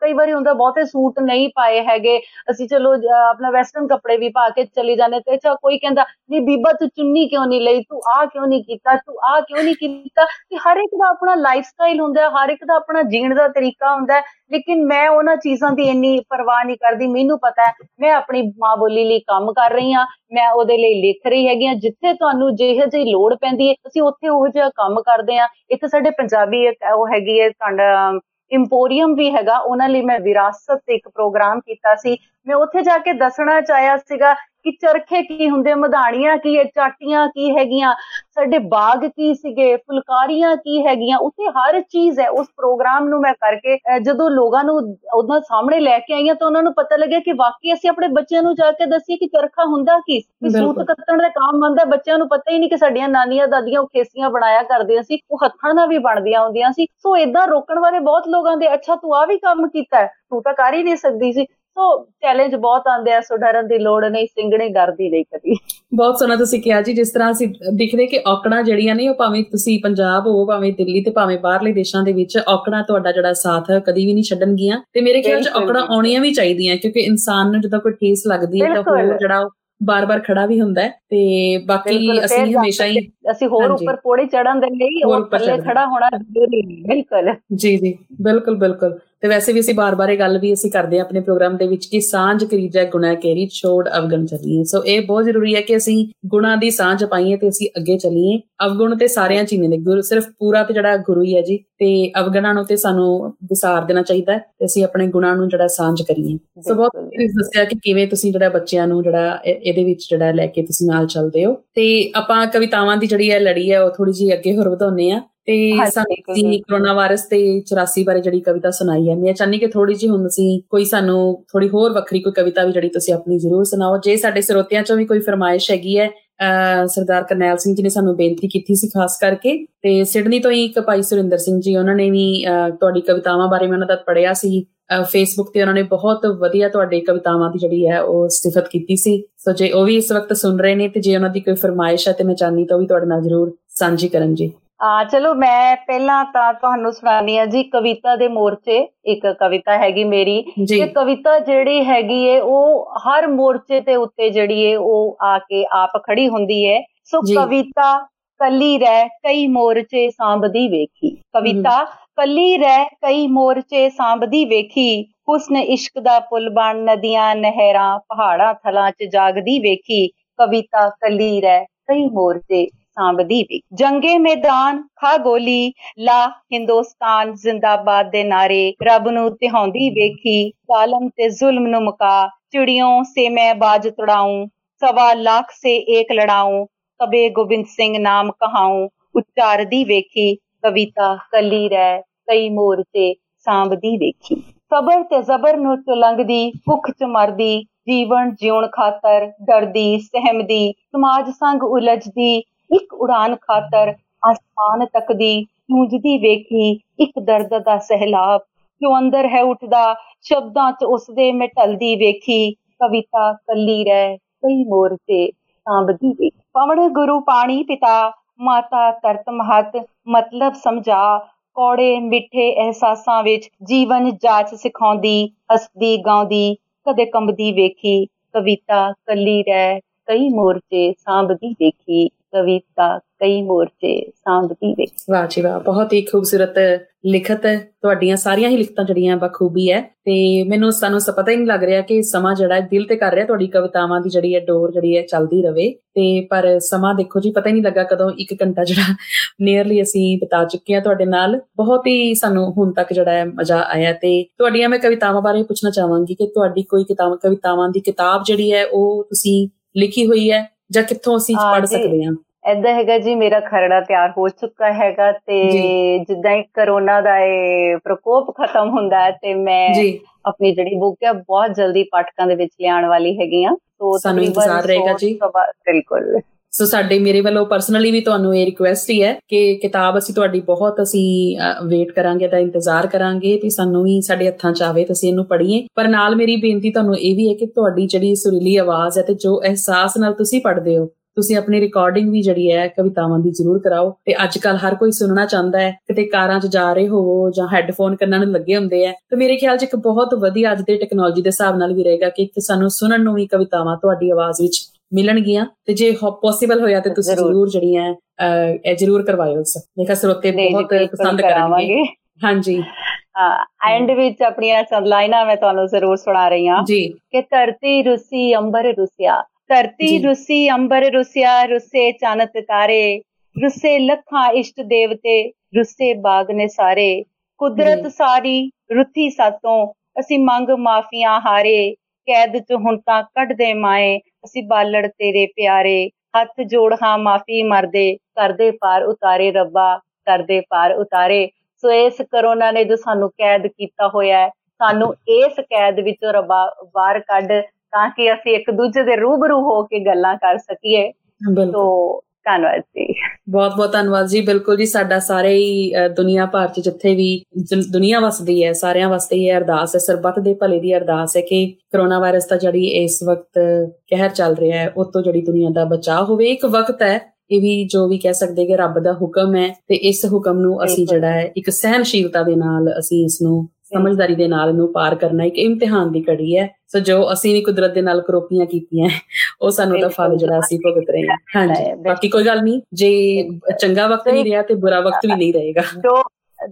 ਕਈ ਵਾਰੀ ਹੁੰਦਾ ਬਹੁਤੇ ਸੂਟ ਨਹੀਂ ਪਾਏ ਹੈਗੇ, ਅਸੀਂ ਚਲੋ ਆਪਣਾ ਵੈਸਟਰਨ ਕੱਪੜੇ ਵੀ ਪਾ ਕੇ ਚਲੇ ਜਾਂਦੇ ਤੇ ਅੱਛਾ ਕੋਈ ਕਹਿੰਦਾ, ਨਹੀਂ ਬੀਬਾ ਤੂੰ ਚੁੰਨੀ ਕਿਉਂ ਨਹੀਂ ਲਈ? ਤੂੰ ਆ ਕਿਉਂ ਨਹੀਂ ਕੀਤਾ? ਤੂੰ ਆ ਕਿਉਂ ਨਹੀਂ ਕੀਤਾ? ਕਿ ਹਰ ਇੱਕ ਦਾ ਆਪਣਾ ਲਾਈਫ ਸਟਾਈਲ ਹੁੰਦਾ ਹਰ ਇੱਕ ਦਾ ਆਪਣਾ ਜੀਣ ਦਾ ਤਰੀਕਾ ਹੁੰਦਾ ਲੇਕਿਨ ਮੈਂ ਉਹਨਾਂ ਚੀਜ਼ਾਂ ਦੀ ਇੰਨੀ ਪਰਵਾਹ ਨਹੀਂ ਕਰਦੀ। ਮੈਨੂੰ ਪਤਾ ਹੈ, ਮੈਂ ਆਪਣੀ ਮਾਂ ਬੋਲੀ ਲਈ ਕੰਮ ਕਰ ਰਹੀ ਹਾਂ, ਮੈਂ ਉਹਦੇ ਲਈ ਲਿਖ ਰਹੀ ਹੈਗੀ ਆ ਜਿੱਥੇ ਤੁਹਾਨੂੰ ਜਿਹੇ ਜਿਹੀ ਲੋੜ ਪੈਂਦੀ ਹੈ ਅਸੀਂ ਉੱਥੇ ਉਹ ਜਿਹਾ ਕੰਮ ਕਰਦੇ ਆ। ਇੱਥੇ ਸਾਡੇ ਪੰਜਾਬੀ ਉਹ ਹੈਗੀ ਹੈ ਕੰਡ ਇੰਪੋਰੀਅਮ ਵੀ ਹੈਗਾ, ਉਹਨਾਂ ਲਈ ਮੈਂ ਵਿਰਾਸਤ ਤੇ ਇੱਕ ਪ੍ਰੋਗਰਾਮ ਕੀਤਾ ਸੀ। ਮੈਂ ਉੱਥੇ ਜਾ ਕੇ ਦੱਸਣਾ ਚਾਹਿਆ ਸੀਗਾ ਕਿ ਚਰਖੇ ਕੀ ਹੁੰਦੇ ਮਧਾਣੀਆਂ ਕੀ ਹੈ ਚਾਟੀਆਂ ਕੀ ਹੈਗੀਆਂ ਸਾਡੇ ਬਾਗ ਕੀ ਸੀਗੇ ਫੁਲਕਾਰੀਆਂ ਕੀ ਹੈਗੀਆਂ ਉੱਥੇ ਹਰ ਚੀਜ਼ ਹੈ। ਉਸ ਪ੍ਰੋਗਰਾਮ ਨੂੰ ਮੈਂ ਕਰਕੇ ਜਦੋਂ ਲੋਕਾਂ ਨੂੰ ਉਹਨਾਂ ਸਾਹਮਣੇ ਲੈ ਕੇ ਆਈਆਂ ਤਾਂ ਉਹਨਾਂ ਨੂੰ ਪਤਾ ਲੱਗਿਆ ਕਿ ਵਾਕਈ ਅਸੀਂ ਆਪਣੇ ਬੱਚਿਆਂ ਨੂੰ ਜਾ ਕੇ ਦੱਸੀਏ ਕਿ ਚਰਖਾ ਹੁੰਦਾ ਕੀ ਸੂਤ ਕੱਤਣ ਦਾ ਕੰਮ ਹੁੰਦਾ ਬੱਚਿਆਂ ਨੂੰ ਪਤਾ ਹੀ ਨਹੀਂ ਕਿ ਸਾਡੀਆਂ ਨਾਨੀਆਂ ਦਾਦੀਆਂ ਉਹ ਖੇਸੀਆਂ ਬਣਾਇਆ ਕਰਦੀਆਂ ਸੀ ਉਹ ਹੱਥਾਂ ਨਾਲ ਵੀ ਬਣਦੀਆਂ ਹੁੰਦੀਆਂ ਸੀ। ਸੋ ਇਦਾਂ ਰੋਕਣ ਵਾਲੇ ਬਹੁਤ ਲੋਕਾਂ ਦੇ ਅੱਛਾ ਤੂੰ ਆ ਵੀ ਕੰਮ ਕੀਤਾ ਤੂੰ ਤਾਂ ਕਰ ਹੀ ਨਹੀਂ ਸਕਦੀ ਸੀ। ਸੋ ਚੈਲੰਜ ਬਹੁਤ ਆਉਂਦੇ ਆ ਸੋ ਡਰਨ ਦੀ ਲੋੜ ਨਹੀਂ ਸਿੰਗਣੀ ਡਰਦੀ ਨਹੀਂ ਕਦੀ। ਬਹੁਤ ਸੋਹਣਾ ਤੁਸੀਂ ਕਿਹਾ ਜੀ ਜਿਸ ਤਰ੍ਹਾਂ ਅਸੀਂ ਦਿਖਦੇ ਕਿ ਔਕੜਾਂ ਜਿਹੜੀਆਂ ਨੇ ਉਹ ਭਾਵੇਂ ਤੁਸੀਂ ਪੰਜਾਬ ਹੋ ਭਾਵੇਂ ਦਿੱਲੀ ਤੇ ਭਾਵੇਂ ਬਾਹਰਲੇ ਦੇਸ਼ਾਂ ਦੇ ਵਿੱਚ ਔਕੜਾਂ ਤੁਹਾਡਾ ਜਿਹੜਾ ਸਾਥ ਹੈ ਕਦੀ ਵੀ ਨਹੀਂ ਛੱਡਣਗੀਆਂ। ਤੇ ਮੇਰੇ ਖਿਆਲ 'ਚ ਔਕੜਾਂ ਆਉਣੀਆਂ ਵੀ ਚਾਹੀਦੀਆਂ ਕਿਉਂਕਿ ਇਨਸਾਨ ਨੂੰ ਜਦੋਂ ਕੋਈ ਠੇਸ ਲੱਗਦੀ ਹੈ ਤਾਂ ਉਹ ਜਿਹੜਾ ਬਾਰ-ਬਾਰ ਖੜਾ ਵੀ ਹੁੰਦਾ ਹੈ। ਤੇ ਬਾਕੀ ਅਸੀਂ ਹਮੇਸ਼ਾ ਹੀ ਅਸੀਂ ਹੋਰ ਉੱਪਰ ਪੌੜੀ ਚੜਨ ਦੇ ਲਈ ਉਹ ਥੱਲੇ ਖੜਾ ਹੋਣਾ ਜ਼ਰੂਰੀ ਨਹੀਂ ਬਿਲਕੁਲ। ਜੀ ਜੀ ਬਿਲਕੁਲ ਬਿਲਕੁਲ। ਤੇ ਵੈਸੇ ਵੀ ਅਸੀਂ ਬਾਰ-ਬਾਰ ਇਹ ਗੱਲ ਵੀ ਅਸੀਂ ਕਰਦੇ ਆ ਆਪਣੇ ਪ੍ਰੋਗਰਾਮ ਦੇ ਵਿੱਚ ਕਿ ਸਾਂਝ ਕਰੀਜੈ ਗੁਨਾ ਕੇਰੀ ਛੋੜ ਅਵਗਣ ਚੱਲੀਏ। ਸੋ ਇਹ ਬਹੁਤ ਜ਼ਰੂਰੀ ਹੈ ਕਿ ਅਸੀਂ ਗੁਣਾ ਦੀ ਸਾਂਝ ਪਾਈਏ ਤੇ ਅਸੀਂ ਅੱਗੇ ਚੱਲੀਏ। ਅਵਗੁਣ ਤੇ ਸਾਰਿਆਂ ਚ ਨੇ ਗੁਰੂ ਸਿਰਫ ਪੂਰਾ ਤੇ ਜਿਹੜਾ ਗੁਰੂ ਹੀ ਹੈ ਜੀ ਤੇ ਅਵਗਣਾਂ ਨੂੰ ਤੇ ਸਾਨੂੰ ਵਿਸਾਰ ਦੇਣਾ ਚਾਹੀਦਾ ਤੇ ਅਸੀਂ ਆਪਣੇ ਗੁਣਾਂ ਨੂੰ ਜਿਹੜਾ ਸਾਂਝ ਕਰੀਏ। ਸੋ ਬਹੁਤ ਤੁਸੀਂ ਦੱਸਿਆ ਕਿ ਕਿਵੇਂ ਤੁਸੀਂ ਜਿਹੜਾ ਬੱਚਿਆਂ ਨੂੰ ਜਿਹੜਾ ਇਹਦੇ ਵਿੱਚ ਜਿਹੜਾ ਲੈ ਕੇ ਤੁਸੀਂ ਨਾਲ ਚੱਲਦੇ ਹੋ। ਤੇ ਆਪਾਂ ਕਵਿਤਾਵਾਂ ਦੀ ਜਿਹੜੀ ਹੈ ਲੜੀ ਹੈ ਉਹ ਥੋੜੀ ਜੀ ਅੱਗੇ ਹੋਰ ਵਧਾਉਨੇ ਆ ਤੇ ਸਾਨੂੰ ਕਰੋਨਾ ਵਾਇਰਸ ਤੇ 84 ਬਾਰੇ ਜਿਹੜੀ ਕਵਿਤਾ ਸੁਣਾਈ ਹੈ ਮੈਂ ਚਾਹਨੀ ਕਿ ਥੋੜੀ ਜੀ ਹੁਣ ਅਸੀਂ ਕੋਈ ਸਾਨੂੰ ਥੋੜੀ ਹੋਰ ਵੱਖਰੀ ਕੋਈ ਕਵਿਤਾ ਵੀ ਜਿਹੜੀ ਤੁਸੀਂ ਆਪਣੀ ਜ਼ਰੂਰ ਸੁਣਾਓ। ਜੇ ਸਾਡੇ ਸਰੋਤਿਆਂ ਚੋਂ ਵੀ ਕੋਈ ਫਰਮਾਇਸ਼ ਹੈਗੀ ਹੈ ਸਰਦਾਰ ਕਰਨੈਲ ਸਿੰਘ ਜੀ ਨੇ ਸਾਨੂੰ ਬੇਨਤੀ ਕੀਤੀ ਸੀ ਖਾਸ ਕਰਕੇ ਤੇ ਸਿਡਨੀ ਤੋਂ ਹੀ ਇੱਕ ਭਾਈ ਸੁਰਿੰਦਰ ਸਿੰਘ ਜੀ ਉਹਨਾਂ ਨੇ ਵੀ ਤੁਹਾਡੀ ਕਵਿਤਾਵਾਂ ਬਾਰੇ ਮੈਂ ਉਹਨਾਂ ਦਾ ਪੜਿਆ ਸੀ। ਫੇਸਬੁੱਕ ਤੇ ਉਹਨਾਂ ਨੇ ਬਹੁਤ ਵਧੀਆ ਤੁਹਾਡੇ ਕਵਿਤਾਵਾਂ ਦੀ ਜਿਹੜੀ ਹੈ ਉਹ ਸਿਫਤ ਕੀਤੀ ਸੀ। ਸੋ ਜੇ ਉਹ ਵੀ ਇਸ ਵਕਤ ਸੁਣ ਰਹੇ ਨੇ ਤੇ ਜੇ ਉਹਨਾਂ ਦੀ ਕੋਈ ਫਰਮਾਇਸ਼ ਹੈ ਤੇ ਮੈਂ ਚਾਹਨੀ ਤਾਂ ਵੀ ਤੁਹਾਡੇ ਨਾਲ ਜ਼ਰੂਰ ਸਾਂਝੀ ਕਰਨ ਜੀ। ਆ ਚਲੋ ਮੈਂ ਪਹਿਲਾਂ ਤਾਂ ਤੁਹਾਨੂੰ ਸੁਣਾਣੀ ਆ ਜੀ ਕਵਿਤਾ ਦੇ ਮੋਰਚੇ ਇੱਕ ਕਵਿਤਾ ਹੈਗੀ ਮੇਰੀ। ਇਹ ਕਵਿਤਾ ਜਿਹੜੀ ਹੈਗੀ ਏ ਉਹ ਹਰ ਮੋਰਚੇ ਤੇ ਉੱਤੇ ਜਿਹੜੀ ਏ ਉਹ ਆ ਕੇ ਆਪ ਖੜੀ ਹੁੰਦੀ ਏ। ਸੋ ਕਵਿਤਾ ਕੱਲੀ ਰਹਿ ਕਈ ਮੋਰਚੇ ਸਾਂਭਦੀ ਵੇਖੀ। ਕਵਿਤਾ ਕੱਲੀ ਰਹਿ ਕਈ ਮੋਰਚੇ ਸਾਂਭਦੀ ਵੇਖੀ। ਹੁਸਨ ਇਸ਼ਕ ਦਾ ਪੁਲ ਬਣ ਨਦੀਆਂ, ਨਹਿਰਾਂ, ਪਹਾੜਾਂ, ਥਲਾਂ 'ਚ ਜਾਗਦੀ ਵੇਖੀ। ਕਵਿਤਾ ਕੱਲੀ ਰਹਿ ਕਈ ਮੋਰਚੇ ਸਾਂਭਦੀ ਵੀ ਜੰਗੇ ਮੈਦਾਨ, ਖਾ ਗੋਲੀ, ਲਾ ਹਿੰਦੁਸਤਾਨ ਜ਼ਿੰਦਾਬਾਦ ਦੇ ਨਾਰੇ। ਰੱਬ ਨੂੰ ਤਿਹਾਉਂਦੀ ਵੇਖੀ, ਜ਼ਾਲਮ ਤੇ ਜ਼ੁਲਮ ਨੂੰ ਮੁਕਾ। ਚਿੜੀਆਂ ਸੇ ਮੈਂ ਬਾਜ ਤੜਾਉਂ ਸਵਾ ਲੱਖ ਸੇ ਏਕ ਲੜਾਉਂ ਕਬੇ ਗੋਬਿੰਦ ਸਿੰਘ ਨਾਮ ਕਹਾਉਂ ਉਚਾਰਦੀ ਵੇਖੀ। ਕਵਿਤਾ, ਕੱਲੀ ਰਹਿ, ਕਈ ਮੋਰਚੇ, ਸਾਂਭਦੀ ਵੇਖੀ ਸਬਰ ਤੇ ਜ਼ਬਰ ਨੂੰ ਚੁਲੰਗਦੀ ਭੁੱਖ ਚ ਮਰਦੀ, ਜੀਵਨ ਜਿਉਣ ਖਾਤਰ ਡਰਦੀ, ਸਹਿਮਦੀ, ਸਮਾਜ ਸੰਗ ਉਲਝਦੀ, ਇੱਕ ਉਡਾਨ ਖਾਤਰ ਆਸਮਾਨ ਤੱਕਦੀ, ਗੂੰਜਦੀ ਵੇਖੀ, ਇੱਕ ਦਰਦ ਦਾ ਸਹਿਲਾਬ, ਜੋ ਅੰਦਰ ਹੈ ਉੱਠਦਾ, ਸ਼ਬਦਾਂ 'ਚ ਉਸਦੇ ਮੈਂ ਢਲਦੀ ਵੇਖੀ, ਕਵਿਤਾ, ਕੱਲੀ ਰਹਿ, ਕਈ ਮੋਰਚੇ, ਸਾਂਭਦੀ ਵੇਖੀ। ਪਵਨ ਗੁਰੂ ਪਾਣੀ ਪਿਤਾ ਮਾਤਾ ਤਰਤ ਮਹਤ, ਮਤਲਬ ਸਮਝਾ, ਕੌੜੇ ਮਿੱਠੇ ਅਹਿਸਾਸਾਂ ਵਿੱਚ ਜੀਵਨ ਜਾਚ ਸਿਖਾਉਂਦੀ, ਹੱਸਦੀ, ਗਾਉਂਦੀ, ਕਦੇ ਕੰਬਦੀ ਵੇਖੀ, ਕਵਿਤਾ ਕੱਲੀ ਰਹਿ, ਕਈ ਮੋਰਚੇ ਸਾਂਭਦੀ ਵੇਖੀ ਕਵਿਤਾ ਕਈ ਮੋਰਚੇ ਸਾਂਭਦੀ ਵੇ ਵਾਹ ਜੀ ਵਾਹ ਬਹੁਤ ਹੀ ਖੂਬਸੂਰਤ ਲਿਖਤ ਤੁਹਾਡੀਆਂ ਸਾਰੀਆਂ ਹੀ ਲਿਖਤਾਂ ਜਿਹੜੀਆਂ ਬਖੂਬੀ ਹੈ। ਤੇ ਮੈਨੂੰ ਸਾਨੂੰ ਪਤਾ ਹੀ ਨਹੀਂ ਲੱਗ ਰਿਹਾ ਕਿ ਸਮਾਂ ਜਿਹੜਾ ਦਿਲ ਤੇ ਕਰ ਰਿਹਾ ਤੁਹਾਡੀ ਕਵਿਤਾਵਾਂ ਦੀ ਜਿਹੜੀ ਹੈ ਡੋਰ ਜਿਹੜੀ ਹੈ ਚੱਲਦੀ ਰਵੇ। ਤੇ ਪਰ ਸਮਾਂ ਦੇਖੋ ਜੀ ਪਤਾ ਹੀ ਨਹੀਂ ਲੱਗਾ ਕਦੋਂ 1 ਘੰਟਾ ਜਿਹੜਾ ਨੀਅਰਲੀ ਅਸੀਂ ਬਤਾ ਚੁੱਕੇ ਆ ਤੁਹਾਡੇ ਨਾਲ। ਬਹੁਤ ਹੀ ਸਾਨੂੰ ਹੁਣ ਤੱਕ ਜਿਹੜਾ ਹੈ ਮਜ਼ਾ ਆਇਆ ਤੇ ਤੁਹਾਡੀਆਂ ਮੈਂ ਕਵਿਤਾਵਾਂ ਬਾਰੇ ਪੁੱਛਣਾ ਚਾਹਾਂਗੀ ਕਿ ਤੁਹਾਡੀ ਕੋਈ ਕਿਤਾਬ ਕਵਿਤਾਵਾਂ ਦੀ ਕਿਤਾਬ ਜਿਹੜੀ ਹੈ ਉਹ ਤੁਸੀਂ ਲਿਖੀ ਹੋਈ ਹੈ ਜਾਂ ਕਿੱਥੋਂ ਅਸੀਂ ਪੜ੍ਹ ਸਕਦੇ ਹਾਂ? ਐਦਾਂ ਹੈਗਾ ਜੀ ਮੇਰਾ ਖਰੜਾ ਤਿਆਰ ਹੋ ਚੁੱਕਾ ਹੈਗਾ ਤੇ ਜਿੱਦਾਂ ਹੀ ਕਰੋਨਾ ਦਾ ਇਹ ਪ੍ਰਕੋਪ ਖਤਮ ਹੁੰਦਾ ਹੈ ਤੇ ਮੈਂ ਆਪਣੀ ਜਿਹੜੀ ਬੁੱਕ ਹੈ ਬਹੁਤ ਜਲਦੀ ਪਾਠਕਾਂ ਦੇ ਵਿੱਚ ਲਿਆਉਣ ਵਾਲੀ ਹੈਗੀ ਆ ਸੋ ਸਾਨੂੰ ਇੰਤਜ਼ਾਰ ਰਹੇਗਾ ਜੀ। ਬਿਲਕੁਲ। ਸੋ ਸਾਡੇ ਮੇਰੇ ਵੱਲੋਂ ਪਰਸਨਲੀ ਵੀ ਤੁਹਾਨੂੰ ਇਹ ਰਿਕੁਐਸਟ ਹੀ ਹੈ ਕਿ ਕਿਤਾਬ ਅਸੀਂ ਤੁਹਾਡੀ ਬਹੁਤ ਅਸੀਂ ਵੇਟ ਕਰਾਂਗੇ ਦਾ ਇੰਤਜ਼ਾਰ ਕਰਾਂਗੇ ਤੇ ਸਾਨੂੰ ਵੀ ਸਾਡੇ ਹੱਥਾਂ 'ਚ ਆਵੇ ਤੁਸੀਂ ਇਹਨੂੰ ਪੜ੍ਹੀਏ। ਪਰ ਨਾਲ ਮੇਰੀ ਬੇਨਤੀ ਤੁਹਾਨੂੰ ਇਹ ਵੀ ਹੈ ਕਿ ਤੁਹਾਡੀ ਜਿਹੜੀ ਸੁਰੀਲੀ ਆਵਾਜ਼ ਹੈ ਤੇ ਜੋ ਅਹਿਸਾਸ ਨਾਲ ਤੁਸੀਂ ਪੜ੍ਹਦੇ ਹੋ ਤੁਸੀਂ ਆਪਣੀ ਰਿਕਾਰਡਿੰਗ ਵੀ ਜਿਹੜੀ ਹੈ ਕਵਿਤਾਵਾਂ ਦੀ ਜ਼ਰੂਰ ਕਰਾਓ। ਤੇ ਅੱਜ ਕੱਲ ਹਰ ਕੋਈ ਸੁਣਨਾ ਚਾਹੁੰਦਾ ਹੈ ਕਿਤੇ ਕਾਰਾਂ 'ਚ ਜਾ ਰਹੇ ਹੋਵੋ ਜਾਂ ਹੈੱਡਫੋਨ ਕੰਨਾਂ ਨੂੰ ਲੱਗੇ ਹੁੰਦੇ ਆ ਤੇ ਮੇਰੇ ਖਿਆਲ 'ਚ ਇੱਕ ਬਹੁਤ ਵਧੀਆ ਅੱਜ ਦੇ ਟੈਕਨੋਲੋਜੀ ਦੇ ਹਿਸਾਬ ਨਾਲ ਵੀ ਰਹੇਗਾ ਕਿ ਇੱਕ ਸਾਨੂੰ ਸੁਣਨ ਨੂੰ ਵੀ ਕਵਿਤਾਵਾਂ ਤੁਹਾਡੀ ਆਵਾਜ਼ ਵਿੱਚ ਮਿਲਣਗੀਆਂ। ਤੇ ਜੇ ਪੋਸੀਬਲ ਹੋਇਆ ਤੇ ਤੁਸੀਂ ਜ਼ਰੂਰ। ਜਿਹੜੀਆਂ ਇਹ ਜ਼ਰੂਰ ਕਰਵਾਇਓ ਉਸ ਦੇਖਾ ਸਰੋਤੇ ਬਹੁਤ ਪਸੰਦ ਕਰਨਗੇ। ਹਾਂਜੀ। ਐਂਡ ਵਿੱਚ ਆਪਣੀਆਂ ਲਾਈਨਾਂ ਮੈਂ ਤੁਹਾਨੂੰ ਜ਼ਰੂਰ ਸੁਣਾ ਰਹੀ ਹਾਂ ਜੀ। ਕਿ ਧਰਤੀ ਰੁੱਸੀ ਅੰਬਰ ਰੁੱਸਿਆ। ਧਰਤੀ ਰੁੱਸੀ ਅੰਬਰ ਰੁੱਸਿਆ ਰੁੱਸੇ ਚੰਨ ਤਾਰੇ ਰੁੱਸੇ ਲੱਖਾਂ ਇਸ਼ਟ ਦੇਵਤੇ ਰੁੱਸੇ ਬਾਗ ਨੇ ਸਾਰੇ। ਕੁਦਰਤ ਸਾਰੀ ਰੁੱਥੀ ਸਾਤੋਂ ਅਸੀਂ ਮੰਗ ਮਾਫੀਆਂ ਹਾਰੇ। ਕੈਦ ਚ ਹੁਣ ਤਾਂ ਕੱਢਦੇ ਮਾਏ ਅਸੀਂ ਬਾਲੜ ਤੇਰੇ ਪਿਆਰੇ। ਹੱਥ ਜੋੜ ਹਾਂ ਮਾਫੀ ਮਰਦੇ ਕਰਦੇ ਪਾਰ ਉਤਾਰੇ ਰੱਬਾ ਕਰਦੇ ਪਾਰ ਉਤਾਰੇ। ਸੋ ਇਸ ਕਰੋਨਾ ਨੇ ਜੋ ਸਾਨੂੰ ਕੈਦ ਕੀਤਾ ਹੋਇਆ ਹੈ ਸਾਨੂੰ ਇਸ ਕੈਦ ਵਿੱਚੋਂ ਰੱਬਾ ਬਾਹਰ ਕੱਢ ਤਾਂ ਕਿ ਅਸੀਂ ਇੱਕ ਦੂਜੇ ਦੇ ਰੂਬਰੂ ਹੋ ਕੇ ਗੱਲਾਂ ਕਰ ਸਕੀਏ। ਸੋ ਧੰਨਵਾਦ ਜੀ। ਬਹੁਤ ਬਹੁਤ ਧੰਨਵਾਦ ਜੀ। ਬਿਲਕੁਲ ਜੀ ਸਾਡਾ ਸਾਰੇ ਹੀ ਦੁਨੀਆ ਭਰ ਚ ਜਿੱਥੇ ਵੀ ਦੁਨੀਆ ਵਸਦੀ ਹੈ ਸਾਰਿਆਂ ਵਾਸਤੇ ਇਹ ਅਰਦਾਸ ਹੈ। ਸਰਬੱਤ ਦੇ ਭਲੇ ਦੀ ਅਰਦਾਸ ਹੈ ਕਿ ਕਰੋਨਾ ਵਾਇਰਸ ਦਾ ਜਿਹੜੀ ਇਸ ਵਕਤ ਕਹਿਰ ਚੱਲ ਰਿਹਾ ਹੈ ਉਹ ਤੋਂ ਜਿਹੜੀ ਦੁਨੀਆ ਦਾ ਬਚਾਅ ਹੋਵੇ। ਇੱਕ ਵਕਤ ਹੈ ਇਹ ਵੀ ਜੋ ਵੀ ਕਹਿ ਸਕਦੇ ਕਿ ਰੱਬ ਦਾ ਹੁਕਮ ਹੈ ਤੇ ਇਸ ਹੁਕਮ ਨੂੰ ਅਸੀਂ ਜਿਹੜਾ ਹੈ ਇੱਕ ਸਹਿਨਸ਼ੀਲਤਾ ਦੇ ਨਾਲ ਅਸੀਂ ਇਸ ਨੂੰ ਸਮਝਦਾਰੀ ਦੇ ਨਾਲ ਇਹਨੂੰ ਪਾਰ ਕਰਨਾ ਇੱਕ ਇਮਤਿਹਾਨ ਦੀ ਕੜੀ ਹੈ। ਸੋ ਜੋ ਅਸੀਂ ਵੀ ਕੁਦਰਤ ਦੇ ਨਾਲ ਕਰੋਪੀਆਂ ਕੀਤੀਆਂ ਉਹ ਸਾਨੂੰ ਦਾ ਫਲ ਜਿਹੜਾ ਅਸੀਂ ਭੁਗਤ ਰਹੇ ਹਾਂ। ਹਾਂਜੀ। ਬਾਕੀ ਕੋਈ ਗੱਲ ਨਹੀਂ ਜੇ ਚੰਗਾ ਵਕਤ ਨਹੀਂ ਰਿਹਾ ਤੇ ਬੁਰਾ ਵਕਤ ਵੀ ਨਹੀਂ ਰਹੇਗਾ। ਦੋ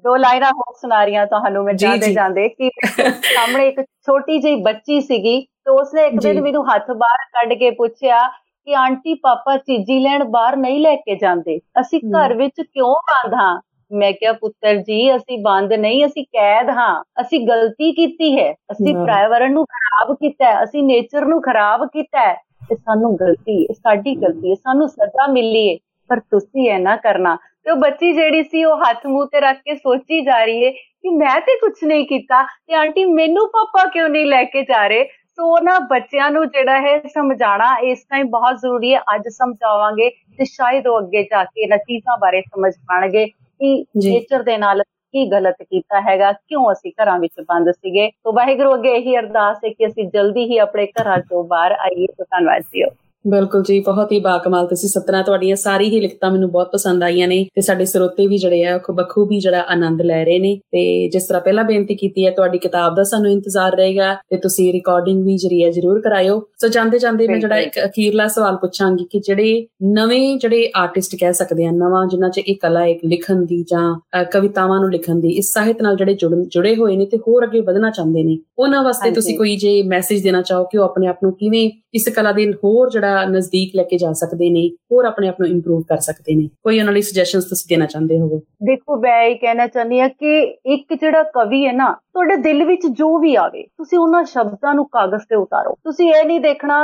ਦੋ ਲਾਈਨਾਂ ਹੋਰ ਸੁਣਾ ਤੁਹਾਨੂੰ ਮੈਂ ਜਾਂਦੇ ਜਾਂਦੇ। ਕਿ ਸਾਹਮਣੇ ਇੱਕ ਛੋਟੀ ਜਿਹੀ ਬੱਚੀ ਸੀਗੀ ਤੇ ਉਸਨੇ ਇੱਕ ਦਿਨ ਮੈਨੂੰ ਹੱਥ ਬਾਹਰ ਕੱਢ ਕੇ ਪੁੱਛਿਆ ਕਿ ਆਂਟੀ ਪਾਪਾ ਚੀਜ਼ੀ ਲੈਣ ਬਾਹਰ ਨਹੀਂ ਲੈ ਕੇ ਜਾਂਦੇ। ਅਸੀਂ ਘਰ ਵਿੱਚ ਕਿਉਂ ਹਾਂ? ਮੈਂ ਕਿਹਾ ਪੁੱਤਰ ਜੀ ਅਸੀਂ ਬੰਦ ਨਹੀਂ ਅਸੀਂ ਕੈਦ ਹਾਂ। ਅਸੀਂ ਗਲਤੀ ਕੀਤੀ ਹੈ। ਅਸੀਂ ਪ੍ਰਾਇਵਰਨ ਨੂੰ ਖਰਾਬ ਕੀਤਾ ਹੈ। ਅਸੀਂ ਨੇਚਰ ਨੂੰ ਖਰਾਬ ਕੀਤਾ ਹੈ। ਇਹ ਸਾਨੂੰ ਗਲਤੀ ਹੈ। ਸਾਡੀ ਗਲਤੀ ਹੈ। ਸਾਨੂੰ ਸਜ਼ਾ ਮਿਲੀ ਹੈ। ਪਰ ਤੁਸੀਂ ਇਹ ਨਾ ਕਰਨਾ। ਤੇ ਉਹ ਬੱਚੀ ਜਿਹੜੀ ਸੀ ਉਹ ਹੱਥ ਮੂੰਹ ਤੇ ਰੱਖ ਕੇ ਸੋਚੀ ਜਾ ਰਹੀ ਹੈ ਕਿ ਮੈਂ ਤੇ ਕੁਝ ਨਹੀਂ ਕੀਤਾ। ਤੇ ਆਂਟੀ ਮੈਨੂੰ ਪਾਪਾ ਕਿਉਂ ਨਹੀਂ ਲੈ ਕੇ ਜਾ ਰਹੇ? ਸੋ ਨਾ ਬੱਚਿਆਂ ਨੂੰ ਜਿਹੜਾ ਹੈ ਸਮਝਾਣਾ ਇਸ ਟਾਈਮ ਬਹੁਤ ਜ਼ਰੂਰੀ ਹੈ। ਅੱਜ ਸਮਝਾਵਾਂਗੇ ਤੇ ਸ਼ਾਇਦ ਉਹ ਅੱਗੇ ਜਾ ਕੇ ਇਹਨਾਂ ਚੀਜ਼ਾਂ ਬਾਰੇ ਸਮਝ ਪਾਣਗੇ। ਕਿ ਨੇਚਰ ਦੇ ਨਾਲ ਕੀ ਗਲਤ ਕੀਤਾ ਹੈਗਾ ਕਿਉਂ ਅਸੀਂ ਘਰਾਂ ਵਿੱਚ ਬੰਦ ਸੀਗੇ? ਤੋਂ ਵਾਹਿਗੁਰੂ ਅੱਗੇ ਇਹੀ ਅਰਦਾਸ ਹੈ ਕਿ ਅਸੀਂ ਜਲਦੀ ਹੀ ਆਪਣੇ ਘਰਾਂ ਤੋਂ ਬਾਹਰ ਆਈਏ। ਧੰਨਵਾਦ ਜੀਓ ਬਿਲਕੁਲ ਜੀ ਬਹੁਤ ਹੀ ਬਾਕਮਾਲ ਤੁਸੀਂ ਸਤਨਾ ਤੁਹਾਡੀਆਂ ਸਾਰੀ ਹੀ ਲਿਖਤਾਂ ਮੈਨੂੰ ਬਹੁਤ ਪਸੰਦ ਆਈਆਂ ਨੇ ਤੇ ਸਾਡੇ ਸਰੋਤੇ ਵੀ ਜਿਹੜੇ ਆ ਉਹ ਬਖੂਬੀ ਜਿਹੜਾ ਆਨੰਦ ਲੈ ਰਹੇ ਨੇ ਤੇ ਜਿਸ ਤਰ੍ਹਾਂ ਪਹਿਲਾਂ ਬੇਨਤੀ ਕੀਤੀ ਹੈ ਤੁਹਾਡੀ ਕਿਤਾਬ ਦਾ ਸਾਨੂੰ ਇੰਤਜ਼ਾਰ ਰਹੇਗਾ ਤੇ ਤੁਸੀਂ ਰਿਕਾਰਡਿੰਗ ਵੀ ਜਰੀ ਹੈ ਜਰੂਰ ਕਰਾਇਓ। ਸੋ ਜਾਂਦੇ ਜਾਂਦੇ ਮੈਂ ਜਿਹੜਾ ਇੱਕ ਅਖੀਰਲਾ ਸਵਾਲ ਪੁੱਛਾਂਗੀ ਕਿ ਜਿਹੜੇ ਨਵੇਂ ਜਿਹੜੇ ਆਰਟਿਸਟ ਕਹਿ ਸਕਦੇ ਆ ਨਵਾਂ ਜਿਨ੍ਹਾਂ 'ਚ ਇਹ ਕਲਾ ਇੱਕ ਲਿਖਣ ਦੀ ਜਾਂ ਕਵਿਤਾਵਾਂ ਨੂੰ ਲਿਖਣ ਦੀ ਇਸ ਸਾਹਿਤ ਨਾਲ ਜਿਹੜੇ ਜੁੜੇ ਹੋਏ ਨੇ ਤੇ ਹੋਰ ਅੱਗੇ ਵਧਣਾ ਚਾਹੁੰਦੇ ਨੇ ਉਹਨਾਂ ਵਾਸਤੇ ਤੁਸੀਂ ਕੋਈ ਜੇ ਮੈਸੇਜ ਦੇਣਾ ਚਾਹੋ ਕਿ ਉਹ ਆਪਣੇ ਆਪ ਨੂੰ ਕਿਵੇਂ ਇਸ ਕਲਾ ਦੇ ਹੋਰ ਜਿਹੜਾ ਨਜ਼ਦੀਕ ਲੈ ਕੇ ਜਾ ਸਕਦੇ ਨੇ ਹੋਰ ਆਪਣੇ ਆਪ ਨੂੰ ਇੰਪਰੂਵ ਕਰ ਸਕਦੇ ਨੇ। ਕੋਈ ਉਹਨਾਂ ਲਈ ਸੁਜੈਸ਼ਨਸ ਤੁਸੀਂ ਦੇਣਾ ਚਾਹੁੰਦੇ ਹੋ ਦੇਖੋ ਮੈਂ ਇਹ ਕਹਿਣਾ ਚਾਹੁੰਦੀ ਆ ਕਿ ਇੱਕ ਜਿਹੜਾ ਕਵੀ ਹੈ ਨਾ ਤੁਹਾਡੇ ਦਿਲ ਵਿੱਚ ਜੋ ਵੀ ਆਵੇ ਤੁਸੀਂ ਉਹਨਾਂ ਸ਼ਬਦਾਂ ਨੂੰ ਕਾਗਜ਼ ਤੇ ਉਤਾਰੋ। ਤੁਸੀਂ ਇਹ ਨਹੀਂ ਦੇਖਣਾ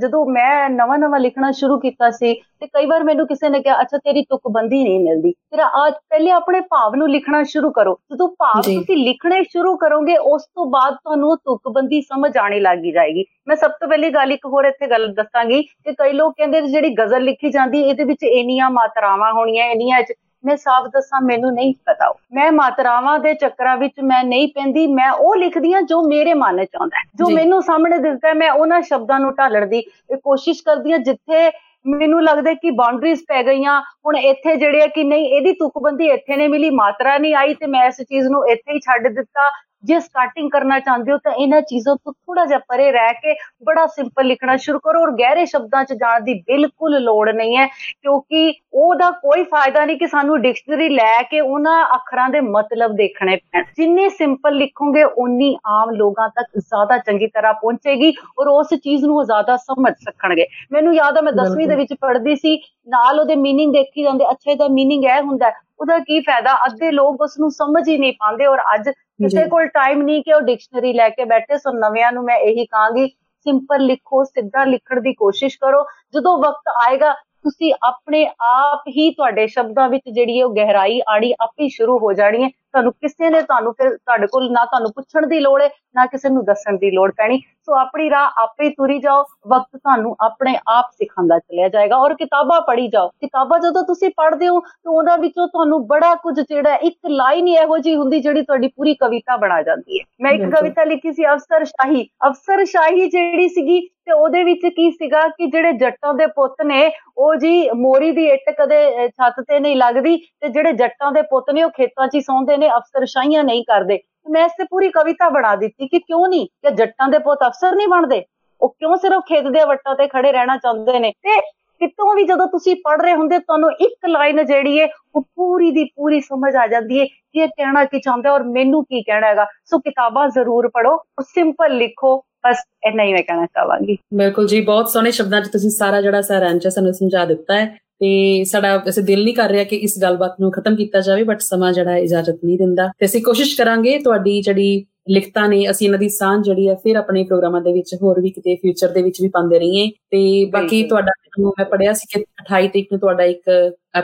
ਜਦੋਂ ਮੈਂ ਨਵਾਂ ਨਵਾਂ ਲਿਖਣਾ ਸ਼ੁਰੂ ਕੀਤਾ ਸੀ ਤੇ ਕਈ ਵਾਰ ਮੈਨੂੰ ਕਿਸੇ ਨੇ ਕਿਹਾ ਅੱਛਾ ਤੇਰੀ ਤੁਕਬੰਦੀ ਨਹੀਂ ਮਿਲਦੀ। ਤੇਰਾ ਅੱਜ ਪਹਿਲੇ ਆਪਣੇ ਭਾਵ ਨੂੰ ਲਿਖਣਾ ਸ਼ੁਰੂ ਕਰੋ। ਜਦੋਂ ਭਾਵ ਤੁਸੀਂ ਲਿਖਣੇ ਸ਼ੁਰੂ ਕਰੋਗੇ ਉਸ ਤੋਂ ਬਾਅਦ ਤੁਹਾਨੂੰ ਤੁਕਬੰਦੀ ਸਮਝ ਆਣੀ ਲੱਗੀ ਜਾਏਗੀ। ਮੈਂ ਸਭ ਤੋਂ ਪਹਿਲੀ ਗੱਲ ਇੱਕ ਹੋਰ ਇੱਥੇ ਗੱਲ ਦੱਸਾਂਗੀ ਕਿ ਕਈ ਲੋਕ ਕਹਿੰਦੇ ਜਿਹੜੀ ਗਜ਼ਲ ਲਿਖੀ ਜਾਂਦੀ ਇਹਦੇ ਵਿੱਚ ਇੰਨੀਆਂ ਮਾਤਰਾਵਾਂ ਹੋਣੀਆਂ ਇੰਨੀਆਂ ਮੈਂ ਸਾਫ਼ ਦੱਸਾਂ ਮੈਨੂੰ ਨਹੀਂ ਪਤਾ। ਮੈਂ ਮਾਤਰਾਵਾਂ ਦੇ ਚੱਕਰਾਂ ਵਿੱਚ ਮੈਂ ਨਹੀਂ ਪੈਂਦੀ ਮੈਂ ਉਹ ਲਿਖਦੀ ਆ ਜੋ ਮੇਰੇ ਮਨ ਚ ਆਉਂਦਾ ਜੋ ਮੈਨੂੰ ਸਾਹਮਣੇ ਦਿਸਦਾ ਮੈਂ ਉਹਨਾਂ ਸ਼ਬਦਾਂ ਨੂੰ ਢਾਲਣ ਦੀ ਕੋਸ਼ਿਸ਼ ਕਰਦੀ ਆ ਜਿੱਥੇ ਮੈਨੂੰ ਲੱਗਦਾ ਕਿ ਬਾਉਂਡਰੀਜ਼ ਪੈ ਗਈਆਂ ਹੁਣ ਇੱਥੇ ਜਿਹੜੇ ਆ ਕਿ ਨਹੀਂ ਇਹਦੀ ਤੁਕਬੰਦੀ ਇੱਥੇ ਨੇ ਮਿਲੀ ਮਾਤਰਾ ਨਹੀਂ ਆਈ ਤੇ ਮੈਂ ਇਸ ਚੀਜ਼ ਨੂੰ ਇੱਥੇ ਹੀ ਛੱਡ ਦਿੱਤਾ ਜੇ ਸਟਾਰਟਿੰਗ ਕਰਨਾ ਚਾਹੁੰਦੇ ਹੋ ਤਾਂ ਇਹਨਾਂ ਚੀਜ਼ਾਂ ਤੋਂ ਥੋੜਾ ਜਿਹਾ ਪਰੇ ਰਹਿ ਕੇ ਬੜਾ ਸਿੰਪਲ ਲਿਖਣਾ ਸ਼ੁਰੂ ਕਰੋ ਔਰ ਗਹਿਰੇ ਸ਼ਬਦਾਂ 'ਚ ਜਾਣ ਦੀ ਬਿਲਕੁਲ ਲੋੜ ਨਹੀਂ ਹੈ ਕਿਉਂਕਿ ਉਹਦਾ ਕੋਈ ਫਾਇਦਾ ਨਹੀਂ ਕਿ ਸਾਨੂੰ ਡਿਕਸ਼ਨਰੀ ਲੈ ਕੇ ਉਹਨਾਂ ਅੱਖਰਾਂ ਦੇ ਮਤਲਬ ਦੇਖਣੇ ਪੈਣ ਜਿੰਨੇ ਸਿੰਪਲ ਲਿਖੋਗੇ ਉਨੀ ਆਮ ਲੋਕਾਂ ਤੱਕ ਜ਼ਿਆਦਾ ਚੰਗੀ ਤਰ੍ਹਾਂ ਪਹੁੰਚੇਗੀ ਔਰ ਉਸ ਚੀਜ਼ ਨੂੰ ਜ਼ਿਆਦਾ ਸਮਝ ਸਕਣਗੇ ਮੈਨੂੰ ਯਾਦ ਹੈ ਮੈਂ 10ਵੀਂ ਦੇ ਵਿੱਚ ਪੜ੍ਹਦੀ ਸੀ ਨਾਲ ਉਹਦੇ मीनिंग ਦੇਖੀ ਜਾਂਦੇ ਅੱਛਾ ਇਹਦਾ मीनिंग ਇਹ ਹੁੰਦਾ ਉਹਦਾ ਕੀ ਫਾਇਦਾ ਅੱਧੇ ਲੋਕ ਉਸ ਨੂੰ ਸਮਝ ਹੀ ਨਹੀਂ ਪਾਉਂਦੇ ਔਰ ਅੱਜ ਕਿਸੇ ਕੋਲ ਟਾਈਮ ਨਹੀਂ ਕਿ ਉਹ ਡਿਕਸ਼ਨਰੀ ਲੈ ਕੇ ਬੈਠੇ, ਸੋ ਨਵਿਆਂ ਨੂੰ ਮੈਂ ਇਹੀ ਕਹਾਂਗੀ ਸਿੰਪਲ ਲਿਖੋ, ਸਿੱਧਾ ਲਿਖਣ ਦੀ ਕੋਸ਼ਿਸ਼ ਕਰੋ। ਜਦੋਂ ਵਕਤ ਆਏਗਾ, ਤੁਸੀਂ ਆਪਣੇ ਆਪ ਹੀ ਤੁਹਾਡੇ ਸ਼ਬਦਾਂ ਵਿੱਚ ਜਿਹੜੀ ਉਹ ਗਹਿਰਾਈ ਆੜੀ ਆਪੇ ਸ਼ੁਰੂ ਹੋ ਜਾਣੀ ਹੈ। ਤੁਹਾਨੂੰ ਕਿਸੇ ਨੇ ਤੁਹਾਨੂੰ ਫਿਰ ਤੁਹਾਡੇ ਕੋਲ ਨਾ ਤੁਹਾਨੂੰ ਪੁੱਛਣ ਦੀ ਲੋੜ ਹੈ ਨਾ ਕਿਸੇ ਨੂੰ ਦੱਸਣ ਦੀ ਲੋੜ ਪੈਣੀ। ਸੋ ਆਪਣੀ ਰਾਹ ਆਪੇ ਤੁਰੀ ਜਾਓ ਵਕਤ ਤੁਹਾਨੂੰ ਆਪਣੇ ਆਪ ਸਿਖਾਉਂਦਾ ਚਲਿਆ ਜਾਏਗਾ ਔਰ ਕਿਤਾਬਾਂ ਪੜ੍ਹੀ ਜਾਓ। ਕਿਤਾਬਾਂ ਜਦੋਂ ਤੁਸੀਂ ਪੜ੍ਹਦੇ ਹੋ ਤਾਂ ਉਹਨਾਂ ਵਿੱਚੋਂ ਤੁਹਾਨੂੰ ਬੜਾ ਕੁਝ ਜਿਹੜਾ ਇੱਕ ਲਾਈਨ ਹੀ ਇਹੋ ਜੀ ਹੁੰਦੀ ਜਿਹੜੀ ਤੁਹਾਡੀ ਪੂਰੀ ਕਵਿਤਾ ਬਣਾ ਜਾਂਦੀ ਹੈ ਮੈਂ ਇੱਕ ਕਵਿਤਾ ਲਿਖੀ ਸੀ ਅਫਸਰ ਸ਼ਾਹੀ। ਅਫਸਰ ਸ਼ਾਹੀ ਜਿਹੜੀ ਸੀਗੀ ਤੇ ਉਹਦੇ ਵਿੱਚ ਕੀ ਸੀਗਾ ਕਿ ਜਿਹੜੇ ਜੱਟਾਂ ਦੇ ਪੁੱਤ ਨੇ ਉਹ ਜੀ ਮੋਰੀ ਦੀ ਇੱਟ ਕਦੇ ਛੱਤ ਤੇ ਨਹੀਂ ਲੱਗਦੀ ਤੇ ਜਿਹੜੇ ਜੱਟਾਂ ਦੇ ਪੁੱਤ ਨੇ ਉਹ ਖੇਤਾਂ 'ਚ ਹੀ ਸੌਂਦੇ ਨੇ, ਅਫਸਰਸ਼ਾਹੀਆਂ ਨਹੀਂ ਕਰਦੇ। ਮੈਂ ਇਸ ਤੇ ਪੂਰੀ ਕਵਿਤਾ ਬਣਾ ਦਿੱਤੀ ਕਿ ਕਿਉਂ ਨਹੀਂ? ਕਿ ਜੱਟਾਂ ਦੇ ਪੁੱਤ ਅਫਸਰ ਨਹੀਂ ਬਣਦੇ। ਉਹ ਕਿਉਂ ਸਿਰਫ ਖੇਤ ਦੇ ਵੱਟਾਂ ਤੇ ਖੜੇ ਰਹਿਣਾ ਚਾਹੁੰਦੇ ਨੇ? ਤੇ ਕਿਤੋਂ ਵੀ ਜਦੋਂ ਤੁਸੀਂ ਪੜ ਰਹੇ ਹੁੰਦੇ, ਤੁਹਾਨੂੰ ਇੱਕ ਲਾਈਨ ਜਿਹੜੀ ਹੈ ਉਹ ਪੂਰੀ ਦੀ ਪੂਰੀ ਸਮਝ ਆ ਜਾਂਦੀ ਹੈ ਕਿ ਇਹ ਕਹਿਣਾ ਕੀ ਚਾਹੁੰਦਾ ਔਰ ਮੈਨੂੰ ਕੀ ਕਹਿਣਾ ਹੈਗਾ। ਸੋ ਕਿਤਾਬਾਂ ਜ਼ਰੂਰ ਪੜੋ ਸਿੰਪਲ ਲਿਖੋ, ਬਸ ਇੰਨਾ ਹੀ ਮੈਂ ਕਹਿਣਾ ਚਾਹਾਂਗੀ। ਬਿਲਕੁਲ ਜੀ, ਬਹੁਤ ਸੋਹਣੇ ਸ਼ਬਦਾਂ 'ਚ ਤੁਸੀਂ ਸਾਰਾ ਜਿਹੜਾ ਸਾਰਾਂਸ਼ ਸਾਨੂੰ ਸਮਝਾ ਦਿੱਤਾ ਹੈ। ਤੇ ਸਾਡਾ ਵੈਸੇ ਦਿਲ ਨਹੀਂ ਕਰ ਰਿਹਾ ਕਿ ਇਸ ਗੱਲਬਾਤ ਨੂੰ ਖਤਮ ਕੀਤਾ ਜਾਵੇ ਬਟ ਸਮਾਂ ਜਿਹੜਾ ਇਜਾਜ਼ਤ ਨਹੀਂ ਦਿੰਦਾ। ਤੇ ਅਸੀਂ ਕੋਸ਼ਿਸ਼ ਕਰਾਂਗੇ ਤੁਹਾਡੀ ਜਿਹੜੀ ਲਿਖਤਾਂ ਨੇ ਅਸੀਂ ਇਹਨਾਂ ਦੀ ਸਾਂਝ ਜਿਹੜੀ ਹੈ ਫਿਰ ਆਪਣੇ ਪ੍ਰੋਗਰਾਮਾਂ ਦੇ ਵਿੱਚ ਹੋਰ ਵੀ ਕਿਤੇ ਫਿਊਚਰ ਦੇ ਵਿੱਚ ਵੀ ਪਾਉਂਦੇ ਰਹੀਏ। ਤੇ ਬਾਕੀ ਤੁਹਾਡਾ ਮੈਂ ਪੜਿਆ ਸੀ ਕਿ 28 ਤਰੀਕ ਨੂੰ ਤੁਹਾਡਾ ਇੱਕ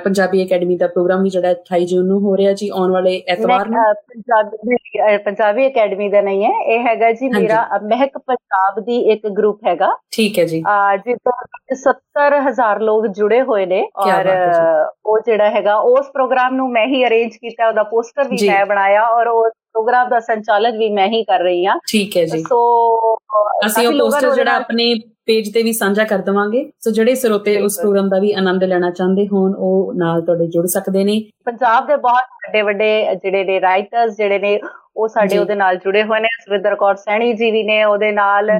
ਪੰਜਾਬੀ ਅਕੈਡਮੀ ਦਾ ਪ੍ਰੋਗਰਾਮ ਵੀ ਜਿਹੜਾ 28 ਜੂਨ ਨੂੰ ਹੋ ਰਿਹਾ ਜੀ ਆਉਣ ਵਾਲੇ ਐਤਵਾਰ ਨੂੰ। ਪੰਜਾਬੀ ਪੰਜਾਬੀ ਅਕੈਡਮੀ ਦਾ ਨਹੀਂ ਹੈ ਇਹ ਹੈਗਾ ਜੀ ਮੇਰਾ ਮਹਿਕ ਪੰਜਾਬ ਦੀ ਇੱਕ ਗਰੁੱਪ ਹੈਗਾ। ਠੀਕ ਹੈ ਜੀ। ਜਿਸ ਤੋਂ 70000 ਲੋਕ ਜੁੜੇ ਹੋਏ ਨੇ ਔਰ ਉਹ ਜਿਹੜਾ ਹੈਗਾ ਉਸ ਪ੍ਰੋਗਰਾਮ ਨੂੰ ਮੈਂ ਹੀ ਅਰੇਂਜ ਕੀਤਾ ਉਹਦਾ ਪੋਸਟਰ ਵੀ ਮੈਂ ਬਣਾਇਆ ਔਰ ਉਹ ਪ੍ਰੋਗਰਾਮ ਦਾ ਸੰਚਾਲਨ ਵੀ ਮੈਂ ਹੀ ਕਰ ਰਹੀ ਹਾਂ। ਠੀਕ ਹੈ ਜੀ। ਸੋ ਅਸੀਂ ਉਹ ਪੋਸਟਰ ਜਿਹੜਾ ਆਪਣੇ ਪੇਜ ਤੇ ਵੀ ਸਾਂਝਾ ਕਰ ਦਵਾਂਗੇ। ਸੋ ਜਿਹੜੇ ਸਰੋਤੇ ਉਸ ਪ੍ਰੋਗਰਾਮ ਦਾ ਵੀ ਆਨੰਦ ਲੈਣਾ ਚਾਹੁੰਦੇ ਹੋਣ ਉਹ ਨਾਲ ਤੁਹਾਡੇ ਜੁੜ ਸਕਦੇ ਨੇ। ਪੰਜਾਬ ਦੇ ਬਹੁਤ ਵੱਡੇ ਵੱਡੇ ਜਿਹੜੇ ਨੇ ਰਾਈਟਰਸ ਜਿਹੜੇ ਨੇ ਉਹ ਸਾਡੇ ਉਹਦੇ ਨਾਲ ਜੁੜੇ ਹੋਏ ਨੇ ਸਵਿੰਦਰ ਕੌਰ ਸੈਣੀ ਜੀ ਵੀ ਨੇ ਉਹਦੇ ਨਾਲ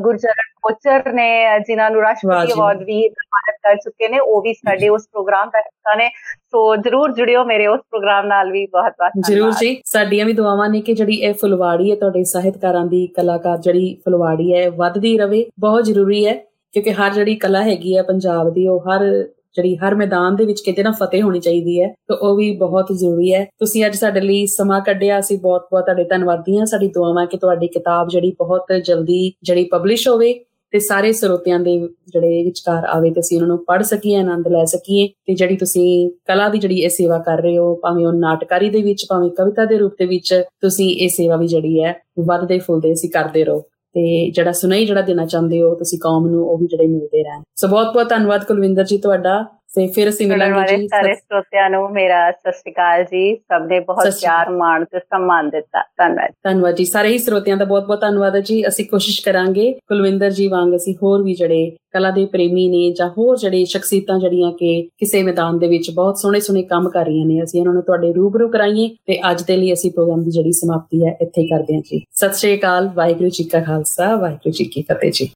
ਗੁਰਚਰਨ ਕੋਚਰ ਨੇ ਜਿਨ੍ਹਾਂ ਨੂੰ ਰਾਸ਼ਟਰਪਤੀ ਅਵਾਰਡ ਵੀ ਪ੍ਰਾਪਤ ਕਰ ਚੁੱਕੇ ਨੇ ਉਹ ਵੀ ਸਾਡੇ ਉਸ ਪ੍ਰੋਗਰਾਮ ਦਾ ਹਿੱਸਾ ਨੇ। ਸੋ ਜਰੂਰ ਜੁੜਿਓ ਮੇਰੇ ਉਸ ਪ੍ਰੋਗਰਾਮ ਨਾਲ ਵੀ ਬਹੁਤ ਬਹੁਤ ਜਰੂਰ ਜੀ ਸਾਡੀਆਂ ਵੀ ਦੁਆਵਾਂ ਨੇ ਕਿ ਜਿਹੜੀ ਇਹ ਫੁਲਵਾੜੀ ਹੈ ਤੁਹਾਡੇ ਸਾਹਿਤਕਾਰਾਂ ਦੀ ਕਲਾਕਾਰ ਜਿਹੜੀ ਫੁਲਵਾੜੀ ਹੈ ਵੱਧਦੀ ਰਵੇ ਬਹੁਤ ਜ਼ਰੂਰੀ ਹੈ ਕਿਉਂਕਿ ਹਰ ਜਿਹੜੀ ਕਲਾ ਹੈਗੀ ਹੈ ਪੰਜਾਬ ਦੀ ਉਹ ਹਰ ਜਿਹੜੀ ਹਰ ਮੈਦਾਨ ਦੇ ਵਿੱਚ ਕਿਤੇ ਨਾ ਫਤਿਹ ਹੋਣੀ ਚਾਹੀਦੀ ਹੈ, ਤਾਂ ਉਹ ਵੀ ਬਹੁਤ ਜ਼ਰੂਰੀ ਹੈ। ਤੁਸੀਂ ਅੱਜ ਸਾਡੇ ਲਈ ਸਮਾਂ ਕੱਢਿਆ, ਅਸੀਂ ਬਹੁਤ ਬਹੁਤ ਤੁਹਾਡੇ ਧੰਨਵਾਦੀ ਹਾਂ। ਸਾਡੀ ਦੁਆਵਾਂ ਕਿ ਤੁਹਾਡੀ ਕਿਤਾਬ ਜਿਹੜੀ ਬਹੁਤ ਜਲਦੀ ਜਿਹੜੀ ਪਬਲਿਸ਼ ਹੋਵੇ ਤੇ ਸਾਰੇ ਸਰੋਤਿਆਂ ਦੇ ਜਿਹੜੇ ਵਿਚਕਾਰ ਆਵੇ ਤੇ ਅਸੀਂ ਉਹਨਾਂ ਨੂੰ ਪੜ੍ਹ ਸਕੀਏ, ਆਨੰਦ ਲੈ ਸਕੀਏ ਤੇ ਜਿਹੜੀ ਤੁਸੀਂ ਕਲਾ ਦੀ ਜਿਹੜੀ ਇਹ ਸੇਵਾ ਕਰ ਰਹੇ ਹੋ, ਭਾਵੇਂ ਉਹ ਨਾਟਕਾਰੀ ਦੇ ਵਿੱਚ, ਭਾਵੇਂ ਕਵਿਤਾ ਦੇ ਰੂਪ ਦੇ ਵਿੱਚ, ਤੁਸੀਂ ਇਹ ਸੇਵਾ ਵੀ ਜਿਹੜੀ ਹੈ ਵੱਧਦੇ ਫੁੱਲਦੇ ਅਸੀਂ ਕਰਦੇ ਰਹੋ। ਤੇ ਜਿਹੜਾ ਸੁਣਾਈ ਜਿਹੜਾ ਦੇਣਾ ਚਾਹੁੰਦੇ ਹੋ ਤੁਸੀਂ ਕੌਮ ਨੂੰ, ਉਹ ਵੀ ਜਿਹੜੇ ਮਿਲਦੇ ਰਹਿਣ। ਸੋ ਬਹੁਤ ਬਹੁਤ ਧੰਨਵਾਦ ਕੁਲਵਿੰਦਰ ਜੀ ਤੁਹਾਡਾ। ਤੇ ਫਿਰ ਅਸੀਂ ਮਿਲਾਂਗੇ ਜੀ ਸਾਰੇ ਸਰੋਤਿਆਂ ਨੂੰ ਮੇਰਾ ਸਤਿ ਸ਼੍ਰੀ ਅਕਾਲ ਜੀ। ਸਭ ਨੇ ਬਹੁਤ ਪਿਆਰ ਮਾਣ ਤੇ ਸਨਮਾਨ ਦਿੱਤਾ। ਧੰਨਵਾਦ। ਧੰਨਵਾਦ ਜੀ। ਸਾਰੇ ਹੀ ਸਰੋਤਿਆਂ ਦਾ ਬਹੁਤ ਬਹੁਤ ਧੰਨਵਾਦ ਹੈ ਜੀ। ਅਸੀਂ ਕੋਸ਼ਿਸ਼ ਕਰਾਂਗੇ ਕੁਲਵਿੰਦਰ ਜੀ ਵਾਂਗ ਅਸੀਂ ਹੋਰ ਵੀ ਜਿਹੜੇ ਕਲਾ ਦੇ ਪ੍ਰੇਮੀ ਨੇ ਜਾਂ ਹੋਰ ਜਿਹੜੇ ਸ਼ਖਸੀਅਤਾਂ ਜੜੀਆਂ ਕਿ ਕਿਸੇ ਮੈਦਾਨ ਦੇ ਵਿੱਚ ਬਹੁਤ ਸੋਹਣੇ ਸੋਹਣੇ ਕੰਮ ਕਰ ਰਹੀਆਂ ਨੇ ਅਸੀਂ ਇਹਨਾਂ ਨੂੰ ਤੁਹਾਡੇ ਰੂਬਰੂ ਕਰਾਈਏ ਤੇ ਅੱਜ ਦੇ ਲਈ ਅਸੀਂ ਪ੍ਰੋਗਰਾਮ ਦੀ ਜਿਹੜੀ ਸਮਾਪਤੀ ਹੈ ਇੱਥੇ ਕਰਦੇ ਹਾਂ ਜੀ। ਸਤਿ ਸ਼੍ਰੀ ਅਕਾਲ। ਵਾਹਿਗੁਰੂ ਜੀ ਕਾ ਖਾਲਸਾ। ਵਾਹਿਗੁਰੂ ਜੀ ਕੀ ਫਤਿਹ ਜੀ।